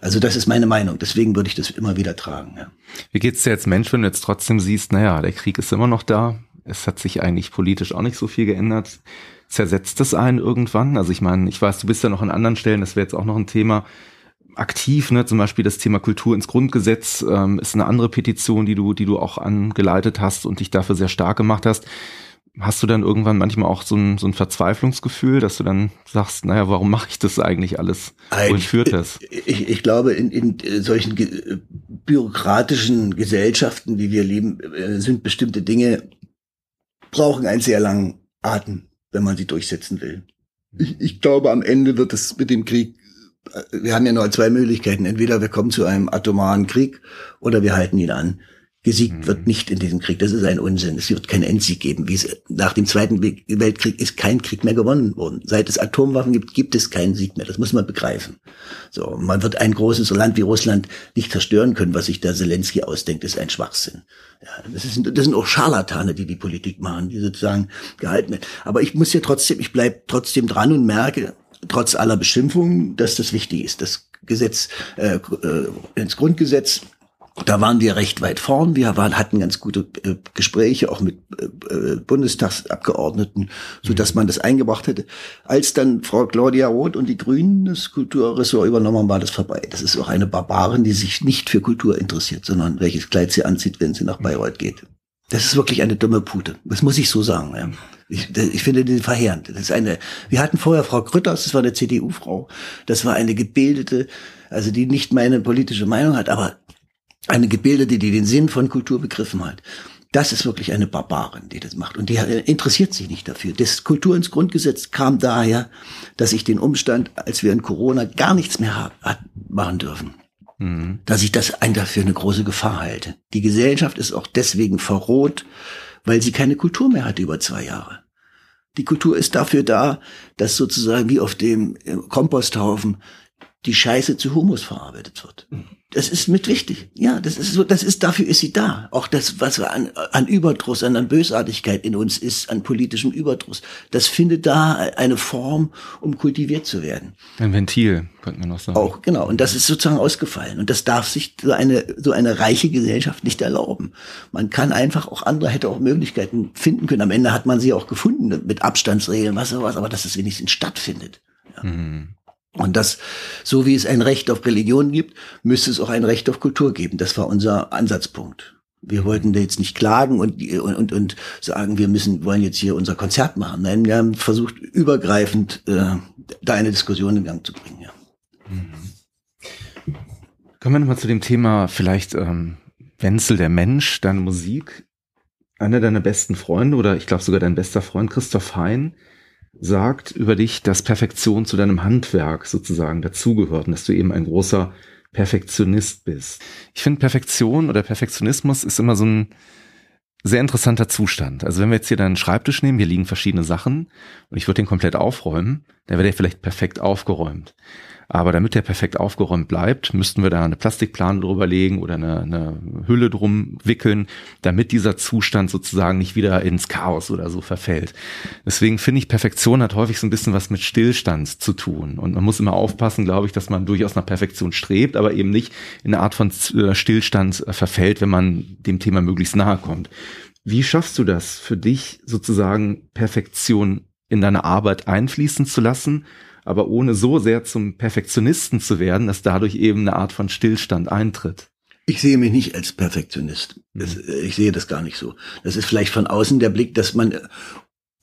Also das ist meine Meinung. Deswegen würde ich das immer wieder tragen. Ja. Wie geht's dir als Mensch, wenn du jetzt trotzdem siehst, naja, der Krieg ist immer noch da. Es hat sich eigentlich politisch auch nicht so viel geändert zersetzt es einen irgendwann? Also ich meine, ich weiß, du bist ja noch an anderen Stellen, das wäre jetzt auch noch ein Thema aktiv, ne? Zum Beispiel das Thema Kultur ins Grundgesetz ähm, ist eine andere Petition, die du, die du auch angeleitet hast und dich dafür sehr stark gemacht hast. Hast du dann irgendwann manchmal auch so ein, so ein Verzweiflungsgefühl, dass du dann sagst, naja, warum mache ich das eigentlich alles? Wohin führt das? Ich, ich glaube, in, in solchen bürokratischen Gesellschaften, wie wir leben, äh, sind bestimmte Dinge, brauchen einen sehr langen Atem wenn man sie durchsetzen will. Ich, ich glaube, am Ende wird es mit dem Krieg wir haben ja nur zwei Möglichkeiten. Entweder wir kommen zu einem atomaren Krieg oder wir halten ihn an. Gesiegt mhm. wird nicht in diesem Krieg. Das ist ein Unsinn. Es wird keinen Endsieg geben. Wie es, nach dem Zweiten Weltkrieg ist kein Krieg mehr gewonnen worden. Seit es Atomwaffen gibt, gibt es keinen Sieg mehr. Das muss man begreifen. So, man wird ein großes Land wie Russland nicht zerstören können. Was sich der Zelensky ausdenkt, ist ein Schwachsinn. Ja, das, ist, das sind auch Scharlatane, die die Politik machen, die sozusagen gehalten werden. Aber ich muss ja trotzdem, ich bleib trotzdem dran und merke, trotz aller Beschimpfungen, dass das wichtig ist. Das Gesetz, äh, äh ins Grundgesetz da waren wir recht weit vorn. Wir waren, hatten ganz gute äh, Gespräche auch mit äh, äh, Bundestagsabgeordneten, so dass man das eingebracht hätte. Als dann Frau Claudia Roth und die Grünen das Kulturressort übernommen haben, war das vorbei. Das ist auch eine Barbarin, die sich nicht für Kultur interessiert, sondern welches Kleid sie anzieht, wenn sie nach Bayreuth geht. Das ist wirklich eine dumme Pute. Das muss ich so sagen. Ja. Ich, ich finde die verheerend. Das ist eine. Wir hatten vorher Frau Grütters, das war eine CDU-Frau. Das war eine gebildete, also die nicht meine politische Meinung hat, aber eine Gebildete, die den Sinn von Kultur begriffen hat. Das ist wirklich eine Barbarin, die das macht. Und die interessiert sich nicht dafür. Das Kultur ins Grundgesetz kam daher, dass ich den Umstand, als wir in Corona gar nichts mehr machen dürfen, mhm. dass ich das ein dafür eine große Gefahr halte. Die Gesellschaft ist auch deswegen verroht, weil sie keine Kultur mehr hatte über zwei Jahre. Die Kultur ist dafür da, dass sozusagen wie auf dem Komposthaufen die Scheiße zu Humus verarbeitet wird. Mhm. Das ist mit wichtig. Ja, das ist so, das ist, dafür ist sie da. Auch das, was an, an Überdruss, an, an Bösartigkeit in uns ist, an politischem Überdruss, das findet da eine Form, um kultiviert zu werden. Ein Ventil, könnte man noch sagen. Auch, genau. Und das ist sozusagen ausgefallen. Und das darf sich so eine, so eine reiche Gesellschaft nicht erlauben. Man kann einfach auch andere hätte auch Möglichkeiten finden können. Am Ende hat man sie auch gefunden mit Abstandsregeln, was sowas, aber dass es wenigstens stattfindet. Ja. Mhm. Und das, so wie es ein Recht auf Religion gibt, müsste es auch ein Recht auf Kultur geben. Das war unser Ansatzpunkt. Wir wollten da jetzt nicht klagen und, und, und, sagen, wir müssen, wollen jetzt hier unser Konzert machen. Nein, wir haben versucht, übergreifend äh, da eine Diskussion in Gang zu bringen. Ja. Mhm. Kommen wir nochmal zu dem Thema vielleicht ähm, Wenzel, der Mensch, deine Musik. Einer deiner besten Freunde oder ich glaube sogar dein bester Freund, Christoph Hein, sagt über dich, dass Perfektion zu deinem Handwerk sozusagen dazugehört und dass du eben ein großer Perfektionist bist. Ich finde Perfektion oder Perfektionismus ist immer so ein sehr interessanter Zustand. Also wenn wir jetzt hier deinen Schreibtisch nehmen, hier liegen verschiedene Sachen und ich würde den komplett aufräumen, dann wäre der vielleicht perfekt aufgeräumt. Aber damit der perfekt aufgeräumt bleibt, müssten wir da eine Plastikplane drüber legen oder eine, eine Hülle drum wickeln, damit dieser Zustand sozusagen nicht wieder ins Chaos oder so verfällt. Deswegen finde ich, Perfektion hat häufig so ein bisschen was mit Stillstand zu tun. Und man muss immer aufpassen, glaube ich, dass man durchaus nach Perfektion strebt, aber eben nicht in eine Art von äh, Stillstand äh, verfällt, wenn man dem Thema möglichst nahe kommt. Wie schaffst du das für dich sozusagen Perfektion in deine Arbeit einfließen zu lassen aber ohne so sehr zum Perfektionisten zu werden, dass dadurch eben eine Art von Stillstand eintritt. Ich sehe mich nicht als Perfektionist. Das, mhm. ich sehe das gar nicht so. Das ist vielleicht von außen der Blick, dass man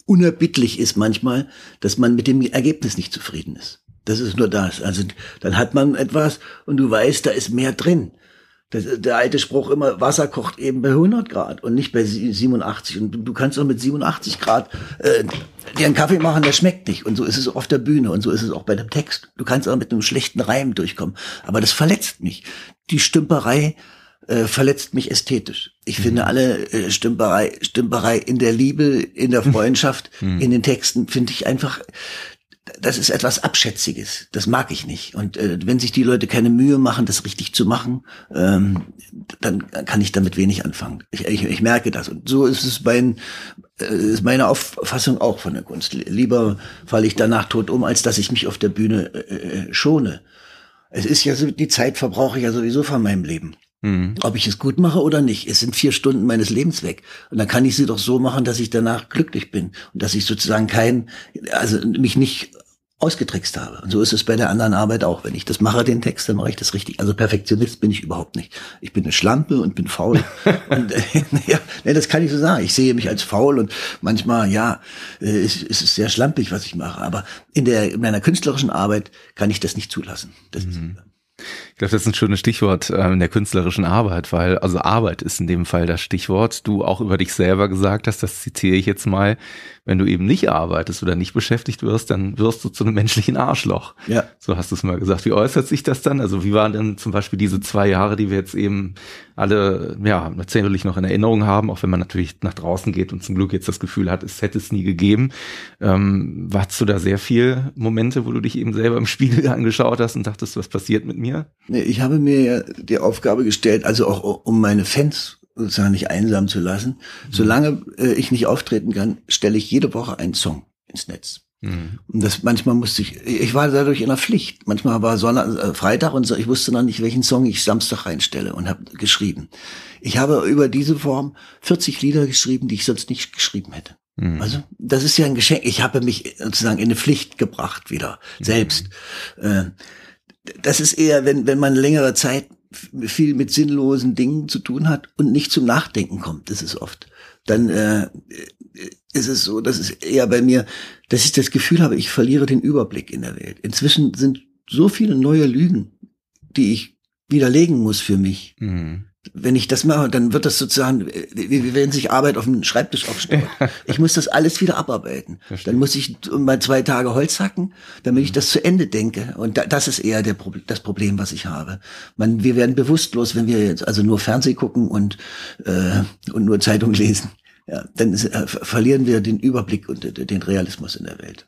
unerbittlich ist manchmal, dass man mit dem Ergebnis nicht zufrieden ist. Das ist nur das. Also dann hat man etwas und du weißt, da ist mehr drin. Das, der alte Spruch immer, Wasser kocht eben bei 100 Grad und nicht bei 87. Und du, kannst auch mit 87 Grad äh, dir einen Kaffee machen, der schmeckt nicht. Und so ist es auf der Bühne und so ist es auch bei dem Text. Du kannst auch mit einem schlechten Reim durchkommen. Aber das verletzt mich. Die Stümperei äh, verletzt mich ästhetisch. Ich mhm. finde alle äh, Stümperei, Stümperei in der Liebe, in der Freundschaft, mhm. in den Texten, finde ich einfach, das ist etwas Abschätziges. Das mag ich nicht. Und äh, wenn sich die Leute keine Mühe machen, das richtig zu machen, ähm, dann kann ich damit wenig anfangen. Ich, ich, ich merke das. Und so ist es bei äh, ist meine Auffassung auch von der Kunst. Lieber falle ich danach tot um, als dass ich mich auf der Bühne äh, äh schone. Es ist ja so, die Zeit verbrauche ich ja sowieso von meinem Leben. Mhm. Ob ich es gut mache oder nicht. Es sind vier Stunden meines Lebens weg. Und dann kann ich sie doch so machen, dass ich danach glücklich bin. Und dass ich sozusagen kein, also mich nicht ausgetrickst habe. Und so ist es bei der anderen Arbeit auch. Wenn ich das mache, den Text, dann mache ich das richtig. Also Perfektionist bin ich überhaupt nicht. Ich bin eine Schlampe und bin faul. und äh, ja, nee, das kann ich so sagen. Ich sehe mich als faul und manchmal, ja, äh, ist, ist es sehr schlampig, was ich mache. Aber in der in meiner künstlerischen Arbeit kann ich das nicht zulassen. Das mhm. Ich glaube, das ist ein schönes Stichwort äh, in der künstlerischen Arbeit, weil, also Arbeit ist in dem Fall das Stichwort. Du auch über dich selber gesagt hast, das zitiere ich jetzt mal, wenn du eben nicht arbeitest oder nicht beschäftigt wirst, dann wirst du zu einem menschlichen Arschloch. Ja. So hast du es mal gesagt. Wie äußert sich das dann? Also wie waren denn zum Beispiel diese zwei Jahre, die wir jetzt eben alle, ja, natürlich noch in Erinnerung haben, auch wenn man natürlich nach draußen geht und zum Glück jetzt das Gefühl hat, es hätte es nie gegeben. Ähm, warst du da sehr viel Momente, wo du dich eben selber im Spiegel angeschaut hast und dachtest, was passiert mit mir? Ich habe mir die Aufgabe gestellt, also auch um meine Fans sozusagen nicht einsam zu lassen. Mhm. Solange äh, ich nicht auftreten kann, stelle ich jede Woche einen Song ins Netz. Mhm. Und das manchmal musste ich, ich war dadurch in der Pflicht. Manchmal war Sonntag, äh, Freitag und so, ich wusste noch nicht, welchen Song ich Samstag reinstelle und habe geschrieben. Ich habe über diese Form 40 Lieder geschrieben, die ich sonst nicht geschrieben hätte. Mhm. Also das ist ja ein Geschenk. Ich habe mich sozusagen in eine Pflicht gebracht wieder selbst. Mhm. Äh, das ist eher, wenn wenn man längere Zeit viel mit sinnlosen Dingen zu tun hat und nicht zum Nachdenken kommt, das ist oft, dann äh, ist es so, dass es eher bei mir, dass ich das Gefühl habe, ich verliere den Überblick in der Welt. Inzwischen sind so viele neue Lügen, die ich widerlegen muss für mich. Mhm wenn ich das mache, dann wird das sozusagen, wie wenn sich Arbeit auf dem Schreibtisch aufstaut. Ich muss das alles wieder abarbeiten. Verstehe. Dann muss ich mal zwei Tage Holz hacken, damit ich das zu Ende denke. Und das ist eher der, das Problem, was ich habe. Man, wir werden bewusstlos, wenn wir jetzt also nur Fernseh gucken und, äh, und nur Zeitung lesen. Ja, dann äh, verlieren wir den Überblick und äh, den Realismus in der Welt.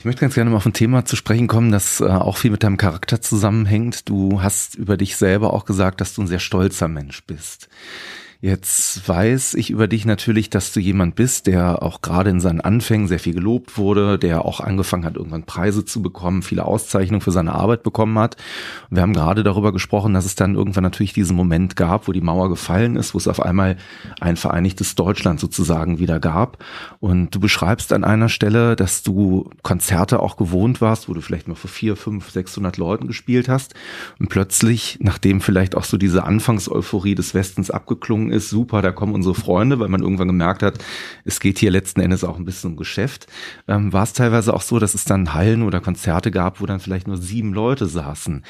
Ich möchte ganz gerne mal auf ein Thema zu sprechen kommen, das äh, auch viel mit deinem Charakter zusammenhängt. Du hast über dich selber auch gesagt, dass du ein sehr stolzer Mensch bist. Jetzt weiß ich über dich natürlich, dass du jemand bist, der auch gerade in seinen Anfängen sehr viel gelobt wurde, der auch angefangen hat, irgendwann Preise zu bekommen, viele Auszeichnungen für seine Arbeit bekommen hat. Wir haben gerade darüber gesprochen, dass es dann irgendwann natürlich diesen Moment gab, wo die Mauer gefallen ist, wo es auf einmal ein vereinigtes Deutschland sozusagen wieder gab. Und du beschreibst an einer Stelle, dass du Konzerte auch gewohnt warst, wo du vielleicht mal vor vier, fünf, sechshundert Leuten gespielt hast. Und plötzlich, nachdem vielleicht auch so diese Anfangseuphorie des Westens abgeklungen ist, super, da kommen unsere Freunde, weil man irgendwann gemerkt hat, es geht hier letzten Endes auch ein bisschen um Geschäft. Ähm, war es teilweise auch so, dass es dann Hallen oder Konzerte gab, wo dann vielleicht nur sieben Leute saßen.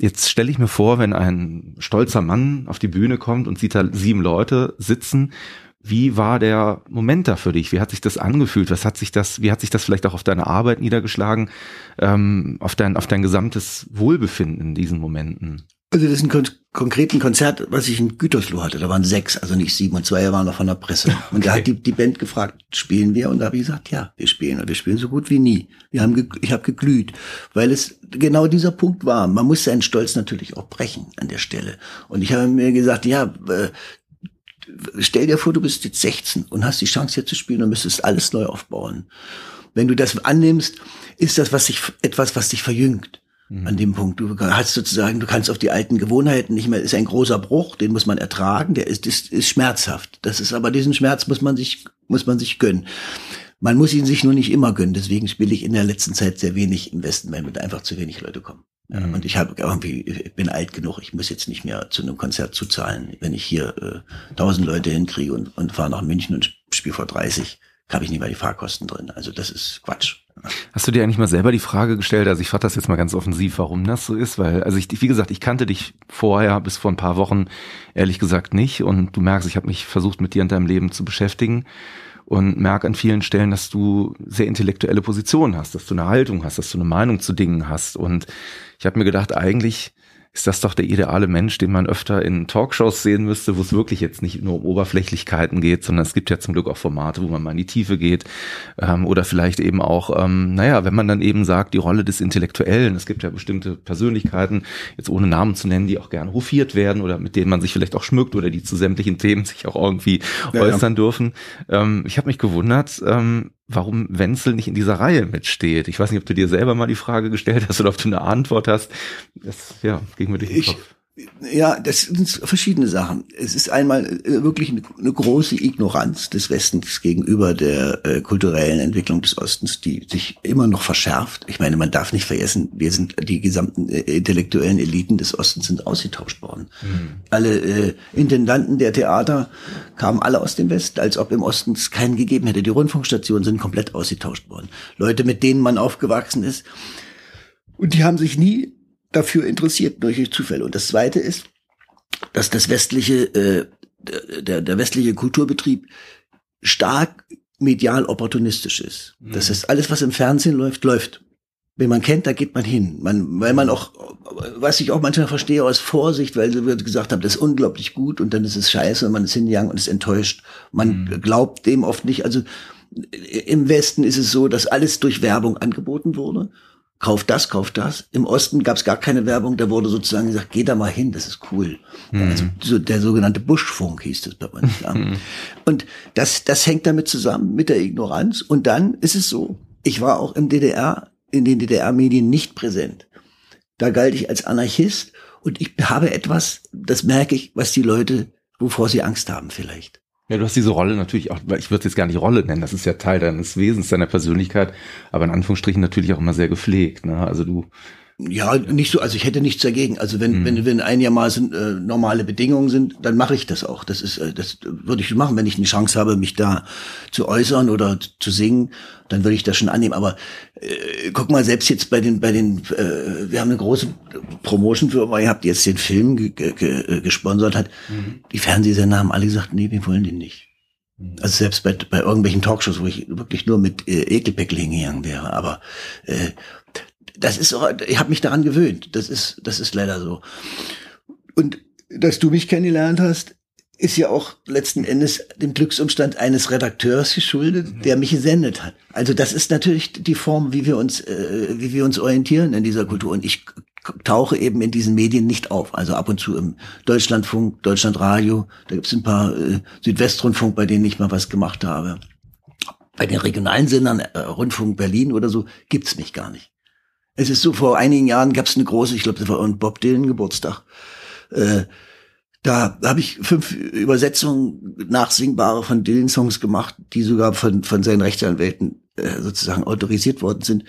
Jetzt stelle ich mir vor, wenn ein stolzer Mann auf die Bühne kommt und sieht da sieben Leute sitzen, wie war der Moment da für dich? Wie hat sich das angefühlt? Was hat sich das, wie hat sich das vielleicht auch auf deine Arbeit niedergeschlagen, ähm, auf dein, auf dein gesamtes Wohlbefinden in diesen Momenten? Also das ist ein kon konkreten Konzert, was ich in Gütersloh hatte. Da waren sechs, also nicht sieben und zwei waren noch von der Presse. Okay. Und da hat die, die Band gefragt, spielen wir? Und da habe ich gesagt, ja, wir spielen. Und wir spielen so gut wie nie. Wir haben ich habe geglüht, weil es genau dieser Punkt war. Man muss seinen Stolz natürlich auch brechen an der Stelle. Und ich habe mir gesagt, ja, äh, stell dir vor, du bist jetzt 16 und hast die Chance hier zu spielen und müsstest alles neu aufbauen. Wenn du das annimmst, ist das was sich, etwas, was dich verjüngt mhm. an dem Punkt. Du hast sozusagen, du kannst auf die alten Gewohnheiten nicht mehr, ist ein großer Bruch, den muss man ertragen, der ist, ist, ist schmerzhaft. Das ist aber diesen Schmerz muss man sich, muss man sich gönnen. Man muss ihn sich nur nicht immer gönnen. Deswegen spiele ich in der letzten Zeit sehr wenig im Westen, weil mit einfach zu wenig Leute kommen. Mhm. Und ich habe irgendwie, ich bin alt genug, ich muss jetzt nicht mehr zu einem Konzert zuzahlen. Wenn ich hier äh, tausend äh, Leute hinkriege und, und fahre nach München und spiele vor 30, habe ich nicht mal die Fahrkosten drin. Also das ist Quatsch. Hast du dir eigentlich mal selber die Frage gestellt, also ich frage das jetzt mal ganz offensiv, warum das so ist, weil, also ich, wie gesagt, ich kannte dich vorher bis vor ein paar Wochen ehrlich gesagt nicht und du merkst, ich habe mich versucht, mit dir in deinem Leben zu beschäftigen und merke an vielen Stellen, dass du sehr intellektuelle Positionen hast, dass du eine Haltung hast, dass du eine Meinung zu Dingen hast und ich habe mir gedacht, eigentlich ist das doch der ideale Mensch, den man öfter in Talkshows sehen müsste, wo es wirklich jetzt nicht nur um Oberflächlichkeiten geht, sondern es gibt ja zum Glück auch Formate, wo man mal in die Tiefe geht. Ähm, oder vielleicht eben auch, ähm, naja, wenn man dann eben sagt, die Rolle des Intellektuellen, es gibt ja bestimmte Persönlichkeiten, jetzt ohne Namen zu nennen, die auch gern hofiert werden oder mit denen man sich vielleicht auch schmückt oder die zu sämtlichen Themen sich auch irgendwie ja, äußern ja. dürfen. Ähm, ich habe mich gewundert, ähm, warum Wenzel nicht in dieser Reihe mitsteht. Ich weiß nicht, ob du dir selber mal die Frage gestellt hast oder ob du eine Antwort hast. Das ja, ging mir durch den Kopf. Ja, das sind verschiedene Sachen. Es ist einmal äh, wirklich eine, eine große Ignoranz des Westens gegenüber der äh, kulturellen Entwicklung des Ostens, die sich immer noch verschärft. Ich meine, man darf nicht vergessen, wir sind die gesamten äh, intellektuellen Eliten des Ostens sind ausgetauscht worden. Mhm. Alle äh, Intendanten der Theater kamen alle aus dem Westen, als ob im Osten es keinen gegeben hätte. Die Rundfunkstationen sind komplett ausgetauscht worden. Leute, mit denen man aufgewachsen ist. Und die haben sich nie dafür interessiert durch Zufälle. Und das Zweite ist, dass das westliche, äh, der, der westliche Kulturbetrieb stark medial opportunistisch ist. Mhm. Das heißt, alles, was im Fernsehen läuft, läuft. Wenn man kennt, da geht man hin. Man, weil man auch, was ich auch manchmal verstehe aus Vorsicht, weil sie gesagt haben, das ist unglaublich gut und dann ist es scheiße und man ist hingegangen und ist enttäuscht. Man mhm. glaubt dem oft nicht. Also im Westen ist es so, dass alles durch Werbung angeboten wurde. Kauf das, kauf das. Im Osten gab es gar keine Werbung, da wurde sozusagen gesagt, geh da mal hin, das ist cool. Mhm. Also so der sogenannte Buschfunk hieß das bei uns. Ja. Mhm. Und das, das hängt damit zusammen, mit der Ignoranz. Und dann ist es so, ich war auch im DDR, in den DDR-Medien nicht präsent. Da galt ich als Anarchist und ich habe etwas, das merke ich, was die Leute, wovor sie Angst haben vielleicht. Ja, du hast diese Rolle natürlich auch, ich würde es jetzt gar nicht Rolle nennen, das ist ja Teil deines Wesens, deiner Persönlichkeit, aber in Anführungsstrichen natürlich auch immer sehr gepflegt. Ne? Also du ja, nicht so, also ich hätte nichts dagegen. Also wenn, mhm. wenn, wenn einigermaßen äh, normale Bedingungen sind, dann mache ich das auch. Das ist, äh, das würde ich machen, wenn ich eine Chance habe, mich da zu äußern oder zu singen, dann würde ich das schon annehmen. Aber äh, guck mal, selbst jetzt bei den, bei den, äh, wir haben eine große Promotion-Firma, ihr habt jetzt den Film ge ge äh, gesponsert hat. Mhm. Die Fernsehsender haben alle gesagt, nee, wir wollen den nicht. Mhm. Also selbst bei, bei irgendwelchen Talkshows, wo ich wirklich nur mit äh, Ekelpäckle hingegangen wäre. Aber äh, das ist, ich habe mich daran gewöhnt. Das ist, das ist leider so. Und dass du mich kennengelernt hast, ist ja auch letzten Endes dem Glücksumstand eines Redakteurs geschuldet, mhm. der mich gesendet hat. Also das ist natürlich die Form, wie wir uns, äh, wie wir uns orientieren in dieser Kultur. Und ich tauche eben in diesen Medien nicht auf. Also ab und zu im Deutschlandfunk, Deutschlandradio, da gibt es ein paar äh, Südwestrundfunk, bei denen ich mal was gemacht habe. Bei den regionalen Sendern, äh, Rundfunk Berlin oder so, gibt's mich gar nicht. Es ist so, vor einigen Jahren gab es eine große, ich glaube, das war ein Bob Dylan Geburtstag. Äh, da habe ich fünf Übersetzungen nachsingbare von Dylan-Songs gemacht, die sogar von, von seinen Rechtsanwälten äh, sozusagen autorisiert worden sind.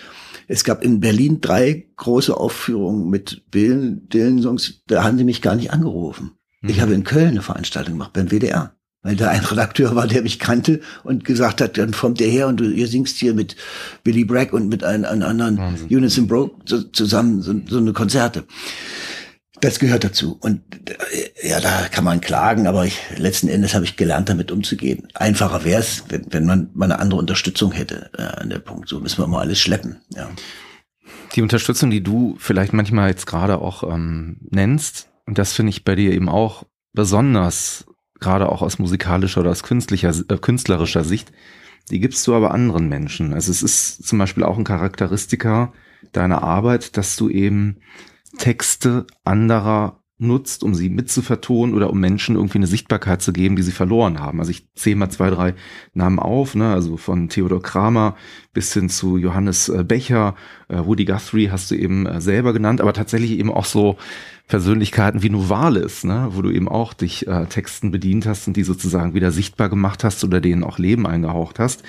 Es gab in Berlin drei große Aufführungen mit Dylan-Songs, da haben sie mich gar nicht angerufen. Mhm. Ich habe in Köln eine Veranstaltung gemacht beim WDR weil da ein Redakteur war, der mich kannte und gesagt hat, dann kommt der her und du ihr singst hier mit Billy Bragg und mit einem, einem anderen Wahnsinn. Unison Broke so, zusammen so, so eine Konzerte. Das gehört dazu. Und äh, ja, da kann man klagen, aber ich, letzten Endes habe ich gelernt, damit umzugehen. Einfacher wäre es, wenn, wenn man mal eine andere Unterstützung hätte äh, an der Punkt. So müssen wir mal alles schleppen. Ja. Die Unterstützung, die du vielleicht manchmal jetzt gerade auch ähm, nennst, und das finde ich bei dir eben auch besonders gerade auch aus musikalischer oder aus künstlicher, äh, künstlerischer Sicht, die gibst du aber anderen Menschen. Also es ist zum Beispiel auch ein Charakteristika deiner Arbeit, dass du eben Texte anderer nutzt, um sie mitzuvertonen oder um Menschen irgendwie eine Sichtbarkeit zu geben, die sie verloren haben. Also ich zähle mal zwei, drei Namen auf, ne? also von Theodor Kramer bis hin zu Johannes äh, Becher, äh, Woody Guthrie hast du eben äh, selber genannt, aber tatsächlich eben auch so Persönlichkeiten wie Novalis, ne? wo du eben auch dich äh, Texten bedient hast und die sozusagen wieder sichtbar gemacht hast oder denen auch Leben eingehaucht hast.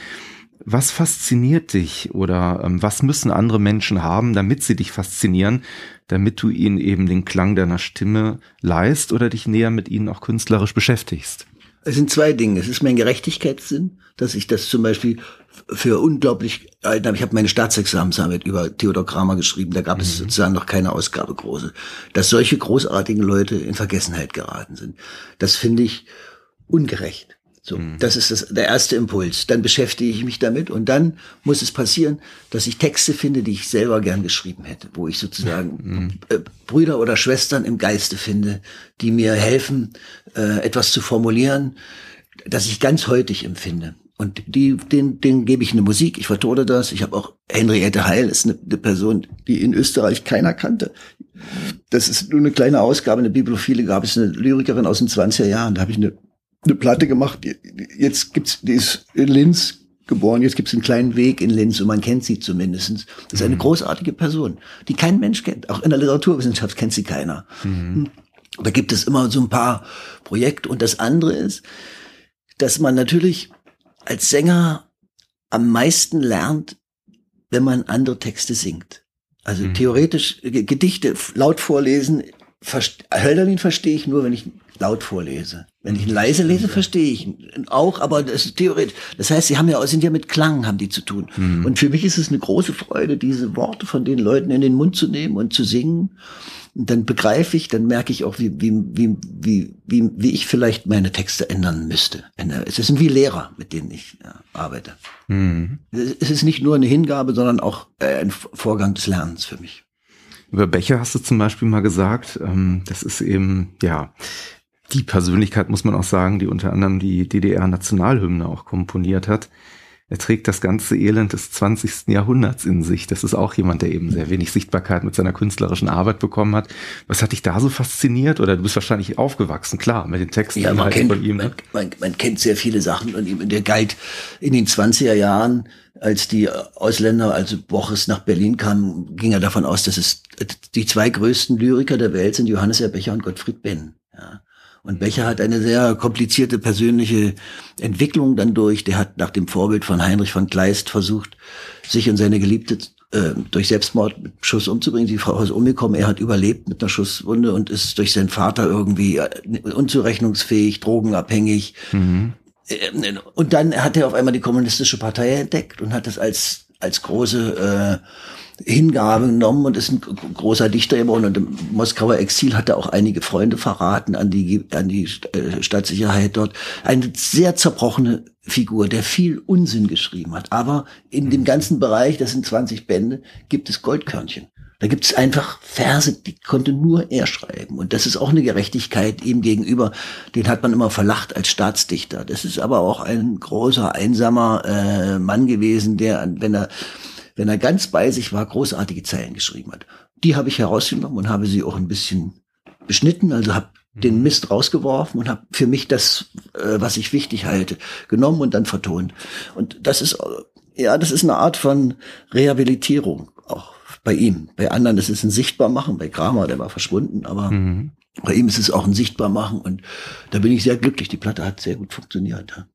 Was fasziniert dich oder ähm, was müssen andere Menschen haben, damit sie dich faszinieren, damit du ihnen eben den Klang deiner Stimme leist oder dich näher mit ihnen auch künstlerisch beschäftigst? Es sind zwei Dinge. Es ist mein Gerechtigkeitssinn, dass ich das zum Beispiel für unglaublich, ich habe meine Staatsexamensarbeit über Theodor Kramer geschrieben, da gab mhm. es sozusagen noch keine Ausgabe große, dass solche großartigen Leute in Vergessenheit geraten sind. Das finde ich ungerecht. So, mhm. das ist das, der erste Impuls. Dann beschäftige ich mich damit und dann muss es passieren, dass ich Texte finde, die ich selber gern geschrieben hätte, wo ich sozusagen mhm. äh, Brüder oder Schwestern im Geiste finde, die mir helfen, äh, etwas zu formulieren, das ich ganz heutig empfinde. Und die, den, den gebe ich eine Musik, ich vertone das. Ich habe auch Henriette Heil, ist eine, eine Person, die in Österreich keiner kannte. Das ist nur eine kleine Ausgabe, eine Bibliophile gab es eine Lyrikerin aus den 20er Jahren. Da habe ich eine eine Platte gemacht. Jetzt gibt's, die ist in Linz geboren, jetzt gibt's einen kleinen Weg in Linz und man kennt sie zumindestens. Das ist eine mhm. großartige Person, die kein Mensch kennt. Auch in der Literaturwissenschaft kennt sie keiner. Mhm. Da gibt es immer so ein paar Projekte. Und das andere ist, dass man natürlich als Sänger am meisten lernt, wenn man andere Texte singt. Also mhm. theoretisch Gedichte laut vorlesen Hölderlin verstehe ich nur, wenn ich laut vorlese. Wenn ich ihn leise lese, verstehe ich ihn auch, aber das ist theoretisch. Das heißt, sie haben ja, sind ja mit Klang, haben die zu tun. Mhm. Und für mich ist es eine große Freude, diese Worte von den Leuten in den Mund zu nehmen und zu singen. Und dann begreife ich, dann merke ich auch, wie, wie, wie, wie, wie, wie ich vielleicht meine Texte ändern müsste. Es sind wie Lehrer, mit denen ich ja, arbeite. Mhm. Es ist nicht nur eine Hingabe, sondern auch äh, ein Vorgang des Lernens für mich. Über Becher hast du zum Beispiel mal gesagt, ähm, das ist eben, ja, die Persönlichkeit, muss man auch sagen, die unter anderem die DDR-Nationalhymne auch komponiert hat. Er trägt das ganze Elend des 20. Jahrhunderts in sich. Das ist auch jemand, der eben sehr wenig Sichtbarkeit mit seiner künstlerischen Arbeit bekommen hat. Was hat dich da so fasziniert? Oder du bist wahrscheinlich aufgewachsen, klar, mit den Texten ja, man kennt, von ihm. Ne? Man, man, man, kennt sehr viele Sachen von ihm. Der galt in den 20er Jahren, als die Ausländer, also Boris nach Berlin kam, ging er davon aus, dass es die zwei größten Lyriker der Welt sind Johannes Erbecher und Gottfried Benn. Ja. Und Becher hat eine sehr komplizierte persönliche Entwicklung dann durch. Der hat nach dem Vorbild von Heinrich von Kleist versucht, sich und seine Geliebte äh, durch Selbstmord mit Schuss umzubringen. Die Frau ist umgekommen, er hat überlebt mit einer Schusswunde und ist durch seinen Vater irgendwie äh, unzurechnungsfähig, drogenabhängig. Mhm. Äh, und dann hat er auf einmal die kommunistische Partei entdeckt und hat das als als große äh, Hingabe genommen und ist ein großer Dichter geworden. Und im Moskauer Exil hat er auch einige Freunde verraten an die, an die äh, Stadtsicherheit dort. Eine sehr zerbrochene Figur, der viel Unsinn geschrieben hat. Aber in dem ganzen Bereich, das sind 20 Bände, gibt es Goldkörnchen. Da gibt es einfach Verse, die konnte nur er schreiben. Und das ist auch eine Gerechtigkeit ihm gegenüber. Den hat man immer verlacht als Staatsdichter. Das ist aber auch ein großer, einsamer äh, Mann gewesen, der, wenn er wenn er ganz bei sich war, großartige Zeilen geschrieben hat. Die habe ich herausgenommen und habe sie auch ein bisschen beschnitten, also habe den mhm. Mist rausgeworfen und habe für mich das, äh, was ich wichtig halte, genommen und dann vertont. Und das ist, äh, ja, das ist eine Art von Rehabilitierung, auch bei ihm. Bei anderen ist ein Sichtbarmachen, bei Kramer, der war verschwunden, aber mhm. bei ihm ist es auch ein Sichtbarmachen und da bin ich sehr glücklich. Die Platte hat sehr gut funktioniert. Ja.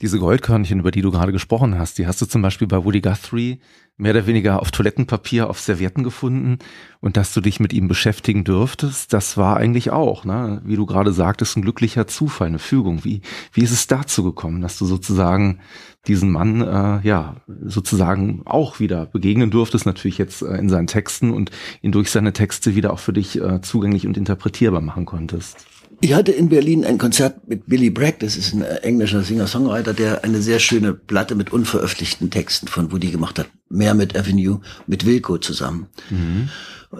Diese Goldkörnchen, über die du gerade gesprochen hast, die hast du zum Beispiel bei Woody Guthrie mehr oder weniger auf Toilettenpapier, auf Servietten gefunden und dass du dich mit ihm beschäftigen dürftest, das war eigentlich auch, ne, wie du gerade sagtest, ein glücklicher Zufall, eine Fügung. Wie, wie ist es dazu gekommen, dass du sozusagen diesen Mann, äh, ja, sozusagen auch wieder begegnen durftest, natürlich jetzt äh, in seinen Texten und ihn durch seine Texte wieder auch für dich äh, zugänglich und interpretierbar machen konntest? Ich hatte in Berlin ein Konzert mit Billy Bragg, das ist ein englischer Singer-Songwriter, der eine sehr schöne Platte mit unveröffentlichten Texten von Woody gemacht hat. Mehr mit Avenue, mit Wilco zusammen. Mhm.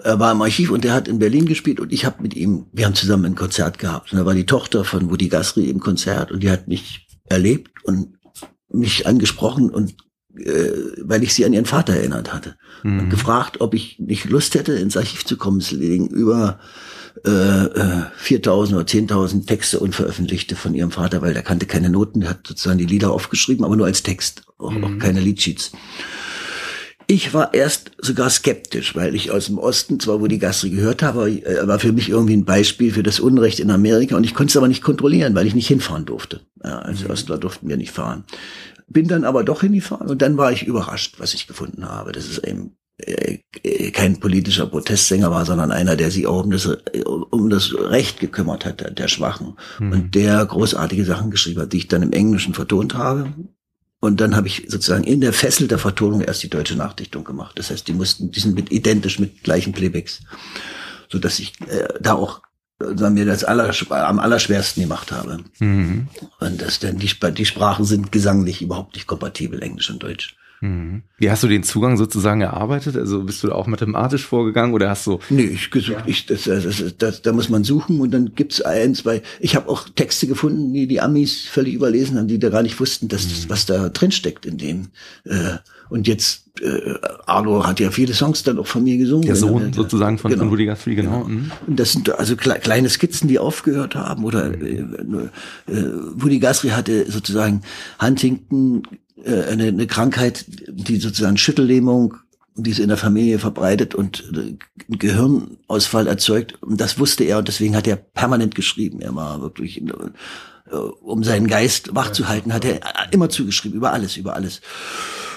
Er war im Archiv und der hat in Berlin gespielt und ich habe mit ihm, wir haben zusammen ein Konzert gehabt. Und da war die Tochter von Woody Guthrie im Konzert und die hat mich erlebt und mich angesprochen und äh, weil ich sie an ihren Vater erinnert hatte. Mhm. Und gefragt, ob ich nicht Lust hätte, ins Archiv zu kommen. Es über äh, 4.000 oder 10.000 Texte unveröffentlichte von ihrem Vater, weil der kannte keine Noten, der hat sozusagen die Lieder aufgeschrieben, aber nur als Text, auch, mhm. auch keine Liedsheets. Ich war erst sogar skeptisch, weil ich aus dem Osten zwar wo die Gastri gehört habe, er war für mich irgendwie ein Beispiel für das Unrecht in Amerika und ich konnte es aber nicht kontrollieren, weil ich nicht hinfahren durfte. Ja, als mhm. Ostler durften wir nicht fahren. Bin dann aber doch hingefahren und dann war ich überrascht, was ich gefunden habe. Das ist eben äh, kein politischer Protestsänger war, sondern einer, der sich auch um das, um das Recht gekümmert hat, der Schwachen. Mhm. Und der großartige Sachen geschrieben hat, die ich dann im Englischen vertont habe. Und dann habe ich sozusagen in der Fessel der Vertonung erst die deutsche Nachdichtung gemacht. Das heißt, die mussten, die sind mit identisch mit gleichen Playbacks. So dass ich äh, da auch sagen mir das aller, am allerschwersten gemacht habe. Mhm. Und das denn die, die Sprachen sind gesanglich überhaupt nicht kompatibel, Englisch und Deutsch. Mhm. Wie hast du den Zugang sozusagen erarbeitet? Also bist du da auch mathematisch vorgegangen oder hast du? Nee, ich gesucht, ja. ich, das, das, das, da muss man suchen und dann gibt's ein, zwei. Ich habe auch Texte gefunden, die die Amis völlig überlesen haben, die da gar nicht wussten, dass das, mhm. was da drin steckt in dem. Äh, und jetzt äh, Arno hat ja viele Songs dann auch von mir gesungen. Der Sohn er, sozusagen von, genau. von Woody Guthrie, genau. genau. Mhm. Und das sind also kleine Skizzen, die aufgehört haben. Oder äh, äh, Woody Guthrie hatte sozusagen Huntington äh, eine, eine Krankheit, die sozusagen Schüttellähmung, die ist in der Familie verbreitet und äh, Gehirnausfall erzeugt. Und das wusste er und deswegen hat er permanent geschrieben. Er war wirklich, äh, um seinen Geist wach zu halten, hat er immer zugeschrieben, über alles, über alles.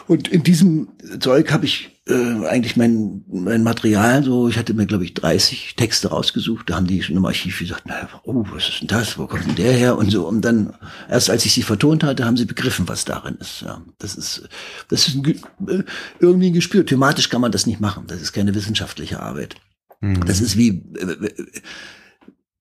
Und in diesem Zeug habe ich äh, eigentlich mein, mein Material so, ich hatte mir, glaube ich, 30 Texte rausgesucht. Da haben die schon im Archiv gesagt, naja, oh, was ist denn das? Wo kommt denn der her? Und so. Und dann, erst als ich sie vertont hatte, haben sie begriffen, was darin ist. Ja, das ist, das ist ein, äh, irgendwie ein Gespür. Thematisch kann man das nicht machen. Das ist keine wissenschaftliche Arbeit. Mhm. Das ist wie, äh,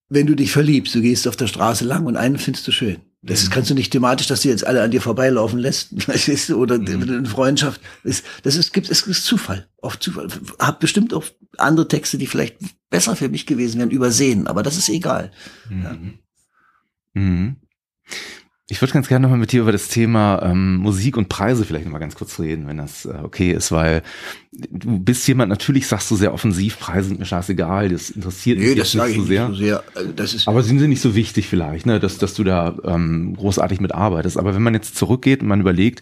wenn du dich verliebst, du gehst auf der Straße lang und einen findest du schön. Das ist, kannst du nicht thematisch, dass die jetzt alle an dir vorbeilaufen lässt, oder mhm. eine Freundschaft. Das, das ist, gibt, es ist Zufall. Oft Zufall. Hab bestimmt auch andere Texte, die vielleicht besser für mich gewesen wären, übersehen, aber das ist egal. Mhm. Ja. Mhm. Ich würde ganz gerne nochmal mit dir über das Thema ähm, Musik und Preise vielleicht nochmal ganz kurz reden, wenn das äh, okay ist, weil du bist jemand, natürlich sagst du sehr offensiv, Preise sind mir scheißegal, das interessiert nee, mich das nicht, so, sehr. nicht so sehr. Also das ist Aber sie sind nicht so wichtig vielleicht, ne, dass, dass du da ähm, großartig mitarbeitest. Aber wenn man jetzt zurückgeht und man überlegt,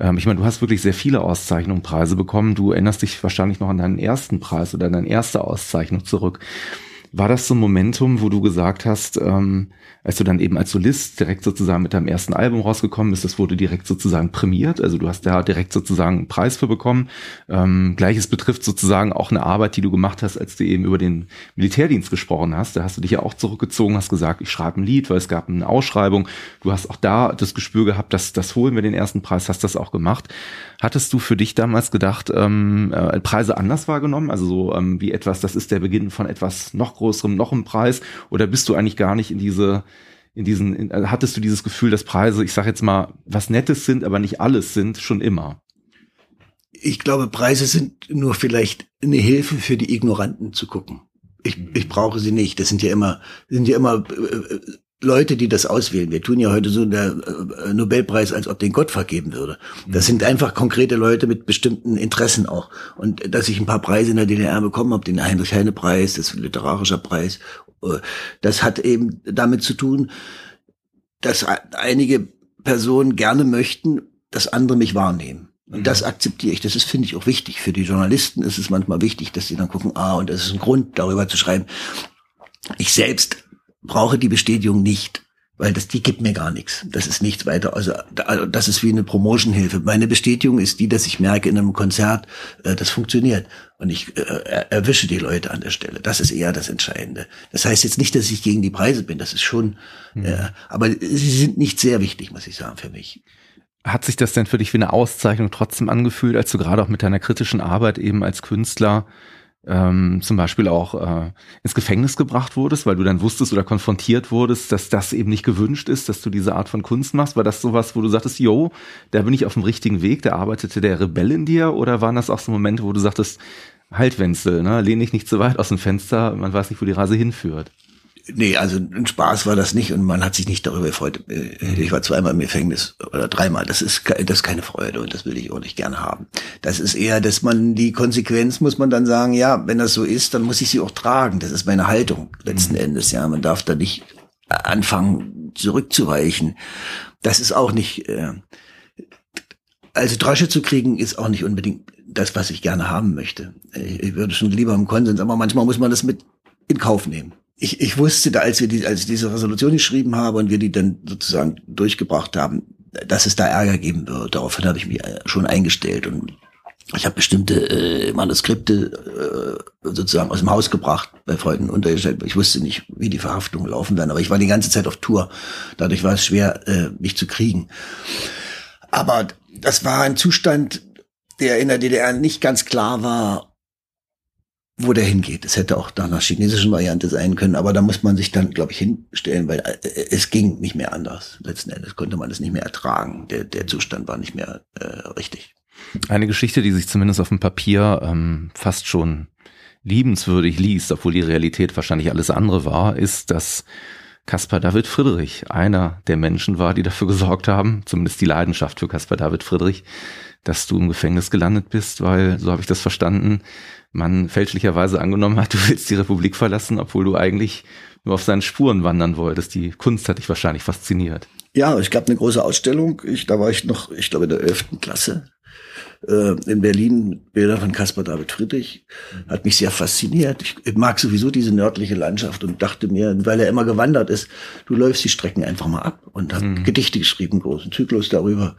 ähm, ich meine, du hast wirklich sehr viele Auszeichnungen, Preise bekommen, du erinnerst dich wahrscheinlich noch an deinen ersten Preis oder deine erste Auszeichnung zurück. War das so ein Momentum, wo du gesagt hast, ähm, als du dann eben als Solist direkt sozusagen mit deinem ersten Album rausgekommen bist, das wurde direkt sozusagen prämiert, also du hast da direkt sozusagen einen Preis für bekommen. Ähm, Gleiches betrifft sozusagen auch eine Arbeit, die du gemacht hast, als du eben über den Militärdienst gesprochen hast. Da hast du dich ja auch zurückgezogen, hast gesagt, ich schreibe ein Lied, weil es gab eine Ausschreibung. Du hast auch da das Gespür gehabt, dass das holen wir den ersten Preis, hast das auch gemacht. Hattest du für dich damals gedacht, ähm, äh, Preise anders wahrgenommen? Also so ähm, wie etwas, das ist der Beginn von etwas noch größerem, noch einem Preis? Oder bist du eigentlich gar nicht in diese, in diesen, in, äh, hattest du dieses Gefühl, dass Preise, ich sage jetzt mal, was Nettes sind, aber nicht alles sind, schon immer? Ich glaube, Preise sind nur vielleicht eine Hilfe für die Ignoranten zu gucken. Ich, ich brauche sie nicht. Das sind ja immer, sind ja immer äh, Leute, die das auswählen. Wir tun ja heute so der äh, Nobelpreis, als ob den Gott vergeben würde. Das mhm. sind einfach konkrete Leute mit bestimmten Interessen auch. Und dass ich ein paar Preise in der DDR bekommen habe, den Heinrich-Heine-Preis, das literarischer Preis, äh, das hat eben damit zu tun, dass einige Personen gerne möchten, dass andere mich wahrnehmen. Und das mhm. akzeptiere ich. Das ist, finde ich, auch wichtig. Für die Journalisten ist es manchmal wichtig, dass sie dann gucken, ah, und das ist ein Grund, darüber zu schreiben. Ich selbst brauche die Bestätigung nicht, weil das, die gibt mir gar nichts. Das ist nichts weiter. Also, also das ist wie eine Promotionhilfe. Meine Bestätigung ist die, dass ich merke in einem Konzert, äh, das funktioniert und ich äh, erwische die Leute an der Stelle. Das ist eher das Entscheidende. Das heißt jetzt nicht, dass ich gegen die Preise bin. Das ist schon, mhm. äh, aber sie sind nicht sehr wichtig, muss ich sagen, für mich. Hat sich das denn für dich wie eine Auszeichnung trotzdem angefühlt, als du gerade auch mit deiner kritischen Arbeit eben als Künstler ähm, zum Beispiel auch äh, ins Gefängnis gebracht wurdest, weil du dann wusstest oder konfrontiert wurdest, dass das eben nicht gewünscht ist, dass du diese Art von Kunst machst? War das sowas, wo du sagtest, yo, da bin ich auf dem richtigen Weg, da arbeitete der Rebell in dir? Oder waren das auch so Momente, wo du sagtest, halt Wenzel, ne, lehn dich nicht zu weit aus dem Fenster, man weiß nicht, wo die Reise hinführt? Nee, also ein Spaß war das nicht und man hat sich nicht darüber gefreut. Äh, ich war zweimal im Gefängnis oder dreimal. Das ist, das ist keine Freude und das will ich auch nicht gerne haben. Das ist eher, dass man die Konsequenz muss man dann sagen, ja, wenn das so ist, dann muss ich sie auch tragen. Das ist meine Haltung letzten mhm. Endes. Ja, man darf da nicht anfangen zurückzuweichen. Das ist auch nicht, äh, also Drosche zu kriegen ist auch nicht unbedingt das, was ich gerne haben möchte. Ich würde schon lieber im Konsens, aber manchmal muss man das mit in Kauf nehmen ich, ich wusste da, als wir die, als ich diese Resolution geschrieben habe und wir die dann sozusagen durchgebracht haben, dass es da Ärger geben wird. Daraufhin habe ich mich äh, schon eingestellt und ich habe bestimmte äh, Manuskripte äh, sozusagen aus dem Haus gebracht, bei Freunden untergestellt. Ich wusste nicht, wie die Verhaftungen laufen werden, aber ich war die ganze Zeit auf Tour. Dadurch war es schwer, äh, mich zu kriegen. Aber das war ein Zustand, der in der DDR nicht ganz klar war, wo der hingeht. Es hätte auch nach einer chinesischen Variante sein können, aber da muss man sich dann, glaube ich, hinstellen, weil äh, es ging nicht mehr anders. Letzten Endes konnte man es nicht mehr ertragen. Der, der Zustand war nicht mehr äh, richtig. Eine Geschichte, die sich zumindest auf dem Papier ähm, fast schon liebenswürdig liest, obwohl die Realität wahrscheinlich alles andere war, ist, dass Caspar David Friedrich einer der Menschen war, die dafür gesorgt haben, zumindest die Leidenschaft für Caspar David Friedrich, dass du im Gefängnis gelandet bist, weil, so habe ich das verstanden, man fälschlicherweise angenommen hat, du willst die Republik verlassen, obwohl du eigentlich nur auf seinen Spuren wandern wolltest. Die Kunst hat dich wahrscheinlich fasziniert. Ja, es gab eine große Ausstellung. Ich, da war ich noch, ich glaube, in der elften Klasse äh, in Berlin. Bilder von Caspar David Friedrich. Hat mich sehr fasziniert. Ich mag sowieso diese nördliche Landschaft und dachte mir, weil er immer gewandert ist, du läufst die Strecken einfach mal ab und hat mhm. Gedichte geschrieben, großen Zyklus darüber.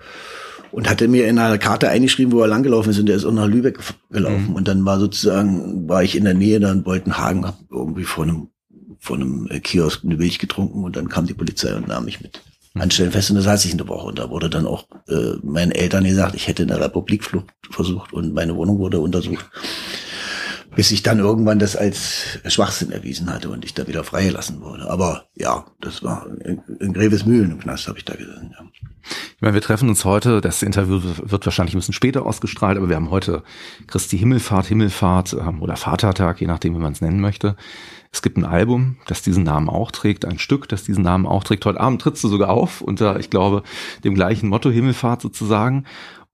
Und hatte mir in einer Karte eingeschrieben, wo er langgelaufen ist und der ist auch nach Lübeck gelaufen. Mhm. Und dann war sozusagen, war ich in der Nähe da in Boltenhagen, hab irgendwie vor einem, vor einem Kiosk eine Milch getrunken und dann kam die Polizei und nahm mich mit. Mhm. Anstellen fest und da saß ich eine Woche und da wurde dann auch äh, meinen Eltern gesagt, ich hätte eine Republikflucht versucht und meine Wohnung wurde untersucht bis ich dann irgendwann das als Schwachsinn erwiesen hatte und ich da wieder freigelassen wurde. Aber ja, das war in Greves Mühlen im Knast, habe ich da gesehen. Ja. Ich meine, wir treffen uns heute, das Interview wird wahrscheinlich ein bisschen später ausgestrahlt, aber wir haben heute Christi Himmelfahrt, Himmelfahrt ähm, oder Vatertag, je nachdem, wie man es nennen möchte. Es gibt ein Album, das diesen Namen auch trägt, ein Stück, das diesen Namen auch trägt. Heute Abend trittst du sogar auf unter, ich glaube, dem gleichen Motto Himmelfahrt sozusagen.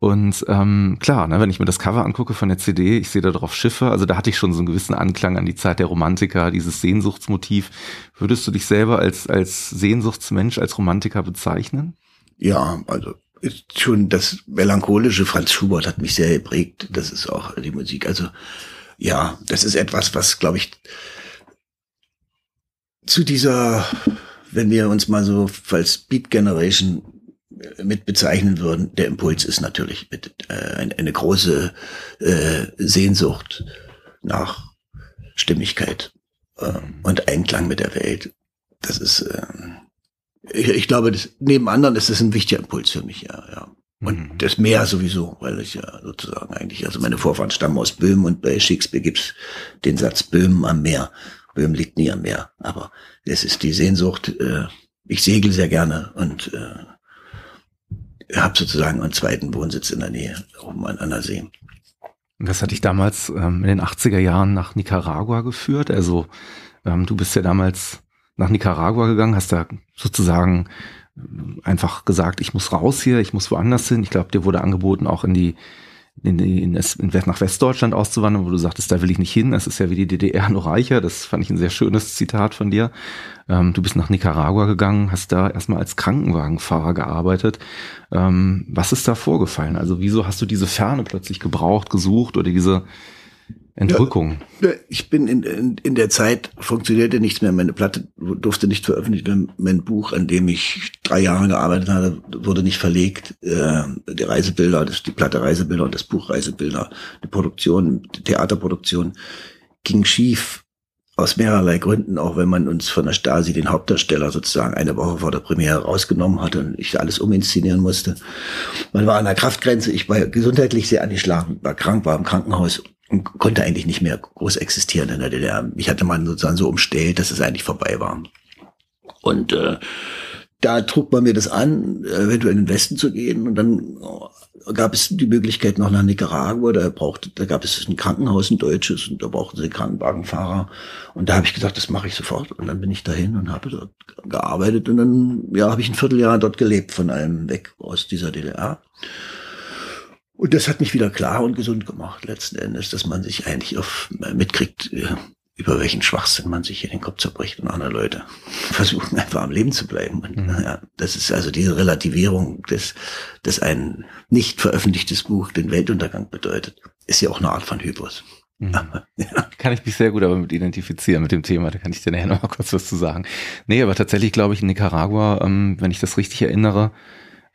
Und ähm, klar, ne, wenn ich mir das Cover angucke von der CD, ich sehe da drauf Schiffe, also da hatte ich schon so einen gewissen Anklang an die Zeit der Romantiker, dieses Sehnsuchtsmotiv. Würdest du dich selber als, als Sehnsuchtsmensch, als Romantiker bezeichnen? Ja, also ist schon das melancholische Franz Schubert hat mich sehr geprägt. Das ist auch die Musik. Also ja, das ist etwas, was, glaube ich, zu dieser, wenn wir uns mal so als Beat Generation mit bezeichnen würden, der Impuls ist natürlich mit, äh, eine, große äh, Sehnsucht nach Stimmigkeit äh, und Einklang mit der Welt. Das ist, äh, ich, ich glaube, das, neben anderen ist das ein wichtiger Impuls für mich, ja, ja. Und mhm. das Meer sowieso, weil ich ja sozusagen eigentlich, also meine Vorfahren stammen aus Böhmen und bei Shakespeare gibt's den Satz Böhmen am Meer. Böhmen liegt nie am Meer, aber es ist die Sehnsucht, äh, ich segel sehr gerne und äh, habe sozusagen einen zweiten Wohnsitz in der Nähe, oben an, an See. Und das hatte ich damals ähm, in den 80er Jahren nach Nicaragua geführt. Also ähm, du bist ja damals nach Nicaragua gegangen, hast da sozusagen ähm, einfach gesagt, ich muss raus hier, ich muss woanders hin. Ich glaube, dir wurde angeboten, auch in die in, in, in, nach Westdeutschland auszuwandern, wo du sagtest, da will ich nicht hin, das ist ja wie die DDR nur reicher. Das fand ich ein sehr schönes Zitat von dir. Ähm, du bist nach Nicaragua gegangen, hast da erstmal als Krankenwagenfahrer gearbeitet. Ähm, was ist da vorgefallen? Also wieso hast du diese Ferne plötzlich gebraucht, gesucht oder diese Entrückung. Ja, ich bin in, in, in der Zeit funktionierte nichts mehr. Meine Platte durfte nicht veröffentlicht werden. Mein Buch, an dem ich drei Jahre gearbeitet habe, wurde nicht verlegt. Äh, die Reisebilder, das, die Platte Reisebilder und das Buch Reisebilder, die Produktion, die Theaterproduktion ging schief aus mehrerlei Gründen, auch wenn man uns von der Stasi den Hauptdarsteller sozusagen eine Woche vor der Premiere rausgenommen hatte und ich alles uminszenieren musste. Man war an der Kraftgrenze, ich war gesundheitlich sehr angeschlagen, war krank, war im Krankenhaus und konnte eigentlich nicht mehr groß existieren in der DDR. Ich hatte man sozusagen so umstellt, dass es eigentlich vorbei war. Und äh, da trug man mir das an, eventuell in den Westen zu gehen. Und dann gab es die Möglichkeit noch nach Nicaragua. Da brauchte, da gab es ein Krankenhaus, ein deutsches, und da brauchten sie Krankenwagenfahrer. Und da habe ich gesagt, das mache ich sofort. Und dann bin ich dahin und habe dort gearbeitet. Und dann ja, habe ich ein Vierteljahr dort gelebt, von allem weg aus dieser DDR. Und das hat mich wieder klar und gesund gemacht, letzten Endes, dass man sich eigentlich auf mitkriegt, über welchen Schwachsinn man sich hier den Kopf zerbricht und andere Leute versuchen einfach am Leben zu bleiben. Und, mhm. ja, das ist also diese Relativierung, des, dass ein nicht veröffentlichtes Buch den Weltuntergang bedeutet, ist ja auch eine Art von Hybris. Mhm. ja. Kann ich mich sehr gut aber mit identifizieren mit dem Thema, da kann ich dir nachher noch mal kurz was zu sagen. Nee, aber tatsächlich glaube ich in Nicaragua, ähm, wenn ich das richtig erinnere,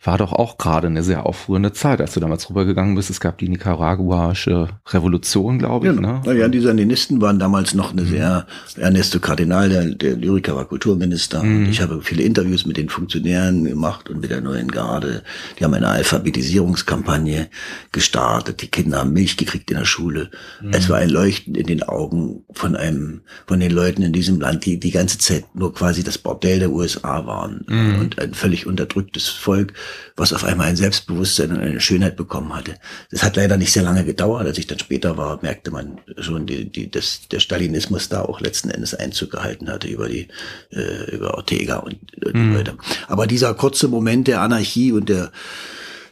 war doch auch gerade eine sehr aufrührende Zeit, als du damals rübergegangen bist. Es gab die nicaraguaische Revolution, glaube ich. Ja, ne? Naja, die Sandinisten waren damals noch eine mhm. sehr, Ernesto Cardinal, der, der Lyriker war Kulturminister. Mhm. ich habe viele Interviews mit den Funktionären gemacht und mit der neuen Garde. Die haben eine Alphabetisierungskampagne gestartet. Die Kinder haben Milch gekriegt in der Schule. Mhm. Es war ein Leuchten in den Augen von einem, von den Leuten in diesem Land, die die ganze Zeit nur quasi das Bordell der USA waren mhm. und ein völlig unterdrücktes Volk was auf einmal ein Selbstbewusstsein und eine Schönheit bekommen hatte. Das hat leider nicht sehr lange gedauert. Als ich dann später war, merkte man schon, die, die, dass der Stalinismus da auch letzten Endes Einzug gehalten hatte über die äh, über Ortega und, und mhm. weiter. Aber dieser kurze Moment der Anarchie und der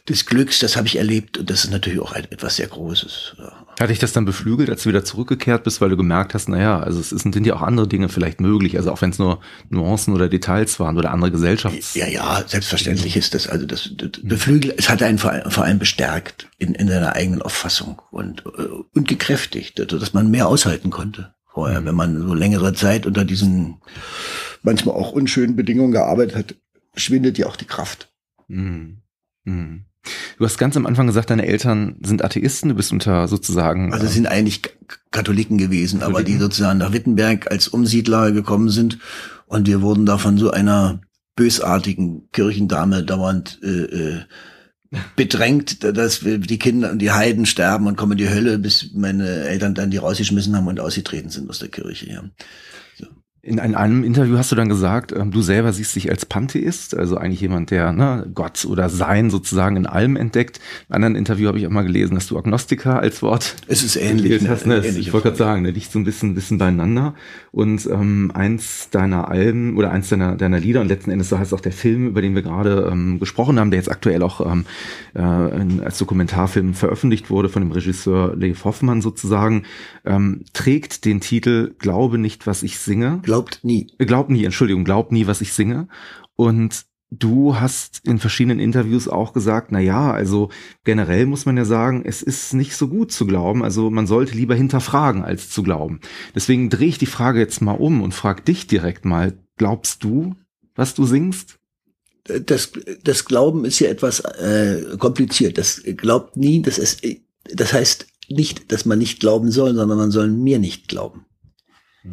des Glücks, das habe ich erlebt und das ist natürlich auch etwas sehr Großes. Ja. Hat dich das dann beflügelt, als du wieder zurückgekehrt bist, weil du gemerkt hast, naja, also es sind ja auch andere Dinge vielleicht möglich, also auch wenn es nur Nuancen oder Details waren oder andere Gesellschafts... Ja, ja, selbstverständlich ist das, also das, das beflügelt, es hat einen vor, vor allem bestärkt in, in seiner eigenen Auffassung und, und gekräftigt, also dass man mehr aushalten konnte vorher, wenn man so längere Zeit unter diesen manchmal auch unschönen Bedingungen gearbeitet hat, schwindet ja auch die Kraft. Mhm. Mhm. Du hast ganz am Anfang gesagt, deine Eltern sind Atheisten, du bist unter sozusagen. Also sind eigentlich Katholiken gewesen, Katholiken. aber die sozusagen nach Wittenberg als Umsiedler gekommen sind und wir wurden da von so einer bösartigen Kirchendame dauernd äh, äh, bedrängt, dass wir die Kinder und die Heiden sterben und kommen in die Hölle, bis meine Eltern dann die rausgeschmissen haben und ausgetreten sind aus der Kirche. Ja. In einem Interview hast du dann gesagt, ähm, du selber siehst dich als Pantheist, also eigentlich jemand, der ne, Gott oder Sein sozusagen in allem entdeckt. In einem anderen Interview habe ich auch mal gelesen, dass du Agnostiker als Wort. Es ist ähnlich. Hast, ne? Ich wollte gerade sagen, ne, liegt so ein bisschen, bisschen beieinander. Und ähm, eins deiner Alben oder eins deiner, deiner Lieder und letzten Endes so heißt auch der Film, über den wir gerade ähm, gesprochen haben, der jetzt aktuell auch ähm, äh, als Dokumentarfilm veröffentlicht wurde von dem Regisseur Leif Hoffmann sozusagen, ähm, trägt den Titel Glaube nicht, was ich singe. Glaube Glaubt nie. Glaubt nie, Entschuldigung, glaubt nie, was ich singe. Und du hast in verschiedenen Interviews auch gesagt, na ja, also generell muss man ja sagen, es ist nicht so gut zu glauben. Also man sollte lieber hinterfragen als zu glauben. Deswegen drehe ich die Frage jetzt mal um und frage dich direkt mal, glaubst du, was du singst? Das, das Glauben ist ja etwas äh, kompliziert. Das glaubt nie, das ist, das heißt nicht, dass man nicht glauben soll, sondern man soll mir nicht glauben.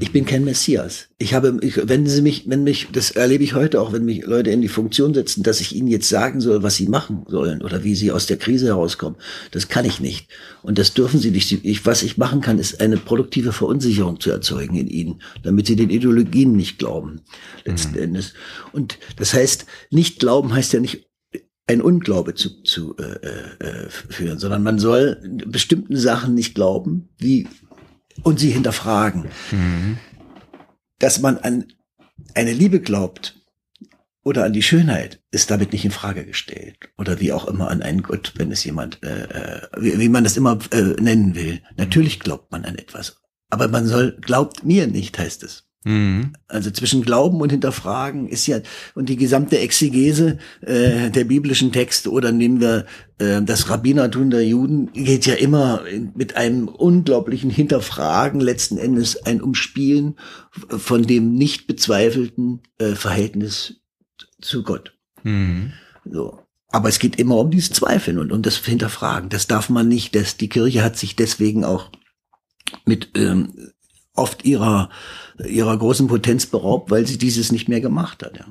Ich bin kein Messias. Ich habe, ich, wenn sie mich, wenn mich, das erlebe ich heute auch, wenn mich Leute in die Funktion setzen, dass ich ihnen jetzt sagen soll, was sie machen sollen oder wie sie aus der Krise herauskommen. Das kann ich nicht. Und das dürfen sie nicht. Ich, was ich machen kann, ist eine produktive Verunsicherung zu erzeugen in ihnen, damit sie den Ideologien nicht glauben, letzten mhm. Endes. Und das heißt, nicht glauben heißt ja nicht ein Unglaube zu, zu äh, äh, führen, sondern man soll bestimmten Sachen nicht glauben, wie und sie hinterfragen. Mhm. Dass man an eine Liebe glaubt oder an die Schönheit, ist damit nicht in Frage gestellt. Oder wie auch immer an einen Gott, wenn es jemand, äh, äh wie, wie man das immer äh, nennen will. Natürlich glaubt man an etwas. Aber man soll, glaubt mir nicht, heißt es. Mhm. Also zwischen Glauben und Hinterfragen ist ja, und die gesamte Exegese äh, der biblischen Texte oder nehmen wir äh, das Rabbinertum der Juden, geht ja immer mit einem unglaublichen Hinterfragen, letzten Endes ein Umspielen von dem nicht bezweifelten äh, Verhältnis zu Gott. Mhm. So. Aber es geht immer um dieses Zweifeln und um das Hinterfragen. Das darf man nicht. Das, die Kirche hat sich deswegen auch mit ähm, oft ihrer, ihrer großen Potenz beraubt, weil sie dieses nicht mehr gemacht hat. Ja.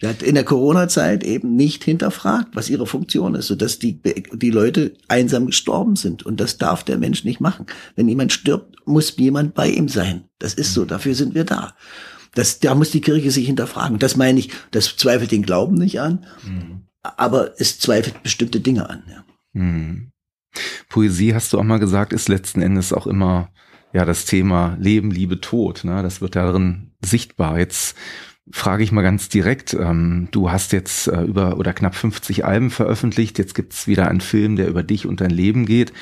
Sie hat in der Corona-Zeit eben nicht hinterfragt, was ihre Funktion ist, sodass die, die Leute einsam gestorben sind. Und das darf der Mensch nicht machen. Wenn jemand stirbt, muss jemand bei ihm sein. Das ist so, dafür sind wir da. Das, da muss die Kirche sich hinterfragen. Das meine ich, das zweifelt den Glauben nicht an, mhm. aber es zweifelt bestimmte Dinge an. Ja. Mhm. Poesie, hast du auch mal gesagt, ist letzten Endes auch immer ja das Thema Leben, Liebe, Tod. Ne? Das wird darin sichtbar. Jetzt frage ich mal ganz direkt, ähm, du hast jetzt äh, über oder knapp 50 Alben veröffentlicht, jetzt gibt's wieder einen Film, der über dich und dein Leben geht.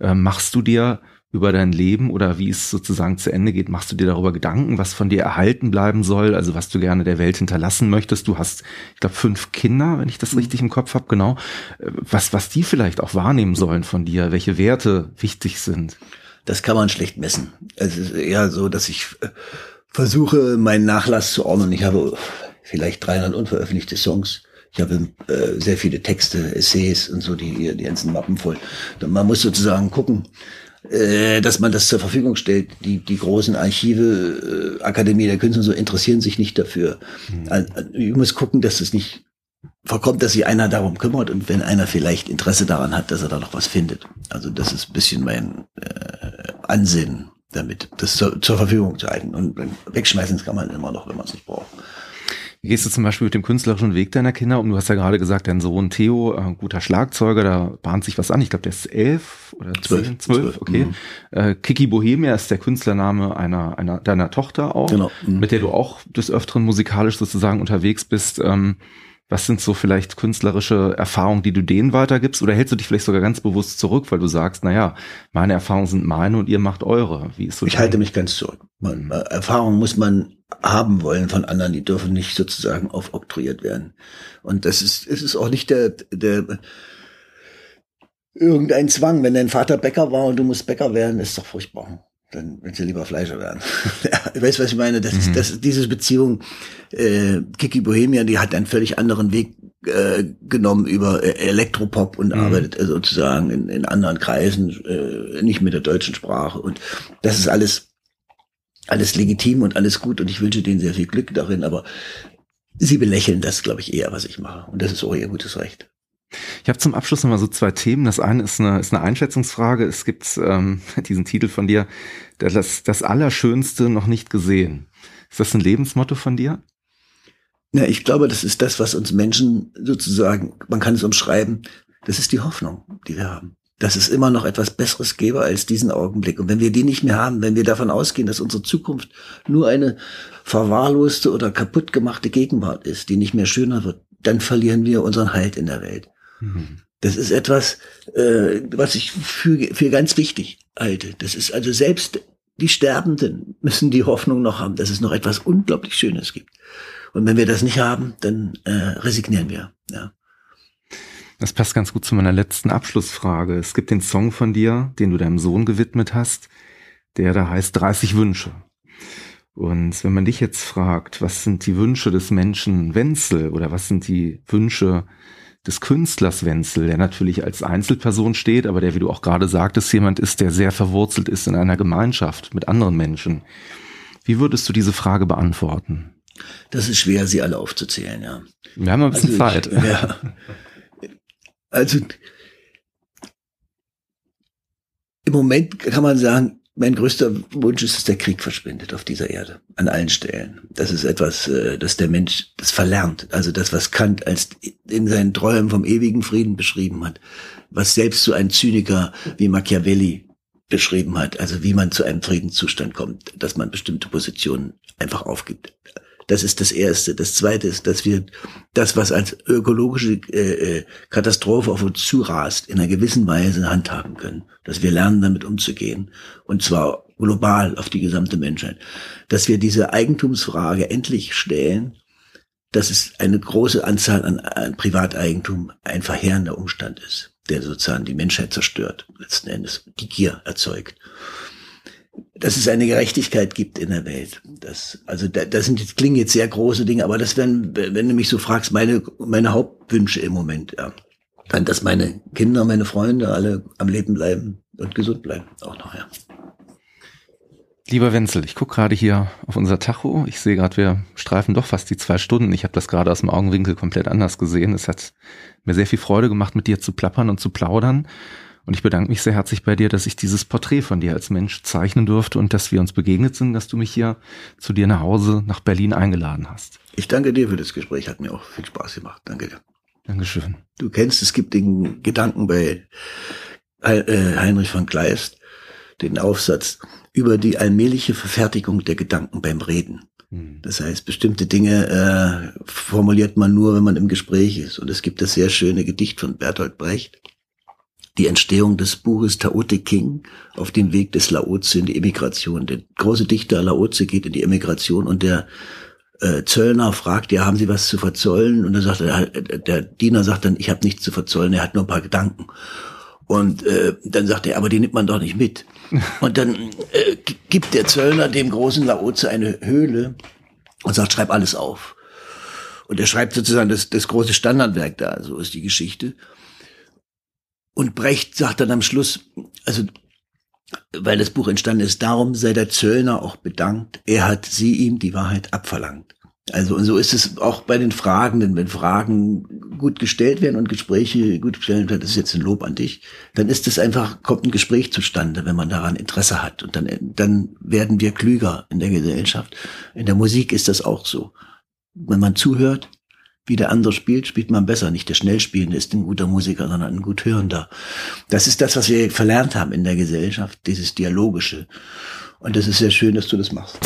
Ähm, machst du dir über dein Leben oder wie es sozusagen zu Ende geht, machst du dir darüber Gedanken, was von dir erhalten bleiben soll, also was du gerne der Welt hinterlassen möchtest. Du hast, ich glaube, fünf Kinder, wenn ich das richtig im Kopf habe, genau. Äh, was, was die vielleicht auch wahrnehmen sollen von dir, welche Werte wichtig sind das kann man schlecht messen. Es ist eher so, dass ich äh, versuche, meinen Nachlass zu ordnen. Ich habe vielleicht 300 unveröffentlichte Songs. Ich habe äh, sehr viele Texte, Essays und so, die, die ganzen Mappen voll. Man muss sozusagen gucken, äh, dass man das zur Verfügung stellt. Die, die großen Archive, äh, Akademie der Künste und so interessieren sich nicht dafür. Mhm. Ich muss gucken, dass es nicht vorkommt, dass sich einer darum kümmert und wenn einer vielleicht Interesse daran hat, dass er da noch was findet. Also das ist ein bisschen mein äh, Ansinnen damit, das zur, zur Verfügung zu halten. Und wegschmeißen kann man immer noch, wenn man es nicht braucht. Wie gehst du zum Beispiel mit dem künstlerischen Weg deiner Kinder um? Du hast ja gerade gesagt, dein Sohn Theo, äh, guter Schlagzeuger, da bahnt sich was an. Ich glaube, der ist elf oder zwölf. Zwölf, okay. Mhm. Äh, Kiki Bohemia ist der Künstlername einer, einer deiner Tochter auch, genau. Mhm. mit der du auch des Öfteren musikalisch sozusagen unterwegs bist. Ähm, was sind so vielleicht künstlerische Erfahrungen, die du denen weitergibst? Oder hältst du dich vielleicht sogar ganz bewusst zurück, weil du sagst, naja, meine Erfahrungen sind meine und ihr macht eure? Wie ist so ich halte mich ganz zurück. Man, äh, Erfahrungen muss man haben wollen von anderen, die dürfen nicht sozusagen aufoktroyiert werden. Und das ist, es ist auch nicht der, der, irgendein Zwang. Wenn dein Vater Bäcker war und du musst Bäcker werden, ist doch furchtbar. Dann wenn sie lieber Fleischer werden. ja, weißt was ich meine? Das mhm. ist, das, diese Beziehung, äh, Kiki Bohemian, die hat einen völlig anderen Weg äh, genommen über äh, Elektropop und mhm. arbeitet äh, sozusagen in, in anderen Kreisen, äh, nicht mit der deutschen Sprache. Und das ist alles, alles legitim und alles gut und ich wünsche denen sehr viel Glück darin, aber sie belächeln das, glaube ich, eher, was ich mache. Und das ist auch ihr gutes Recht. Ich habe zum Abschluss nochmal so zwei Themen. Das eine ist eine, ist eine Einschätzungsfrage. Es gibt ähm, diesen Titel von dir, das, das Allerschönste noch nicht gesehen. Ist das ein Lebensmotto von dir? Ja, ich glaube, das ist das, was uns Menschen sozusagen, man kann es umschreiben, das ist die Hoffnung, die wir haben. Dass es immer noch etwas Besseres gäbe als diesen Augenblick. Und wenn wir die nicht mehr haben, wenn wir davon ausgehen, dass unsere Zukunft nur eine verwahrloste oder kaputt gemachte Gegenwart ist, die nicht mehr schöner wird, dann verlieren wir unseren Halt in der Welt. Das ist etwas, äh, was ich für, für ganz wichtig halte. Das ist also selbst die Sterbenden müssen die Hoffnung noch haben, dass es noch etwas unglaublich Schönes gibt. Und wenn wir das nicht haben, dann äh, resignieren wir. Ja. Das passt ganz gut zu meiner letzten Abschlussfrage. Es gibt den Song von dir, den du deinem Sohn gewidmet hast, der da heißt 30 Wünsche. Und wenn man dich jetzt fragt, was sind die Wünsche des Menschen Wenzel oder was sind die Wünsche des Künstlers Wenzel, der natürlich als Einzelperson steht, aber der, wie du auch gerade sagtest, jemand ist, der sehr verwurzelt ist in einer Gemeinschaft mit anderen Menschen. Wie würdest du diese Frage beantworten? Das ist schwer, sie alle aufzuzählen, ja. Wir haben ein bisschen also Zeit. Ich, ja. Also im Moment kann man sagen, mein größter Wunsch ist, dass der Krieg verschwindet auf dieser Erde, an allen Stellen. Das ist etwas, äh, das der Mensch das verlernt. Also das, was Kant als in seinen Träumen vom ewigen Frieden beschrieben hat, was selbst so ein Zyniker wie Machiavelli beschrieben hat, also wie man zu einem Friedenszustand kommt, dass man bestimmte Positionen einfach aufgibt. Das ist das Erste. Das Zweite ist, dass wir das, was als ökologische äh, äh, Katastrophe auf uns zurast, in einer gewissen Weise handhaben können. Dass wir lernen, damit umzugehen. Und zwar global auf die gesamte Menschheit. Dass wir diese Eigentumsfrage endlich stellen, dass es eine große Anzahl an, an Privateigentum ein verheerender Umstand ist, der sozusagen die Menschheit zerstört, letzten Endes die Gier erzeugt dass es eine Gerechtigkeit gibt in der Welt. Das, also da, das sind jetzt klingen jetzt sehr große Dinge, aber das wären, wenn du mich so fragst, meine meine Hauptwünsche im Moment. Ja. Dann, dass meine Kinder, meine Freunde alle am Leben bleiben und gesund bleiben, auch noch. Ja. Lieber Wenzel, ich gucke gerade hier auf unser Tacho. Ich sehe gerade, wir streifen doch fast die zwei Stunden. Ich habe das gerade aus dem Augenwinkel komplett anders gesehen. Es hat mir sehr viel Freude gemacht, mit dir zu plappern und zu plaudern. Und ich bedanke mich sehr herzlich bei dir, dass ich dieses Porträt von dir als Mensch zeichnen durfte und dass wir uns begegnet sind, dass du mich hier zu dir nach Hause nach Berlin eingeladen hast. Ich danke dir für das Gespräch, hat mir auch viel Spaß gemacht. Danke dir. Dankeschön. Du kennst, es gibt den Gedanken bei äh, Heinrich von Kleist, den Aufsatz über die allmähliche Verfertigung der Gedanken beim Reden. Hm. Das heißt, bestimmte Dinge äh, formuliert man nur, wenn man im Gespräch ist. Und es gibt das sehr schöne Gedicht von Bertolt Brecht, die Entstehung des Buches Taote King auf dem Weg des Laozi in die Emigration. Der große Dichter Laozi geht in die Emigration und der äh, Zöllner fragt, ja, haben Sie was zu verzollen? Und dann sagt er, der Diener sagt dann, ich habe nichts zu verzollen, er hat nur ein paar Gedanken. Und äh, dann sagt er, aber die nimmt man doch nicht mit. Und dann äh, gibt der Zöllner dem großen Laozi eine Höhle und sagt, schreib alles auf. Und er schreibt sozusagen das, das große Standardwerk da, so ist die Geschichte. Und Brecht sagt dann am Schluss, also weil das Buch entstanden ist, darum sei der Zöllner auch bedankt, er hat sie ihm die Wahrheit abverlangt. Also und so ist es auch bei den Fragenden, wenn Fragen gut gestellt werden und Gespräche gut gestellt werden, das ist jetzt ein Lob an dich, dann ist es einfach, kommt ein Gespräch zustande, wenn man daran Interesse hat. Und dann, dann werden wir klüger in der Gesellschaft. In der Musik ist das auch so. Wenn man zuhört, wie der andere spielt, spielt man besser. Nicht der Schnellspielende ist ein guter Musiker, sondern ein gut Hörender. Das ist das, was wir verlernt haben in der Gesellschaft, dieses Dialogische. Und das ist sehr schön, dass du das machst.